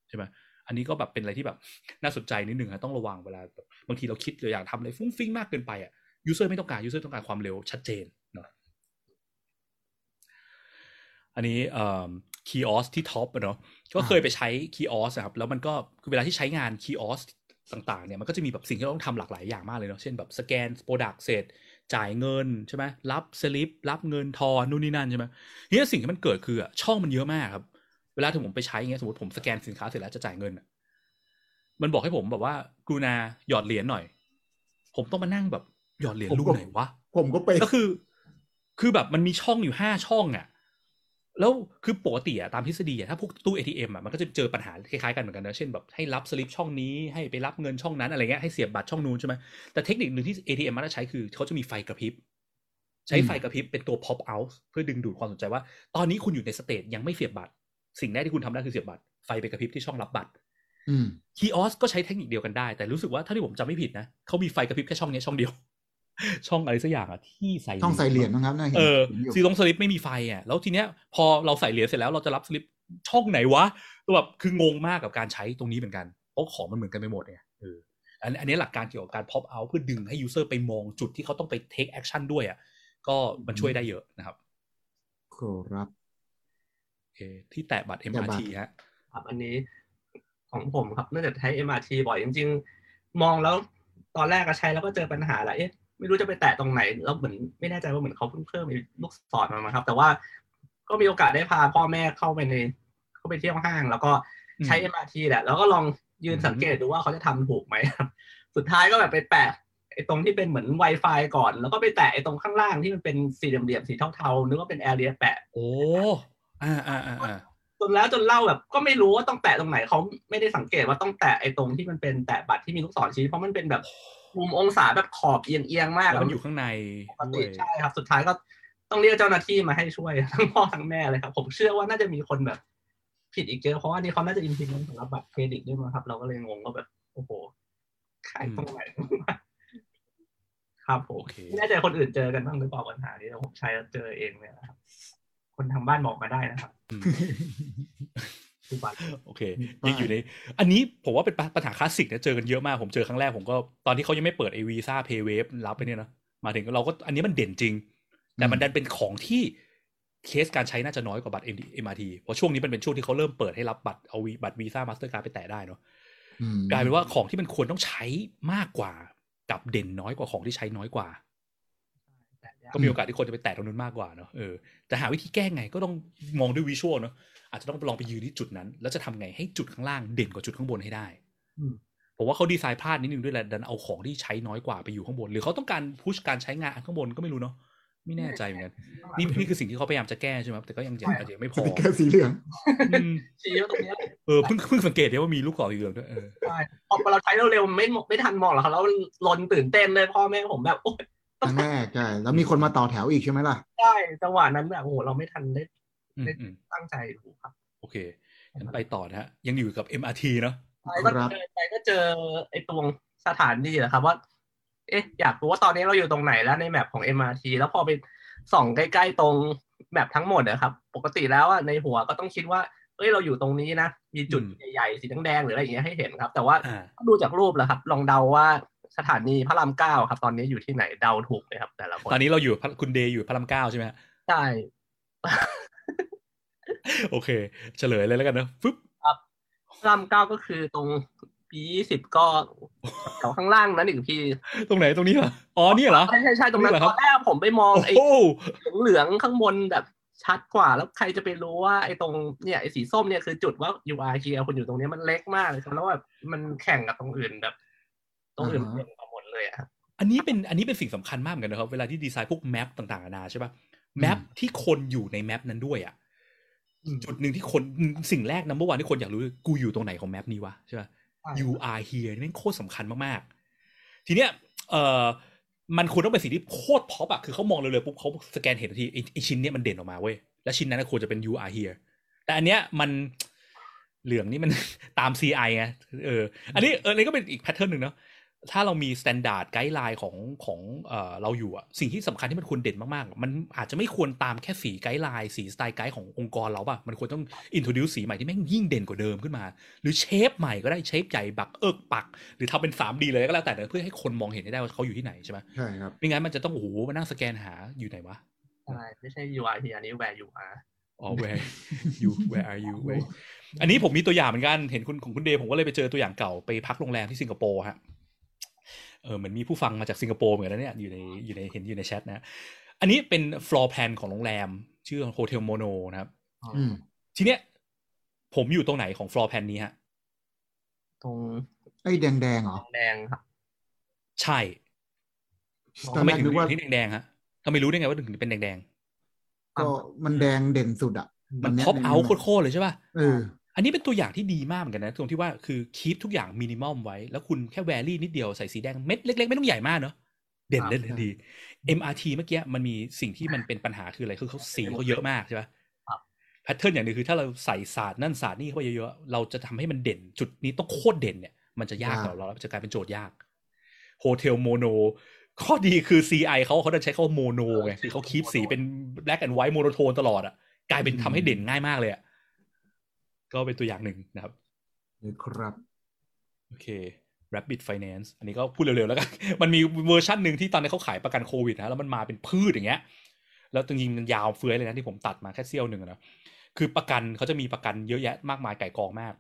ใช่ไหมอันนี้ก็แบบเป็นอะไรที่แบบน่าสนใจนิดนึงอะต้องระวังเวลาแบบบางทีเราคิดเราอยากทำอะไรฟรุ้งฟริ้งมากเกินไปอะ user ไม่ต้องการ user ต้องการความเร็วชัดเจนเนาะอันนี้เอ่อ kiosk ที่ Tops เนาะก็เคยไปใช้ kiosk ครับแล้วมันก็คือเวลาที่ใช้งาน kiosk ต่างๆเนี่ยมันก็จะมีแบบสิ่งที่เราต้องทำหลากหลายอย่างมากเลยเนาะเช่นแบบสแกน product เสร็จจ่ายเงินใช่ไหมรับสลิปรับเงินทอนนู่นนี่นั่นใช่ไหมทีนี้สิ่งที่มันเกิดคืออะช่องมันเยอะมากครับ เวลาที่ผมไปใช้เงี้ยสมมติผมสแกนสินค้าเสร็จแล้วจะจ่ายเงินอะมันบอกให้ผมแบบว่ากรุณาหยอดเหรียญหน่อย ผมต้องมานั่งแบบหยอดเหรียญผมรูก็ไหนวะผมก็เป็นก็คือ คือแบบมันมีช่องอยู่ห้าช่องอะ่ะ แล้วคือปกติอะตามทฤษฎีอะถ้าพวกตู้ ATM อะมันก็จะเจอปัญหาคล้ายๆกันเหมือนกันนะเช่นแบบให้รับสลิปช่องนี้ให้ไปรับเงินช่องนั้นอะไรเงี้ยให้เสียบบัตรช่องนู้นใช่ไหมแต่เทคนิคหนึ่งที่ ATM มักจะใช้คือเขาจะมีไฟกระพริบ ใช้ไฟกระพริบเป็นตัว pop out เพื่อดึงดูดความสนใจว่า ตอนนี้คุณอยู่ใน stage ยังไม่เสียบบัตร สิ่งแรกที่คุณทำได้คือเสียบบัตรไฟไปกระพริบที่ช่องรับบัตรอืม kiosk ก็ใช้เทคนิคเดียวกันได้ แต่รู้สึกว่าถ้าที่ผมจำไม่ผิดนะเขามีไฟกระพริบแค่ช่องเนี้ยช่องเดียว ช่องอะไรสักอย่างอะที่ใส่ช่องใส่เหรียญนะครับน่าเห็นเออเห็นอยู่ซีตรงสลิปไม่มีไฟอะแล้วทีเนี้ยพอเราใส่เหรียญเสร็จแล้วเราจะรับสลิปช่องไหนวะตัวแบบคืองงมากกับการใช้ตรงนี้เหมือนกันเพราะของมันเหมือนกันไปหมดเนี่ยเอออันอันนี้หลักการเกี่ยวกับการ pop out เพื่อดึงให้ยูเซอร์ไปมองจุดที่เขาต้องไป take action ด้วยอะก็มันช่วยได้เยอะนะครับครับโอเคที่แตะบัตรแตะบัต MRT รฮะครับอันนี้ของผมครับเนื่องจากใช้ MRT บ่อยจริง ๆ มองแล้วตอนแรกก็ใช้แล้วก็เจอปัญหาแหละเอ๊ะ ไม่รู้จะไปแตะตรงไหน แล้วเหมือนไม่แน่ใจว่าเหมือนเขาเพิ่งเพิ่มอีกลูกศรมามั้งครับ แต่ว่าก็มีโอกาสได้พาพ่อแม่เข้าไปในเข้าไปเที่ยวห้าง แล้วก็ใช้ MRT แหละ แล้วก็ลองยืนสังเกตดูว่าเขาจะทำถูกไหมครับ สุดท้ายก็แบบไปแปะไอ้ตรงที่เป็นเหมือน Wi-Fi ก่อน แล้วก็ไปแตะไอ้ตรงข้างล่างที่มันเป็นสี่เหลี่ยมๆสีเทาๆนึกว่าเป็นแอเรียแปะ โอ้อ่าอ่าอ่าอ่าจนแล้วจนเล่าแบบก็ไม่รู้ว่าต้องแตะตรงไหนเขาไม่ได้สังเกตว่าต้องแตะไอ้ตรงที่มันเป็นแตะบัตรที่มีลูกศรชี้เพราะมันเป็นแบบ มุมองศาแบบขอบเอียงเอียงๆมากแล้วมันอยู่ข้างในปกด้ติวยใช่ครับ สุดท้ายก็ต้องเรียกเจ้าหน้าที่มาให้ช่วยทั้งพ่อทั้งแม่เลยครับ ผมเชื่อว่าน่าจะมีคนแบบ ผิดอีกเยอะเพราะว่านี่เขาน่าจะอินพิมพ์สำหรับบัตรเครดิตด้วยมั้งครับ เราก็เลยงงว่าแบบโอ้โหขายตรงไหนครับผมโอเคไม่แน่ใจคนอื่นเจอกันบ้างหรือเปล่าปัญหานี้แต่ผมใช้แล้วเจอเองเนี่ยนะครับ คนทางบ้านบอกมาได้นะครับ อืมคือบัตรโอเค ยังอยู่ใน อันนี้ผมว่าเป็นปัญหาคลาสสิกนะเจอกันเยอะมาก ผมเจอครั้งแรกผมก็ตอนที่เขายังไม่เปิดไอวีซ่าเพย์เวฟรับไปเนี่ยนะมาถึงเราก็อันนี้มันเด่นจริง แต่มันดันเป็นของที่เคสการใช้น่าจะน้อยกว่าบัตร MRT เพราะช่วงนี้มันเป็นช่วงที่เขาเริ่มเปิดให้รับบัตรเอาวีบัตรวีซ่ามาสเตอร์การ์ดไปแตะได้เนาะอืมกลายเป็นว่าของที่มันควรต้องใช้มากกว่ากับเด่นน้อยกว่าของที่ใช้น้อยกว่า ก็มีโอกาสที่คนจะไปแตะตรงนู้นมากกว่าเนาะเออแต่หาวิธีแก้ไงก็ต้องมองด้วย visual เนาะอาจจะต้องลองไปยืนที่จุดนั้น แล้วจะทำไงให้จุดข้างล่างเด่นกว่าจุดข้างบนให้ได้อืมผมว่าเขาดีไซน์พลาดนิดนึงด้วยแหละดันเอาของที่ใช้น้อยกว่าไปอยู่ข้างบน หรือเขาต้องการพุชการใช้งานข้างบนก็ไม่รู้เนาะไม่แน่ใจเหมือนกันนี่นี่คือสิ่งที่เขาพยายามจะแก้ใช่ไหมครับแต่ก็ยังอาจจะยังไม่พสอติกเกอร์สีเหลืองอืมชี้ว่าตรงเนี้ยเออเพิ่งเพิ่งสังเกตได้ว่ามีลูกศรสีเหลืองด้วยเออใช่พอเราใช้เร็วๆไม่ไม่ทันมองหรอกครับแล้วลนตื่นเต้นเลยพ่อแม่ผมแบบโอ๊ย ครั้งแรกใช่แล้วมีคนมาต่อแถวอีกใช่ไหมล่ะใช่จังหวะนั้นแบบโอ้โหเราไม่ทันได้อืมอืมตั้งใจดูครับ โอเคงั้นไปต่อนะฮะยังอยู่กับ MRT เนาะไปก็ครับเดินไปก็เจอไอ้ตรงสถานีแหละครับ ว่า เอ๊ะ อยากรู้ว่าตอนนี้เราอยู่ตรงไหนแล้วในแมปของ MRT แล้วพอไปส่องใกล้ๆตรงแมปทั้งหมดนะครับ ปกติแล้วอะในหัวก็ต้องคิดว่าเอ้ยเราอยู่ตรงนี้นะ มีจุดใหญ่ๆสีแดงๆหรืออะไรอย่างเงี้ยให้เห็นครับ แต่ว่าอ่าดูจากรูปแล้วครับ ลองเดาว่า สถานีพระรามเก้าครับ ตอนนี้อยู่ที่ไหนเดาถูกเลยครับ แต่ละคนตอนนี้เราอยู่พระคุณเดย์อยู่พระรามเก้าใช่ไหมฮะใช่โอเค เฉลยเลยแล้วกันนะฟึบพระรามเก้าก็คือตรงปียี่สิบก็แถวข้างล่างนั้นอีกพี่ ตรงไหนตรงนี้เหรออ๋อนี่เหรอใช่ใช่ใช่ตรงนั้นนี่เหรอคตรับอนแรกผมไปมองโอ้ไอ้โหเหลืองๆข้างบนแบบชัดกว่าแล้วใครจะไปรู้ว่าไอ้ตรงเนี่ยไอ้สีส้มเนี่ยคือจุดว่า UR เคียคุณอยู่ตรงนี้มันเล็กมากเลยครับแล้วแบบมันแข่งกับตรงอื่นแบบ ตรงอื่นอ่าฮะเป็นกว่าหมดเลยอะครับอันนี้เป็นอันนี้เป็นสิ่งสำคัญมากเหมือนกันนะครับ เวลาที่ดีไซน์พวก map ต่างๆนานาใช่ป่ะ map ที่คนอยู่ใน map นั้นด้วยอะอืมจุดหนึ่งที่คนสิ่งแรก number one ที่คนอยากรู้คือกูอยู่ตรงไหนของ map นี้วะใช่ป่ะใช่ you are here นี่แม่งโคตรสำคัญมากๆ ทีเนี้ยเอ่อมันควรต้องเป็นสิ่งที่โคตรพ็อปอะคือเขามองเร็วๆปุ๊บเขาสแกนเห็นทันทีไอ้ไอชิ้นเนี้ยมันเด่นออกมาเว้ยแล้วชิ้นนั้นนะควรจะเป็น you are here แต่อันเนี้ยมันเหลืองนี่มันตาม CI ไงเอออันนี้เอออันนี้ก็เป็นอีก pattern หนึ่งเนาะ ถ้าเรามี s t ต n d า r d ไกด์ไลน์ของของเอ่อเราอยู่อะสิ่งที่สำคัญที่มันควรเด่นมากๆ มันอาจจะไม่ควรตามแค่สี guideline สี style guide ขององค์กรเราป่ะ มันควรต้อง introduce สีใหม่ที่แม่งยิ่งเด่นกว่าเดิมขึ้นมา หรือ shape ใหม่ก็ได้ shape ใหญ่บักเอิกปัก หรือทำเป็น 3D เลยก็แล้วแต่เนอะเพื่อให้คนมองเห็นได้ว่าเขาอยู่ที่ไหนใช่ไหมใช่ครับไม่งั้นมันจะต้องโอ้โหมานั่งสแกนหาอยู่ไหนวะใช่ไม่ใช่ UR ที่อันนี้ where you are อ๋อ where you where are you where อันนี้ผมมีตัวอย่างเหมือนกันเห็นคุณของคุณเดย์ผมก็เลยไปเจอตัวอย่างเก่าไปพักโรงแรมที่สิงคโปร์ฮะ เออเหมือนมีผู้ฟังมาจากสิงคโปร์เหมือนกันนะเนี่ยอยู่ในอยู่ในเห็นอยู่ในแชทนะ อันนี้เป็น floor plan ของโรงแรม ชื่อ Hotel Mono นะครับอืมทีเนี้ย ผมอยู่ตรงไหนของ floor plan นี้ฮะ ตรงไอ้แดงแดงๆเหรอแดงครับใช่ตอนไมแรกทำไมถึงนึกว่าอยู่ที่แดงๆฮะทำไมรู้ได้ไงว่าถึงเป็นแดงก็มันแดงเด่นสุดอะๆมันยพ o อเอาโคตรๆเลยใช่ป่ะเออ อันนี้เป็นตัวอย่างที่ดีมากเหมือนกันนะตรงที่ว่าคือ keep ทุกอย่างมินิมอมไว้ แล้วคุณแค่ vary นิดเดียวใส่สีแดงเม็ดเล็กๆ ไม่ต้องใหญ่มากเนอะเด่นครับได้เลยดี MRT เมื่อกี้มันมีสิ่งที่มันเป็นปัญหาคืออะไรคือเขาสีเขาเยอะมากใช่ปะครับ pattern อย่างหนึ่งคือถ้าเราใส่ศาสตร์นั่นศาสตร์นี่เข้าไปเยอะๆเราจะทำให้มันเด่น จุดนี้ต้องโคตรเด่นเนี่ยมันจะยากยากสำหรับเราแล้วจะกลายเป็นโจทย์ยากHotel Mono ข้อดีคือ CI เขาเขาจะใช้คำว่า mono ไงคือเขา keep สีเป็น black and white monotone ตลอดอะกลายเป็นทำให้เด่นง่ายมากเลยอะ ก็เป็นตัวอย่างหนึ่งนะครับเลยครับ โอเค Rabbit Finance อันนี้ก็พูดเร็วๆแล้วกัน มันมีเวอร์ชันหนึ่งที่ตอนนี้เขาขายประกันโควิดนะ แล้วมันมาเป็นพืดอย่างเงี้ย แล้วจริงๆมันยาวเฟื้อยเลยนะที่ผมตัดมาแค่เสี้ยวหนึ่งอะนะ คือประกันเขาจะมีประกันเยอะแยะมากมายไก่กองมาก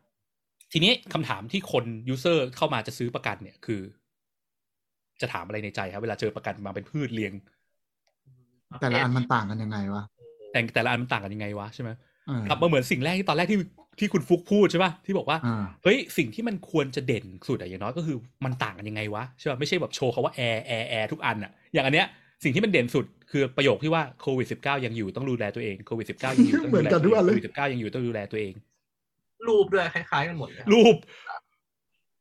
ทีนี้คำถามที่คน user เข้ามาจะซื้อประกันเนี่ยคือ จะถามอะไรในใจครับ เวลาเจอประกันมาเป็นพืดเรียง แต่ละอันมันต่างกันยังไงวะ แต่แต่ละอันมันต่างกันยังไงวะใช่ไหมเออกลับมาเหมือนสิ่งแรกที่ตอนแรกที่ ที่คุณฟุกพูดใช่ป่ะที่บอกว่าอ่าเฮ้ยสิ่งที่มันควรจะเด่นสุดอะอย่างน้อยก็คือมันต่างกันยังไงวะใช่ป่ะไม่ใช่แบบโชว์เขาว่าแอร์แอร์แอร์ทุกอันอะอย่างอันเนี้ยสิ่งที่มันเด่นสุดคือประโยคที่ว่าโควิดสิบเก้ายังอยู่ต้องดูแลตัวเองโควิดสิบเก้ายังอยู่ต้องดูแลเหมือนกันทุกอันเลยโควิดสิบเก้ายังอยู่ต้องดูแลตัวเอง รูปด้วยคล้ายๆกันหมดเลยครับรูป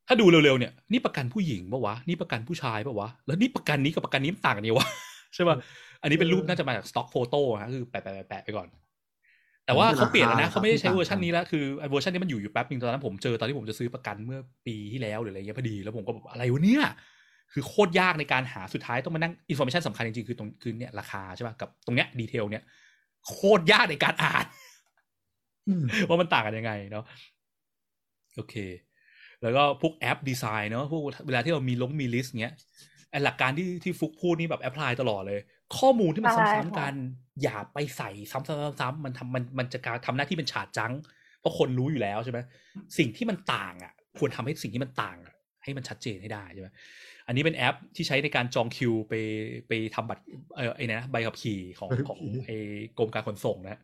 ถ้าดูเร็วๆเนี่ยนี่ประกันผู้หญิงปะวะนี่ประกันผู้ชายปะวะแล้วนี่ประกันนี้กับประกันนี้มันต่างกันยังไงวะใช่ป่ะอันนี้เป็นรูปน่าจะมาจาก stock photo ฮะคือแปะแปะแปะแปะไปก่อน แต่ว่าเขาเปลี่ยนแล้วนะเขาไม่ได้ใช้เวอร์ชันนี้แล้วคือไอ้เวอร์ชันนี้มันอยู่อยู่แป๊บนึงตอนนั้นผมเจอตอนที่ผมจะซื้อประกันเมื่อปีที่แล้วหรืออะไรเงี้ยพอดีแล้วผมก็แบบอะไรวะเนี่ยคือโคตรยากในการหาสุดท้ายต้องมานั่ง information สำคัญจริงๆคือตรงคือเนี่ยราคาใช่ป่ะกับตรงเนี้ย detail เนี้ยโคตรยากในการอ่านอืมว่ามันต่างกันยังไงเนาะโอเค แล้วก็พวก app design เนาะพวกเวลาที่เรามีลงมี list เงี้ยไอหลักการที่ที่ฟุกพูดนี่แบบ apply ตลอดเลย ข้อมูลที่มันใช่ซ้ำๆค่ะกัน อย่าไปใส่ซ้ำๆๆๆมันทำมันมันจะการทำหน้าที่เป็น chart junk เพราะคนรู้อยู่แล้วใช่ไหมสิ่งที่มันต่างอะ ควรทำให้สิ่งที่มันต่างอะให้มันชัดเจนให้ได้ใช่ไหมอันนี้เป็นแอปที่ใช้ในการจองคิวไปไปทำบัตรเออไอ้นะใบขับขี่ของใบขับของขี่ไอ้กรมการขนส่งนะ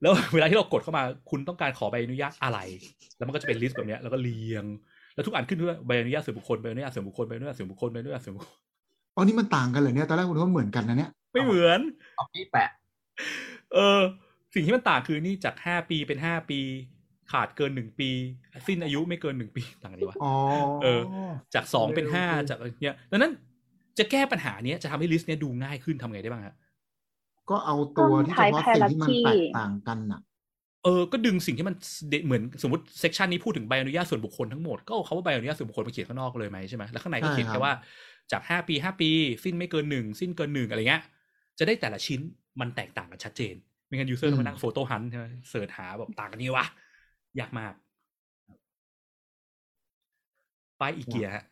แล้วเวลาที่เรากดเข้ามาคุณต้องการขอใบอนุญาตอะไร แล้วมันก็จะเป็นลิสต์แบบเนี้ยแล้วก็เรียง แล้วทุกอันขึ้นด้วยใบอนุญาตส่วนบุคคลใบอนุญาตส่วนบุคคลใบอนุญาตส่วนบุคคลใบอนุญาตส่วนบุคคล อ๋อนี่มันต่างกันเหรอเนี่ยตอนแรกคุณว่าเหมือนกันนะเนี่ยไม่เหมือนเอาพี่แปะ เออ สิ่งที่มันต่างคือนี่จากห้าปีเป็นห้าปี ขาดเกินหนึ่งปี สิ้นอายุไม่เกินหนึ่งปีต่างกันดีวะอ๋อเออ จากสองเป็นห้าโอเคจากอะไรเนี้ยดังนั้นจะแก้ปัญหาเนี้ยจะทำให้ list เนี้ยดูง่ายขึ้นทำไงได้บ้างฮะก็เอาตัวที่เฉพาะสิ่งที่มันแตกต่างกันน่ะ เออ ก็ดึงสิ่งที่มันเดเหมือนสมมติ section นี้พูดถึงใบอนุญาตส่วนบุคคลทั้งหมด ก็เอาคำว่าใบอนุญาตส่วนบุคคลมาเขียนข้างนอกเลยไหมใช่ไหมแล้วข้างในก็เขียนแค่ใช่ครัแค่บว่า จากห้าปีห้าปี สิ้นไม่เกินหนึ่งสิ้นเกินหนึ่งอะไรเงี้ยจะได้แต่ละชิ้นมันแตกต่างกันชัดเจน ไม่งั้น user ต้องมานั่ง photo hunt ใช่ไหม search หาแบบต่างกันนี่วะยากมากป้ายอีเกียฮะ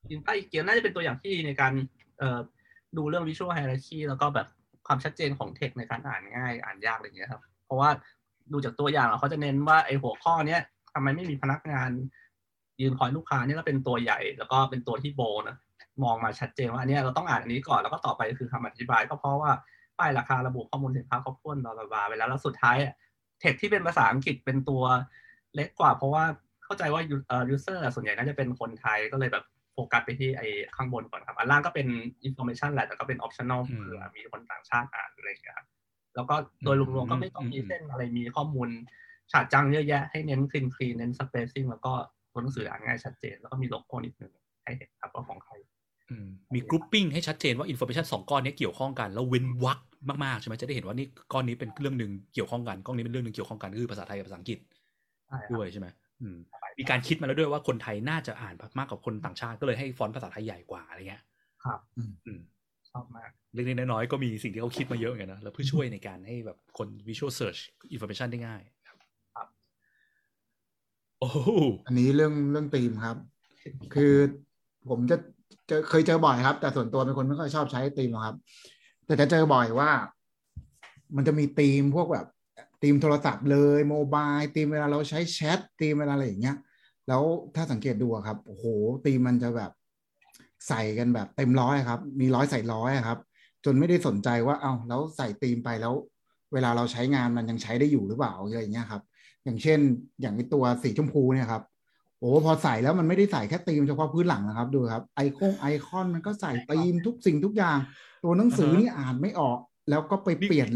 จริงๆป้ายอีเกียน่าจะเป็นตัวอย่างที่ดีในการเอ่อดูเรื่อง visual hierarchy แล้วก็แบบความชัดเจนของเทคในการอ่านง่าย อ่านยากอะไรอย่างเงี้ยครับ เพราะว่าดูจากตัวอย่างแล้วเขาจะเน้นว่าไอ้หัวข้อเนี้ยทำไมไม่มีพนักงาน ยืนคอยลูกค้าเนี่ยแล้วเป็นตัวใหญ่ แล้วก็เป็นตัวที่โบนะ มองมาชัดเจนว่าอันนี้เราต้องอ่านอันนี้ก่อนแล้วก็ต่อไปคือคำอธิบาย ก็เพราะว่าป้ายราคาระบุข้อมูลสินค้าครบถ้วนบลาบลาบาไปแล้วแล้วสุดท้ายอะเทคที่เป็นภาษาอังกฤษเป็นตัวเล็กกว่า เพราะว่าเข้าใจว่าเอ่อ user ส่วนใหญ่น่าจะเป็นคนไทยก็เลยแบบโฟกัสไปที่ไอ้ข้างบนก่อนครับ อันล่างก็เป็น information แหละแต่ก็เป็น optional อืมเผื่อมีคนต่างชาติอ่านอะไรอย่างเงี้ยครับแล้วก็โดยรวมๆก็ไม่ต้องมีเส้นอะไรมีข้อมูล chart junk เยอะแยะให้เน้น clean clean เน้น spacing แล้วก็ตัวหนังสืออ่านง่ายชัดเจน แล้วก็มีโลโก้นิดนึงให้เห็นครับว่าของใคร มี grouping ให้ชัดเจนว่าอินโฟ a t ชันสองก้อนนี้เกี่ยวข้องกัน แล้วเว้นวรรคมากๆใช่ไหมจะได้เห็นว่านี่ก้อนนี้เป็นเรื่องหนึ่งเกี่ยวข้องกันก้อนนี้เป็นเรื่องหนึ่งเกี่ยวข้องกันก็คือภาษาไทยกับภาษาอังกฤษใช่ครับด้วยใช่ไหมอืมมีการคิดมาแล้วด้วยว่าคนไทยน่าจะอ่านมากกว่าคนต่างชาติก็เลยให้ฟอนต์ภาษาไทยใหญ่กว่าอะไรเงี้ยครับอืมชอบมากเล็กๆน้อยๆก็มีสิ่งที่เขาคิดมาเยอะเหมือนกันนะแล้วเพื่อช่วยในการให้แบบคน visual search information ได้ง่ายครับครับโอ้โหอันนี้เรื่องเรื่องธีมครับ คือผมจะ เจอเคยเจอบ่อยครับ แต่ส่วนตัวเป็นคนไม่ค่อยชอบใช้ธีมหรอกครับ แต่จะเจอบ่อยว่า มันจะมีธีมพวกแบบธีมโทรศัพท์เลยโมบายธีมเวลาเราใช้แชทธีมเวลาอะไรอย่างเงี้ย แล้วถ้าสังเกตดูครับโอ้โหธีมมันจะแบบใส่กันแบบเต็มร้อยครับ มีร้อยใส่ร้อยครับ จนไม่ได้สนใจว่าเอ้าแล้วใส่ธีมไปแล้ว เวลาเราใช้งานมันยังใช้ได้อยู่หรือเปล่าอะไรอย่างเงี้ยครับ อย่างเช่น อย่างตัวสีชมพูเนี่ยครับ โอ้พอใส่แล้วมันไม่ได้ใส่แค่ธีมเฉพาะพื้นหลังนะครับ ดูครับไอคงไอคอนมันก็ใส่ธีมทุกสิ่งทุกอย่าง ตัวหนังสือนี่อ่านไม่ออก แล้วก็ไปเปลี่ยน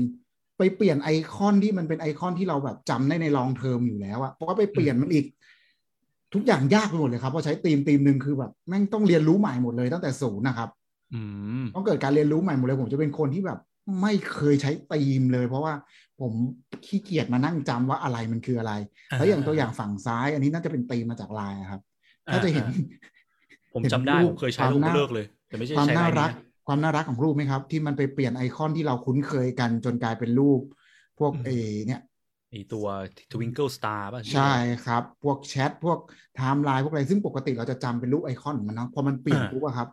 ไปเปลี่ยนไอคอนที่มันเป็นไอคอนที่เราแบบจำได้ในลองเทอมอยู่แล้วอะเพราะว่าไปเปลี่ยนมันอีก ทุกอย่างยากไปหมดเลยครับเพราะใช้ธีมธีมหนึ่งคือแบบแม่งต้องเรียนรู้ใหม่หมดเลยตั้งแต่ศูนย์นะครับอืมต้องเกิดการเรียนรู้ใหม่หมดเลยผมจะเป็นคนที่แบบ ไม่เคยใช้ธีมเลย เพราะว่า ผมขี้เกียจมานั่งจำว่าอะไรมันคืออะไร แล้วอย่างตัวอย่างฝั่งซ้าย อันนี้น่าจะเป็นธีมมาจากไลน์ครับถ้าจะเห็น ผมจำได้ผมเคยใช้ลูกเลิกเลย แต่ไม่ใช่ความใช้น่าลายรักนี้ความน่ารักของรูปไหมครับ ที่มันไปเปลี่ยนไอคอนที่เราคุ้นเคยกันจนกลายเป็นรูป พวกเอเนี่ยไอตัว Twinkle Star ป่ะใช่ครับ พวกแชทพวกไทม์ไลน์พวกอะไรซึ่งปกติเราจะจำเป็นรูปไอคอนของมันเนาะพอมันเปลี่ยนปุ๊บอะครับ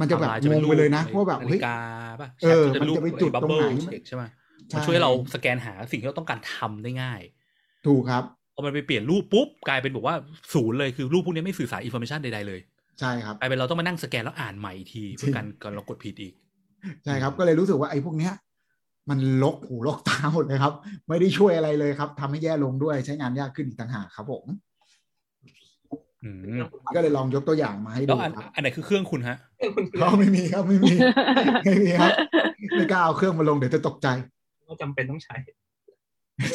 มันจะแบบทำลายงงไปเลยนะว่าแบบนาเฮ้ฬิยกาป่ะเออแชทมันจะไปรูจุดตรงไหนบับเบิ้ลใช่ไหมใช่ มันช่วยเราสแกนหาสิ่งที่เราต้องการทำได้ง่าย ถูกครับพอมันไปเปลี่ยนรูปปุ๊บกลายเป็นบอกว่าศูนย์เลยคือรูปพวกนี้ไม่สื่อสารอินโฟมชันใดๆเลย ใช่ครับกลายเป็นเราต้องมานั่งสแกนแล้วอ่านใหม่อีกทีเพื่อการการเรากดผิดอีก ใช่ครับก็เลยรู้สึกว่าไอ้พวกเนี้ยมันลกหูลกตาหมดเลยครับ ไม่ได้ช่วยอะไรเลยครับทำให้แย่ลงด้วยใช้งานยากขึ้นอีกต่างหากครับผมอืมก็เลยลองยกตัวอย่างมาให้แล้ดูวอันครับอันไหนคือเครื่องคุณฮะคุณคือเขาไม่มีครับไม่มีไม่มีครับไม่กล้าเอาเครื่องมาลงเดี๋ยวจะตกใจ ก็จำเป็นต้องใช้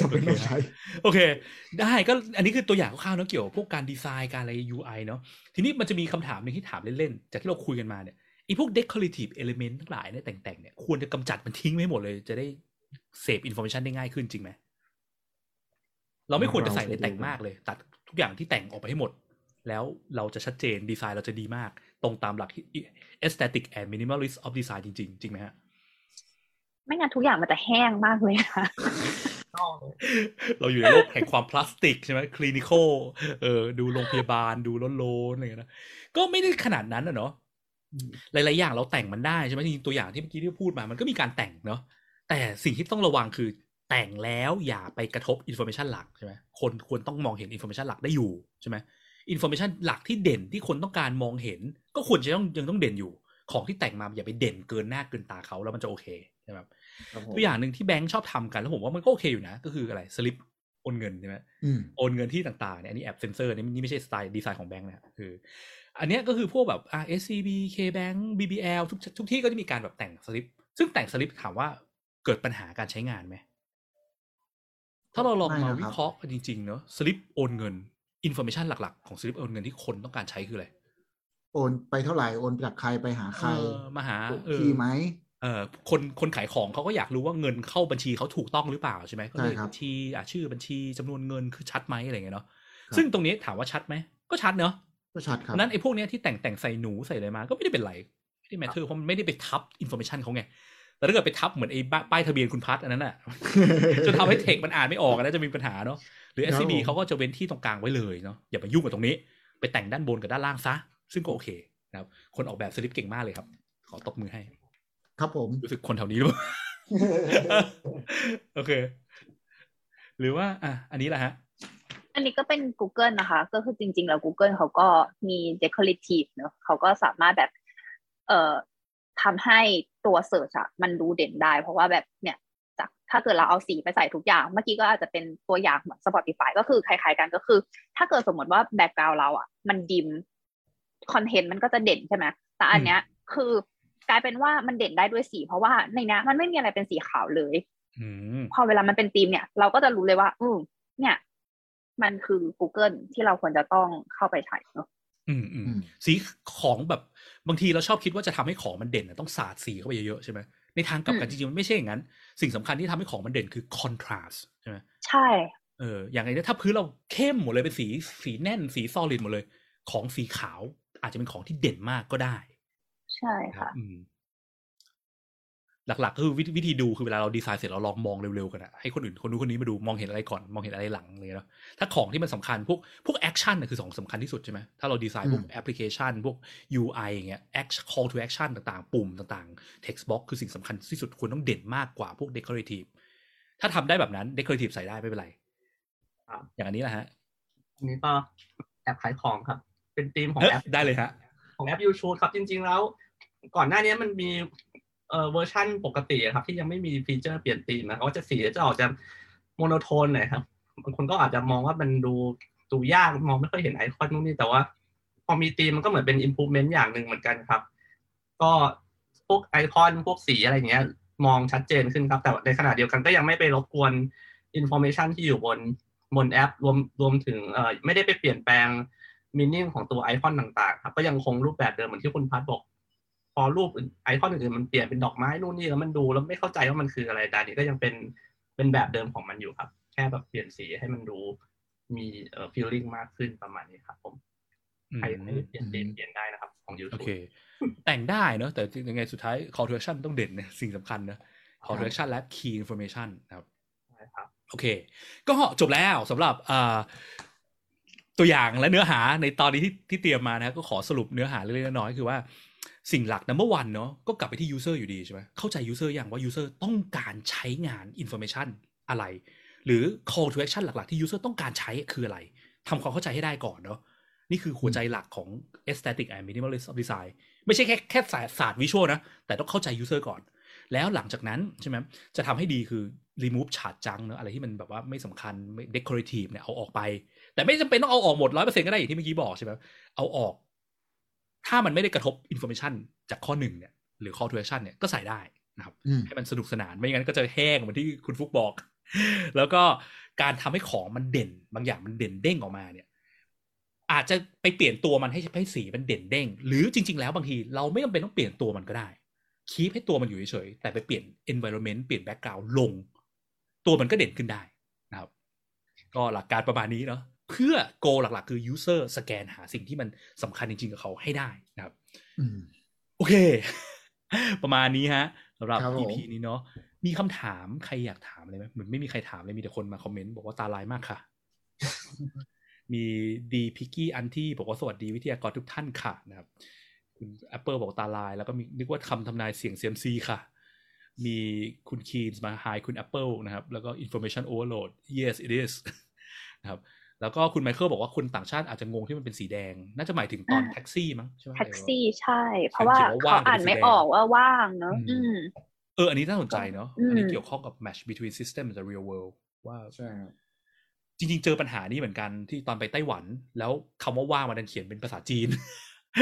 จะเป็นต้องใช้ โอเค ได้ก็อันนี้คือตัวอย่างคร่าวๆเนอะเกี่ยวกับพวกการดีไซน์การอะไร UI เนาะทีนี้มันจะมีคำถามหนึ่งที่ถามเล่นๆ จากที่เราคุยกันมาเนี่ยไอ้พวก decorative element ทั้งหลายเนี่ยแต่งๆเนี่ยควรจะกำจัดมันทิ้งไม่หมดเลย จะได้เสพ information ได้ง่ายขึ้นจริงไหมเราไม่ควรจะใส่ในแต่งมากเลย ตัดทุกอย่างที่แต่งออกไปให้หมด แล้วเราจะชัดเจนดีไซน์เราจะดีมาก ตรงตามหลัก aesthetic and minimalist of design จริงๆ จริงไหมฮะ ไม่งั้นทุกอย่างมันจะแห้งมากเลยค่ะเราอยู่ในโลกแห่งความพลาสติกใช่ไหม clinical เออดูโรงพยาบาลดูโลนอะไรเงี้ยนะก็ไม่ได้ขนาดนั้นอะเนาะหลายๆอย่างเราแต่งมันได้ใช่ไหมจริงตัวอย่างที่เมื่อกี้ที่พูดมามันก็มีการแต่งเนาะแต่สิ่งที่ต้องระวังคือแต่งแล้วอย่าไปกระทบ information หลักใช่ไหมคนควรต้องมองเห็น information หลักได้อยู่ใช่ไหม information หลักที่เด่นที่คนต้องการมองเห็น ก็ควรจะต้องยังต้องเด่นอยู่ ของที่แต่งมาอย่าไปเด่นเกินหน้าเกินตาเขาแล้วมันจะโอเคใช่ไหม ตัวอย่างหนึ่งที่แบงค์ชอบทำกันแล้วผมว่ามันก็โอเคอยู่นะ ก็คืออะไรสลิปโอนเงินใช่ไหมอืมโอนเงินที่ต่างๆเนี่ยอันนี้แอบเซนเซอร์นี่นี่ไม่ใช่สไตล์ดีไซน์ของแบงค์นะคือ อันเนี้ยก็คือพวกแบบ R SCB KBank BBL ทุกทุกที่ก็จะมีการแบบแต่งสลิป ซึ่งแต่งสลิปถามว่าเกิดปัญหาการใช้งานไหมถ้าเราลองไม่มานะครับวิเคราะห์กันจริงๆเนอะสลิปโอนเงินอินโฟมชันหลักๆ ของสลิปโอนเงินที่คนต้องการใช้คืออะไร โอนไปเท่าไหร่ โอนจากใครไปหาใครเออมาหาเออที่ไหม เอ่อคนคนขายของเขาก็อยากรู้ว่าเงินเข้าบัญชีเขาถูกต้องหรือเปล่าใช่ไหมก็เลขใช่ครับบัญชีอะชื่อบัญชีจำนวนเงินคือชัดไหมอะไรเงี้ยเนาะครับซึ่งตรงนี้ถามว่าชัดไหมก็ชัดเนาะก็ชัดครับนั้นไอ้พวกเนี้ยที่แต่งแต่งใส่หนูใส่อะไรมา ก็ไม่ได้เป็นไรไม่ได้ matter เพราะมันไม่ได้ไปทับ information เขาไงแต่ถ้าเกิดไปทับเหมือนไอ้บ้าป้ายทะเบียนคุณพัดอันนั้นอะจะทำให้เทคมันอ่านไม่ออกอะนะจะมีปัญหาเนาะหรือครับ SCB ผมเขาก็จะเว้นที่ตรงกลางไว้เลยเนาะอย่าไปยุ่งกับตรงนี้ ไปแต่งด้านบนกับด้านล่างซะซึ่งก็โอเคนะครับคนออกแบบสลิปเก่งมากเลยครับ ขอตบมือให้ ครับผม รู้สึกคนแถวนี้หรือเปล่าโอเค หรือว่า อะ อันนี้แหละฮะ อันนี้ก็เป็น Google นะคะ ก็คือจริง ๆ แล้ว Google เขาก็มี decorative เนอะเขาก็สามารถแบบ เอ่อทำให้ตัว search อะมันดูเด่นได้ เพราะว่าแบบเนี่ยจากถ้าเกิดเราเอาสีไปใส่ทุกอย่าง เมื่อกี้ก็อาจจะเป็นตัวอย่างเหมือน Spotify ก็คือคล้ายๆกันก็คือ ถ้าเกิดสมมติว่า background เราอะมัน dim คอนเทนต์มันก็จะเด่นใช่ไหมแต่อันเนี้ยคือ กลายเป็นว่ามันเด่นได้ด้วยสี เพราะว่าในเนี้ยมันไม่มีอะไรเป็นสีขาวเลยอืมพอเวลามันเป็นธีมเนี่ย เราก็จะรู้เลยว่า อืมเนี่ย มันคือ Google ที่เราควรจะต้องเข้าไปใช้เนอะอืมอืมอืมสีของแบบบางทีเราชอบคิดว่าจะทำให้ของมันเด่นอะต้องสาดสีเข้าไปเยอะๆใช่ไหมในทางกลับกันจริงๆมันไม่ใช่อย่างนั้น สิ่งสำคัญที่ทำให้ของมันเด่นคือ contrast ใช่ไหมใช่เอออย่างไรเนี่ยถ้าพื้นเราเข้มหมดเลยเป็นสีสีแน่นสี solid หมดเลย ของสีขาวอาจจะเป็นของที่เด่นมากก็ได้ ใช่ครับค่ะอืมหลักๆก็คือวิธีวิธีดูคือเวลาเราดีไซน์เสร็จเราลองมองเร็วๆกันอะให้คนอื่นคนนู้นคนนี้มาดูมองเห็นอะไรก่อนมองเห็นอะไรหลังเลยเนาะถ้าของที่มันสำคัญพวกพวก action น่ะคือของสำคัญที่สุดใช่ไหมถ้าเราดีไซน์พวกอืมแอปพลิเคชันพวก UI อย่างเงี้ย action call to action ต่างๆ ปุ่มต่างๆ text box คือสิ่งสำคัญที่สุดควรต้องเด่นมากกว่าพวก decorative ถ้าทำได้แบบนั้น decorative ใส่ได้ไม่เป็นไรครับอย่างอันนี้แหละฮะอันนี้ก็แอปขายของครับ เป็นธีมของเอ้ยแอปได้เลยฮะของแอป YouTube ครับจริง ๆ แล้ว ก่อนหน้านี้มันมีเอ่อเวอร์ชันปกติครับ ที่ยังไม่มีฟีเจอร์เปลี่ยนธีมนะเขาจะสีจะออกจะmonotone หน่อยครับบางคนก็อาจจะมองว่ามันดูดูยากมองไม่ค่อยเห็นไอคอนนู่นนี่แต่ว่า พอมีธีมมันก็เหมือนเป็น improvement อย่างหนึ่งเหมือนกันครับ ก็พวกไอคอนพวกสีอะไรเงี้ย มองชัดเจนขึ้นครับแต่ในขณะเดียวกันก็ยังไม่ไปรบกวน information ที่อยู่บนบนแอป รวมรวมถึงเอ่อไม่ได้ไปเปลี่ยนแปลง meaning ของตัวไอคอนต่างๆ ครับ ก็ยังคงรูปแบบเดิมเหมือนที่คุณพัดบอก อรูปอื่นไอคอนอื่นๆมันเปลี่ยนเป็นดอกไม้นู่นนี่แล้วมันดูแล้วไม่เข้าใจว่ามันคืออะไรแต่อันนี้ก็ยังเป็นเป็นแบบเดิมของมันอยู่ครับ แค่แบบเปลี่ยนสีให้มันดูมีเอ่อ feeling มากขึ้นประมาณนี้ครับผมใครไม่ได้เปลี่ยนธีมเปลี่ยนได้นะครับ ของโอ YouTube เค แต่งได้เนอะแต่ยังไงสุดท้าย call to action ต้องเด่นนะสิ่งสำคัญนะ call to action และ key information นะครับใช่ครับโอเค ก็จบแล้วสำหรับอ่าตัวอย่างและเนื้อหาในตอนนี้ที่ที่เตรียมมานะครับก็ขอสรุปเนื้อหาเล็กๆน้อยๆคือว่า สิ่งหลัก number one เนาะก็กลับไปที่ user อยู่ดีใช่ไหมเข้าใจ user อย่างว่า user ต้องการใช้งาน information อะไร หรือ call to action หลัก ๆ ที่ user ต้องการใช้คืออะไรทำความเข้าใจให้ได้ก่อนเนาะนี่คือหัวใจหลักของ aesthetic and minimalist design ไม่ใช่แค่แค่ศาสตร์วิชวลนะ แต่ต้องเข้าใจ user ก่อน แล้วหลังจากนั้นใช่ไหมจะทำให้ดีคือ remove ฉาดจังเนอะอะไรที่มันแบบว่าไม่สำคัญไม่ decorative เนี่ยเอาออกไป แต่ไม่จำเป็นต้องเอาออกหมดร้อยเปอร์เซ็นต์ก็ได้อย่างที่เมื่อกี้บอกใช่ไหมเอาออก ถ้ามันไม่ได้กระทบ information จากข้อหนึ่งเนี่ยหรือ call to action เนี่ยก็ใส่ได้นะครับอืมให้มันสนุกสนานไม่งั้นก็จะแห้งเหมือนที่คุณฟุกบอก แล้วก็การทำให้ของมันเด่น บางอย่างมันเด่นเด้งออกมาเนี่ย อาจจะไปเปลี่ยนตัวมันให้ให้สีมันเด่นเด้ง หรือจริง ๆ แล้วบางทีเราไม่จำเป็นต้องเปลี่ยนตัวมันก็ได้คีปให้ตัวมันอยู่เฉยๆแต่ไปเปลี่ยน environment เปลี่ยน background ลง ตัวมันก็เด่นขึ้นได้นะครับ ก็หลักการประมาณนี้เนาะ เพื่อ goal หลักๆ คือ user สแกนหาสิ่งที่มันสำคัญจริงๆ กับเขาให้ได้นะครับอืมโอเค ประมาณนี้ฮะสำหรับครับผม EP นี้เนาะมีคำถามใครอยากถามอะไรไหมเหมือนไม่มีใครถามเลยมีแต่คนมาคอมเมนต์บอกว่าตาลายมากค่ะ มีดีพิกกี้อันที่บอกว่าสวัสดีวิทยากรทุกท่านค่ะนะครับคุณ Apple บอกตาลาย แล้วก็มีนึกว่าคำทำนายเสียง CMC ค่ะ มีคุณคีนส์มา Hi คุณ Apple นะครับ แล้วก็ Information Overload yes it is นะครับ แล้วก็คุณไมเคิลบอกว่าคนต่างชาติอาจจะงงที่มันเป็นสีแดง น่าจะหมายถึงตอนอ่าแท็กซี่มั้งใช่ไหมแท็กซี่ใช่ เพราะว่าเขียนว่าเขาว่างอ่านไม่เป็นสีแดงออกว่าว่างเนอะอือืมมเออ อันนี้น่าสนใจเนาะอืมอันนี้เกี่ยวข้องกับ match between system and the real world ว่าใช่ครับจริง ๆ เจอปัญหานี้เหมือนกันที่ตอนไปไต้หวัน แล้วคำว่าว่างมันดันเขียนเป็นภาษาจีน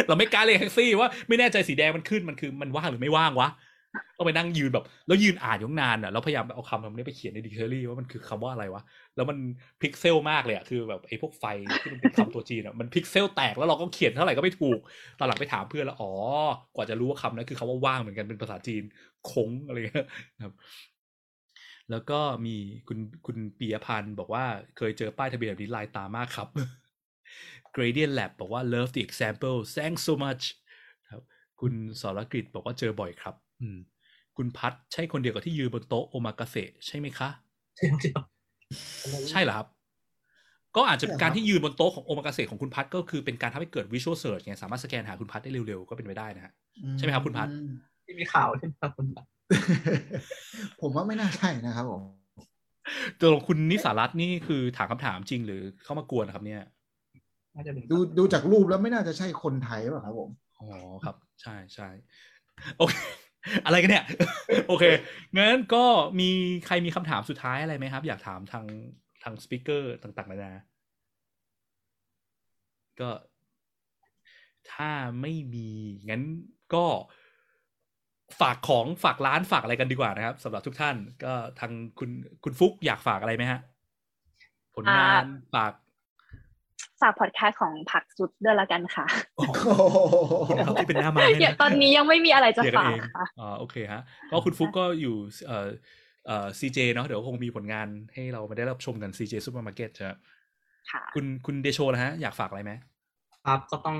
เราไม่กล้าเรียกแท็กซี่ว่าไม่แน่ใจสีแดงมันขึ้นมันคือมันว่างหรือไม่ว่างวะ ต้องไปนั่งยืนแบบ แล้วยืนอ่านยงนานอะแล้วพยายามเอาคำคำนี้ไปเขียนในดิกชันนารีว่ามันคือคำว่าอะไรวะ แล้วมันพิกเซลมากเลยอะคือแบบไอ้พวกไฟที่มันเป็นคำตัวจีนอะมันพิกเซลแตกแล้วเราก็เขียนเท่าไหร่ก็ไม่ถูก ตอนหลังไปถามเพื่อนแล้วอ๋อกว่าจะรู้ว่าคำนั้นคือคำว่าว่างเหมือนกันเป็นภาษาจีนคงอะไรเงี้ยครับ แล้วก็มีคุณคุณปียพันธ์บอกว่าเคยเจอป้ายทะเบียนแบบนี้ลายตามากครับ Gradient Lab บอกว่า love the example thanks so much ครับ คุณสรกฤษบอกว่าเจอบ่อยครับ อืม คุณพัดใช่คนเดียวกับที่ยืนบนโต๊ะโอมากาเสะใช่ไหมคะใช่เหรอครับ ก็อาจจะการที่ยืนบนโต๊ะของโอมากาเสะของคุณพัดก็คือเป็นการทำให้เกิด visual search ไงสามารถสแกนหาคุณพัดได้เร็วๆ ก็เป็นไปได้นะฮะใช่ไหมครับคุณพัดอืมที่มีข่าวใช่ไหมครับคุณพัดผมว่าไม่น่าใช่นะครับผมตัวของคุณนิสารัตน์นี่คือถามคำถามจริงหรือเข้ามากวนนะครับ เนี่ยน่าจะเป็นดูดูจากรูปแล้วไม่น่าจะใช่คนไทยหรอกครับผม อ๋อครับ ใช่ใช่โอเค อะไรกันเนี่ย โอเคงั้นก็มีใครมีคำถามสุดท้ายอะไรไหมครับ อยากถามทางทางสปิเกอร์ต่างๆนานาก็ถ้าไม่มีงั้นก็ฝากของฝากร้านฝากอะไรกันดีกว่านะครับสำหรับทุกท่าน ก็ทางคุณคุณฟุกอยากฝากอะไรไหมฮะ ผลงานฝาก ฝากพอดแคสต์ของผักสุดด้วยละกันค่ะโอ้โหครับที่เป็นหน้าไม้อย่านะตอนนี้ยังไม่มีอะไรจะเรียกกันฝากเองค่ะอ๋อโอเคฮะก็คุณฟุกก็อยู่เอ่อเอ่อซีเจเนาะเดี๋ยวคงมีผลงานให้เรามาได้รับชมกันซีเจซูเปอร์มาร์เก็ตใช่ไหมค่ะ คุณคุณเดโชนะฮะ อยากฝากอะไรไหมครับก็ต้อง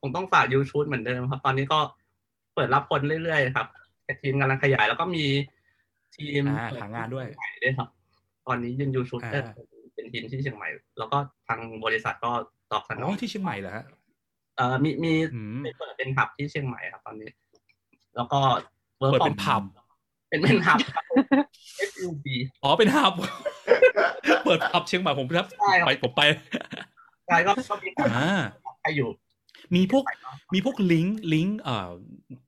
คงต้องฝากยูชูดเหมือนเดิมครับ ตอนนี้ก็เปิดรับคนเรื่อยๆครับแต่ทีมกำลังขยายแล้วก็มีทีมอ่าหางานด้วยใหม่ด้วยครับ ตอนนี้ยืนยูชูดอ่า เป็นทีมที่เชียงใหม่ แล้วก็ทางบริษัทก็ตอบสนอ๋อองที่เชียงใหม่เหรอฮะเอ่อมีมีอืมไปเปิดเป็นผับที่เชียงใหม่ครับตอนนี้ แล้วก็ work เปิด from เป็นผับเป็นเป็นฮับครับ FUB อ๋อเป็นฮับ เปิดฮับเชียงใหม่ผมครับใช่ครับไปผมไปใช่ก็ก็มีการอ่าใครอยู่ มีพวกมีพวกลิงก์ลิงก์เอ่อ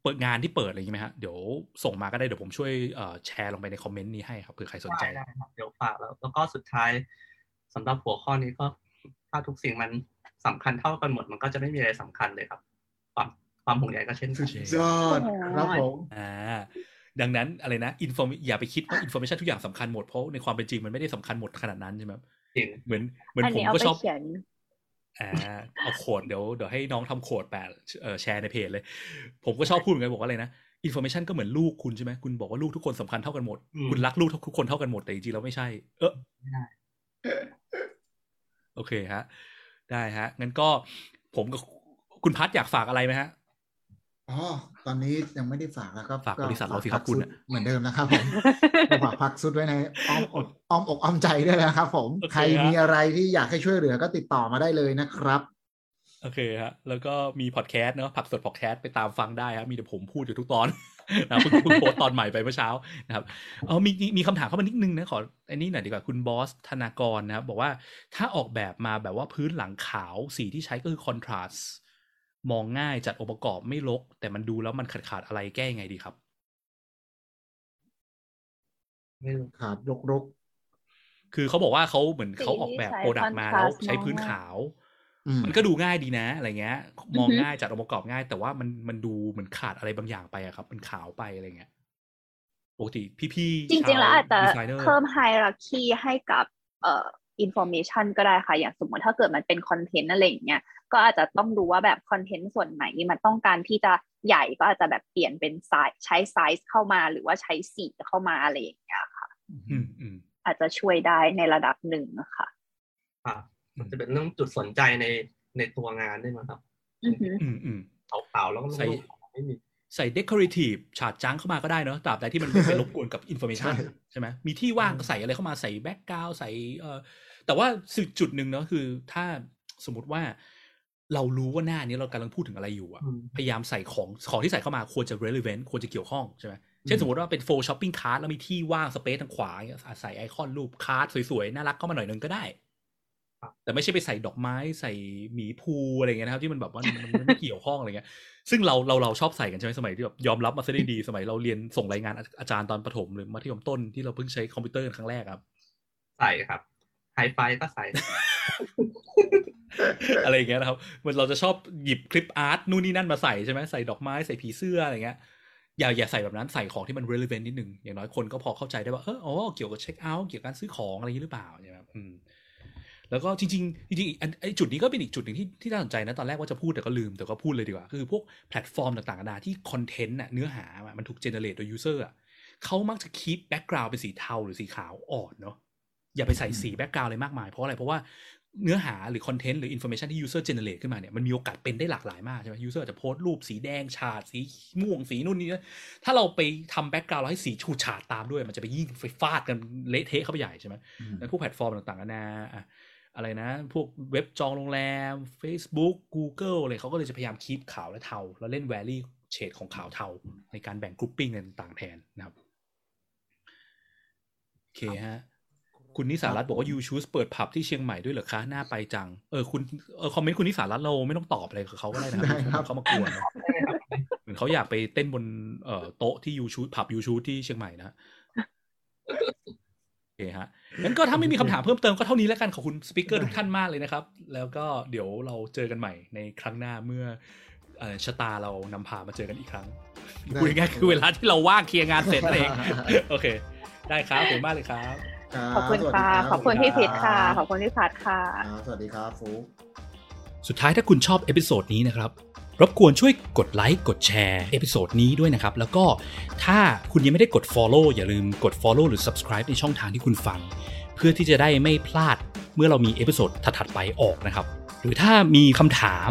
เปิดงานที่เปิดอะไรอย่างงี้ไหมฮะเดี๋ยวส่งมาก็ได้เดี๋ยวผมช่วยเอ่อแชร์ลงไปในคอมเมนต์นี้ให้ครับเผื่อใครสนใจได้ได้ครับเดี๋ยวฝากแล้วแล้วก็สุดท้าย สำหรับหัวข้อนี้ก็ถ้าทุกสิ่งมันสำคัญเท่ากันหมด มันก็จะไม่มีอะไรสำคัญเลยครับ ความความห่วงใยก็เช่นกันยอดครับผมอ่าดังนั้นอะไรนะ info อย่าไปคิดว่า information ทุกอย่างสำคัญหมดเพราะในความเป็นจริงมันไม่ได้สำคัญหมดขนาดนั้นใช่ไหมครับจริงเหมือนเหมือนอันผมนี้เอาก็ไปชอบเขียนอ่าเอา quote เดี๋ยวเดี๋ยวให้น้องทำ quote แปะเอ่อแชร์ในเพจเลย ผมก็ชอบพูดเหมือนกันบอกว่าอะไรนะอินโฟมชันก็เหมือนลูกคุณใช่ไหมคุณบอกว่าลูกทุกคนสำคัญเท่ากันหมดอืมคุณรักลูกทุกคนเท่ากันหมดแต่จริงๆแล้วไม่ใช่ เออไม่ได้ โอเคฮะ ได้ฮะ งั้นก็ผมกับคุณพัทอยากฝากอะไรไหมฮะอ๋อตอนนี้ยังไม่ได้ฝากแล้วครับฝากบริษัทเราสิครับคุณฝกพักซุดเหมือนเดิมนะครับผมก็ฝากพักซุดไว้ในอ้อมอกอ้อมอกอ้อมใจด้วยนะครับผมโอเคใครฮะมีอะไรที่อยากให้ช่วยเหลือก็ติดต่อมาได้เลยนะครับ โอเคฮะ แล้วก็มีพอดแคสต์เนาะผักสดพอดแคสต์ไปตามฟังได้ครับมีแต่ผมพูดอยู่ทุกตอน นะเพิ่งเพิ่งโพสต์ตอนใหม่ไปเมื่อเช้านะครับเออมีมีมีคำถามเข้ามานิดนึงนะขออันนี้หน่อยดีกว่าคุณบอสธนากรนะครับบอกว่าถ้าออกแบบมาแบบว่าพื้นหลังขาวสีที่ใช้ก็คือคอนทราสมองง่ายจัดองค์ประกอบไม่ลก แต่มันดูแล้วมันขาดขาดๆอะไรแก้ยังไงดีครับ ไม่รู้ขาดรกรกคือเขาบอกว่าเขาเหมือนสีเขาออกแบบที่ใช้ product มาแล้ว contrast ใช้พื้นมองง่ายขาวๆอื มมันก็ดูง่ายดีนะอะไรเงี้ย มองอือฮึง่ายจัดองค์ประกอบง่าย แต่ว่ามันมันดูเหมือนขาดอะไรบางอย่างไปอะครับ มันขาวไปอะไรเงี้ยปกติพี่ๆจริงๆ แล้วอาจจะดีไซเนอร์เพิ่ม hierarchy ให้กับเอ่อ information ก็ได้ค่ะ อย่างสมมติถ้าเกิดมันเป็นคอนเทนต์อะไรอย่างเงี้ยก็อาจจะต้องดูว่าแบบคอนเทนต์ส่วนไหนมันต้องการที่จะใหญ่ก็อาจจะแบบเปลี่ยนเป็นไซส์ใช้ไซส์เข้ามาหรือว่าใช้สีเข้ามาอะไรอย่างเงี้ยค่ะอืมอืมอาจจะช่วยได้ในระดับหนึ่งนะคะครับ มันจะเป็นเรื่องจุดสนใจในในตัวงานด้วยมั้งครับอือหืออืมอืมขาวๆแล้วก็ใส่ลูกๆไม่มีใส่ decorative ฉาดจังเข้ามาก็ได้เนอะตราบใดที่มันไม่ไปรบกวนกับ information ใช่ใช่ไหมมีที่ว่างก็ใส่อะไรเข้ามาใส่แบ็กกราวใส่เอ่อแต่ว่าสึกจุดหนึ่งเนอะคือ ถ้าสมมติว่าเรารู้ว่าหน้านี้เรากำลังพูดถึงอะไรอยู่อะอืมพยายามใส่ของของที่ใส่เข้ามาควรจะ relevant ควรจะเกี่ยวข้องใช่ไหมเช่นสมมติว่าเป็น full shopping cart แล้วมีที่ว่าง space ทางขวาอย่างเงี้ยใส่ไอคอนรูป cart สวยๆ น่ารักเข้ามาหน่อยนึงก็ได้ แต่ไม่ใช่ไปใส่ดอกไม้ใส่หมีพูห์อะไรเงี้ยนะครับ ที่มันแบบว่ามันมันไม่เกี่ยวข้องอะไรเงี้ย ซึ่งเราเราเราชอบใส่กันใช่ไหมสมัยที่แบบยอมรับมาซะได้ดีสมัยเราเรียนส่งรายงานอาอาจารย์ตอนประถมหรือมัธยมต้นที่เราเพิ่งใช้คอมพิวเตอร์กันครั้งแรกครับ ใส่ครับไฮไฟก็ใส่ อะไรอย่างเงี้ยนะครับ มันเราจะชอบหยิบ clip art นู่นนี่นั่นมาใส่ใช่ไหมใส่ดอกไม้ใส่ผีเสื้ออะไรเงี้ยอย่าอย่าใส่แบบนั้นใส่ของที่มัน relevant นิดนึงอย่างน้อยคนก็พอเข้าใจได้ว่าเอออ๋อเกี่ยวกับเช็คเอาท์เกี่ยวกับการซื้อของอะไรอย่างนี้หรือเปล่าใช่ไหมครับอืม แล้วก็จริงๆจริงๆอันไอจุดนี้ก็เป็นอีกจุดหนึ่งที่ที่น่าสนใจนะ ตอนแรกว่าจะพูดแต่ก็ลืมแต่ก็พูดเลยดีกว่า คือพวกแพลตฟอร์มต่างๆนานาที่ content น่ะเนื้อหาอะมันถูก generate โดย user อะเขามักจะ keep background เป็นสีเทาหรือสีขาวอ่อนเนาะอย่าไปใส่สี background อะไรมากมายเพราะอะไรเพราะว่าเนื้อหาหรือคอนเทนต์หรืออินโฟ a t ชันที่ user generate ขึ้นมาเนี่ยมันมีโอกาสเป็นได้หลากหลายมากใช่ไหม user อาจจะโพสต์รูปสีแดงฉาดสีม่วงสีนู่นนี่นะถ้าเราไปทำ background แล้วให้สีฉูดฉาดตามด้วย มันจะไปยิ่งไปฟาดกันเละเทะเข้าไปใหญ่ใช่ไหมอืมแล้วพวกแพลตฟอร์มต่างๆนานา อะอะไรนะ พวกเว็บจองโรงแรม Facebook Google อะไรเขาก็เลยจะพยายาม keep ขาวและเทา แล้วเล่น vary เฉดของขาวเทา ในการแบ่ง grouping ต่างๆแทนนะครับ โอเคฮะ คุณนิสารัตน์บอกว่ายูชูสเปิดผับที่เชียงใหม่ด้วยเหรอคะ น่าไปจัง เออคุณเออ comment คุณนิสารัตน์เราไม่ต้องตอบอะไรกับเขาก็ได้นะได้ครับเขามากวนนะเหมือนเขาอยากไปเต้นบนเอ่อโต๊ะที่ยูชูผับยูชูที่เชียงใหม่นะฮะโอเคฮะ งั้นก็ถ้าไม่มีคำถามเพิ่มเติมก็เท่านี้แล้วกันขอบคุณ speaker ทุกท่านมากเลยนะครับ แล้วก็เดี๋ยวเราเจอกันใหม่ในครั้งหน้าเมื่อเอ่อชะตาเรานำพามาเจอกันอีกครั้งได้คุยง่ายๆคือเวลาที่เราว่างเคลียร์งานเสร็จนั่นเองโอเค ได้ครับขอบคุณมากเลยครับ ขอบคุณสวัสดีค่ะรับขอบคุณพี่พิษค่ะรัขอบคุณพี่พัดค่ะครับสวัสดีครับฟุกสุดท้ายถ้าคุณชอบ episode นี้นะครับ รบกวนช่วยกดไลค์กดแชร์ episode นี้ด้วยนะครับ แล้วก็ถ้าคุณยังไม่ได้กด Follow อย่าลืมกด Follow หรือ Subscribe ในช่องทางที่คุณฟัง เพื่อที่จะได้ไม่พลาดเมื่อเรามี episode ถัดๆไปออกนะครับ หรือถ้ามีคำถาม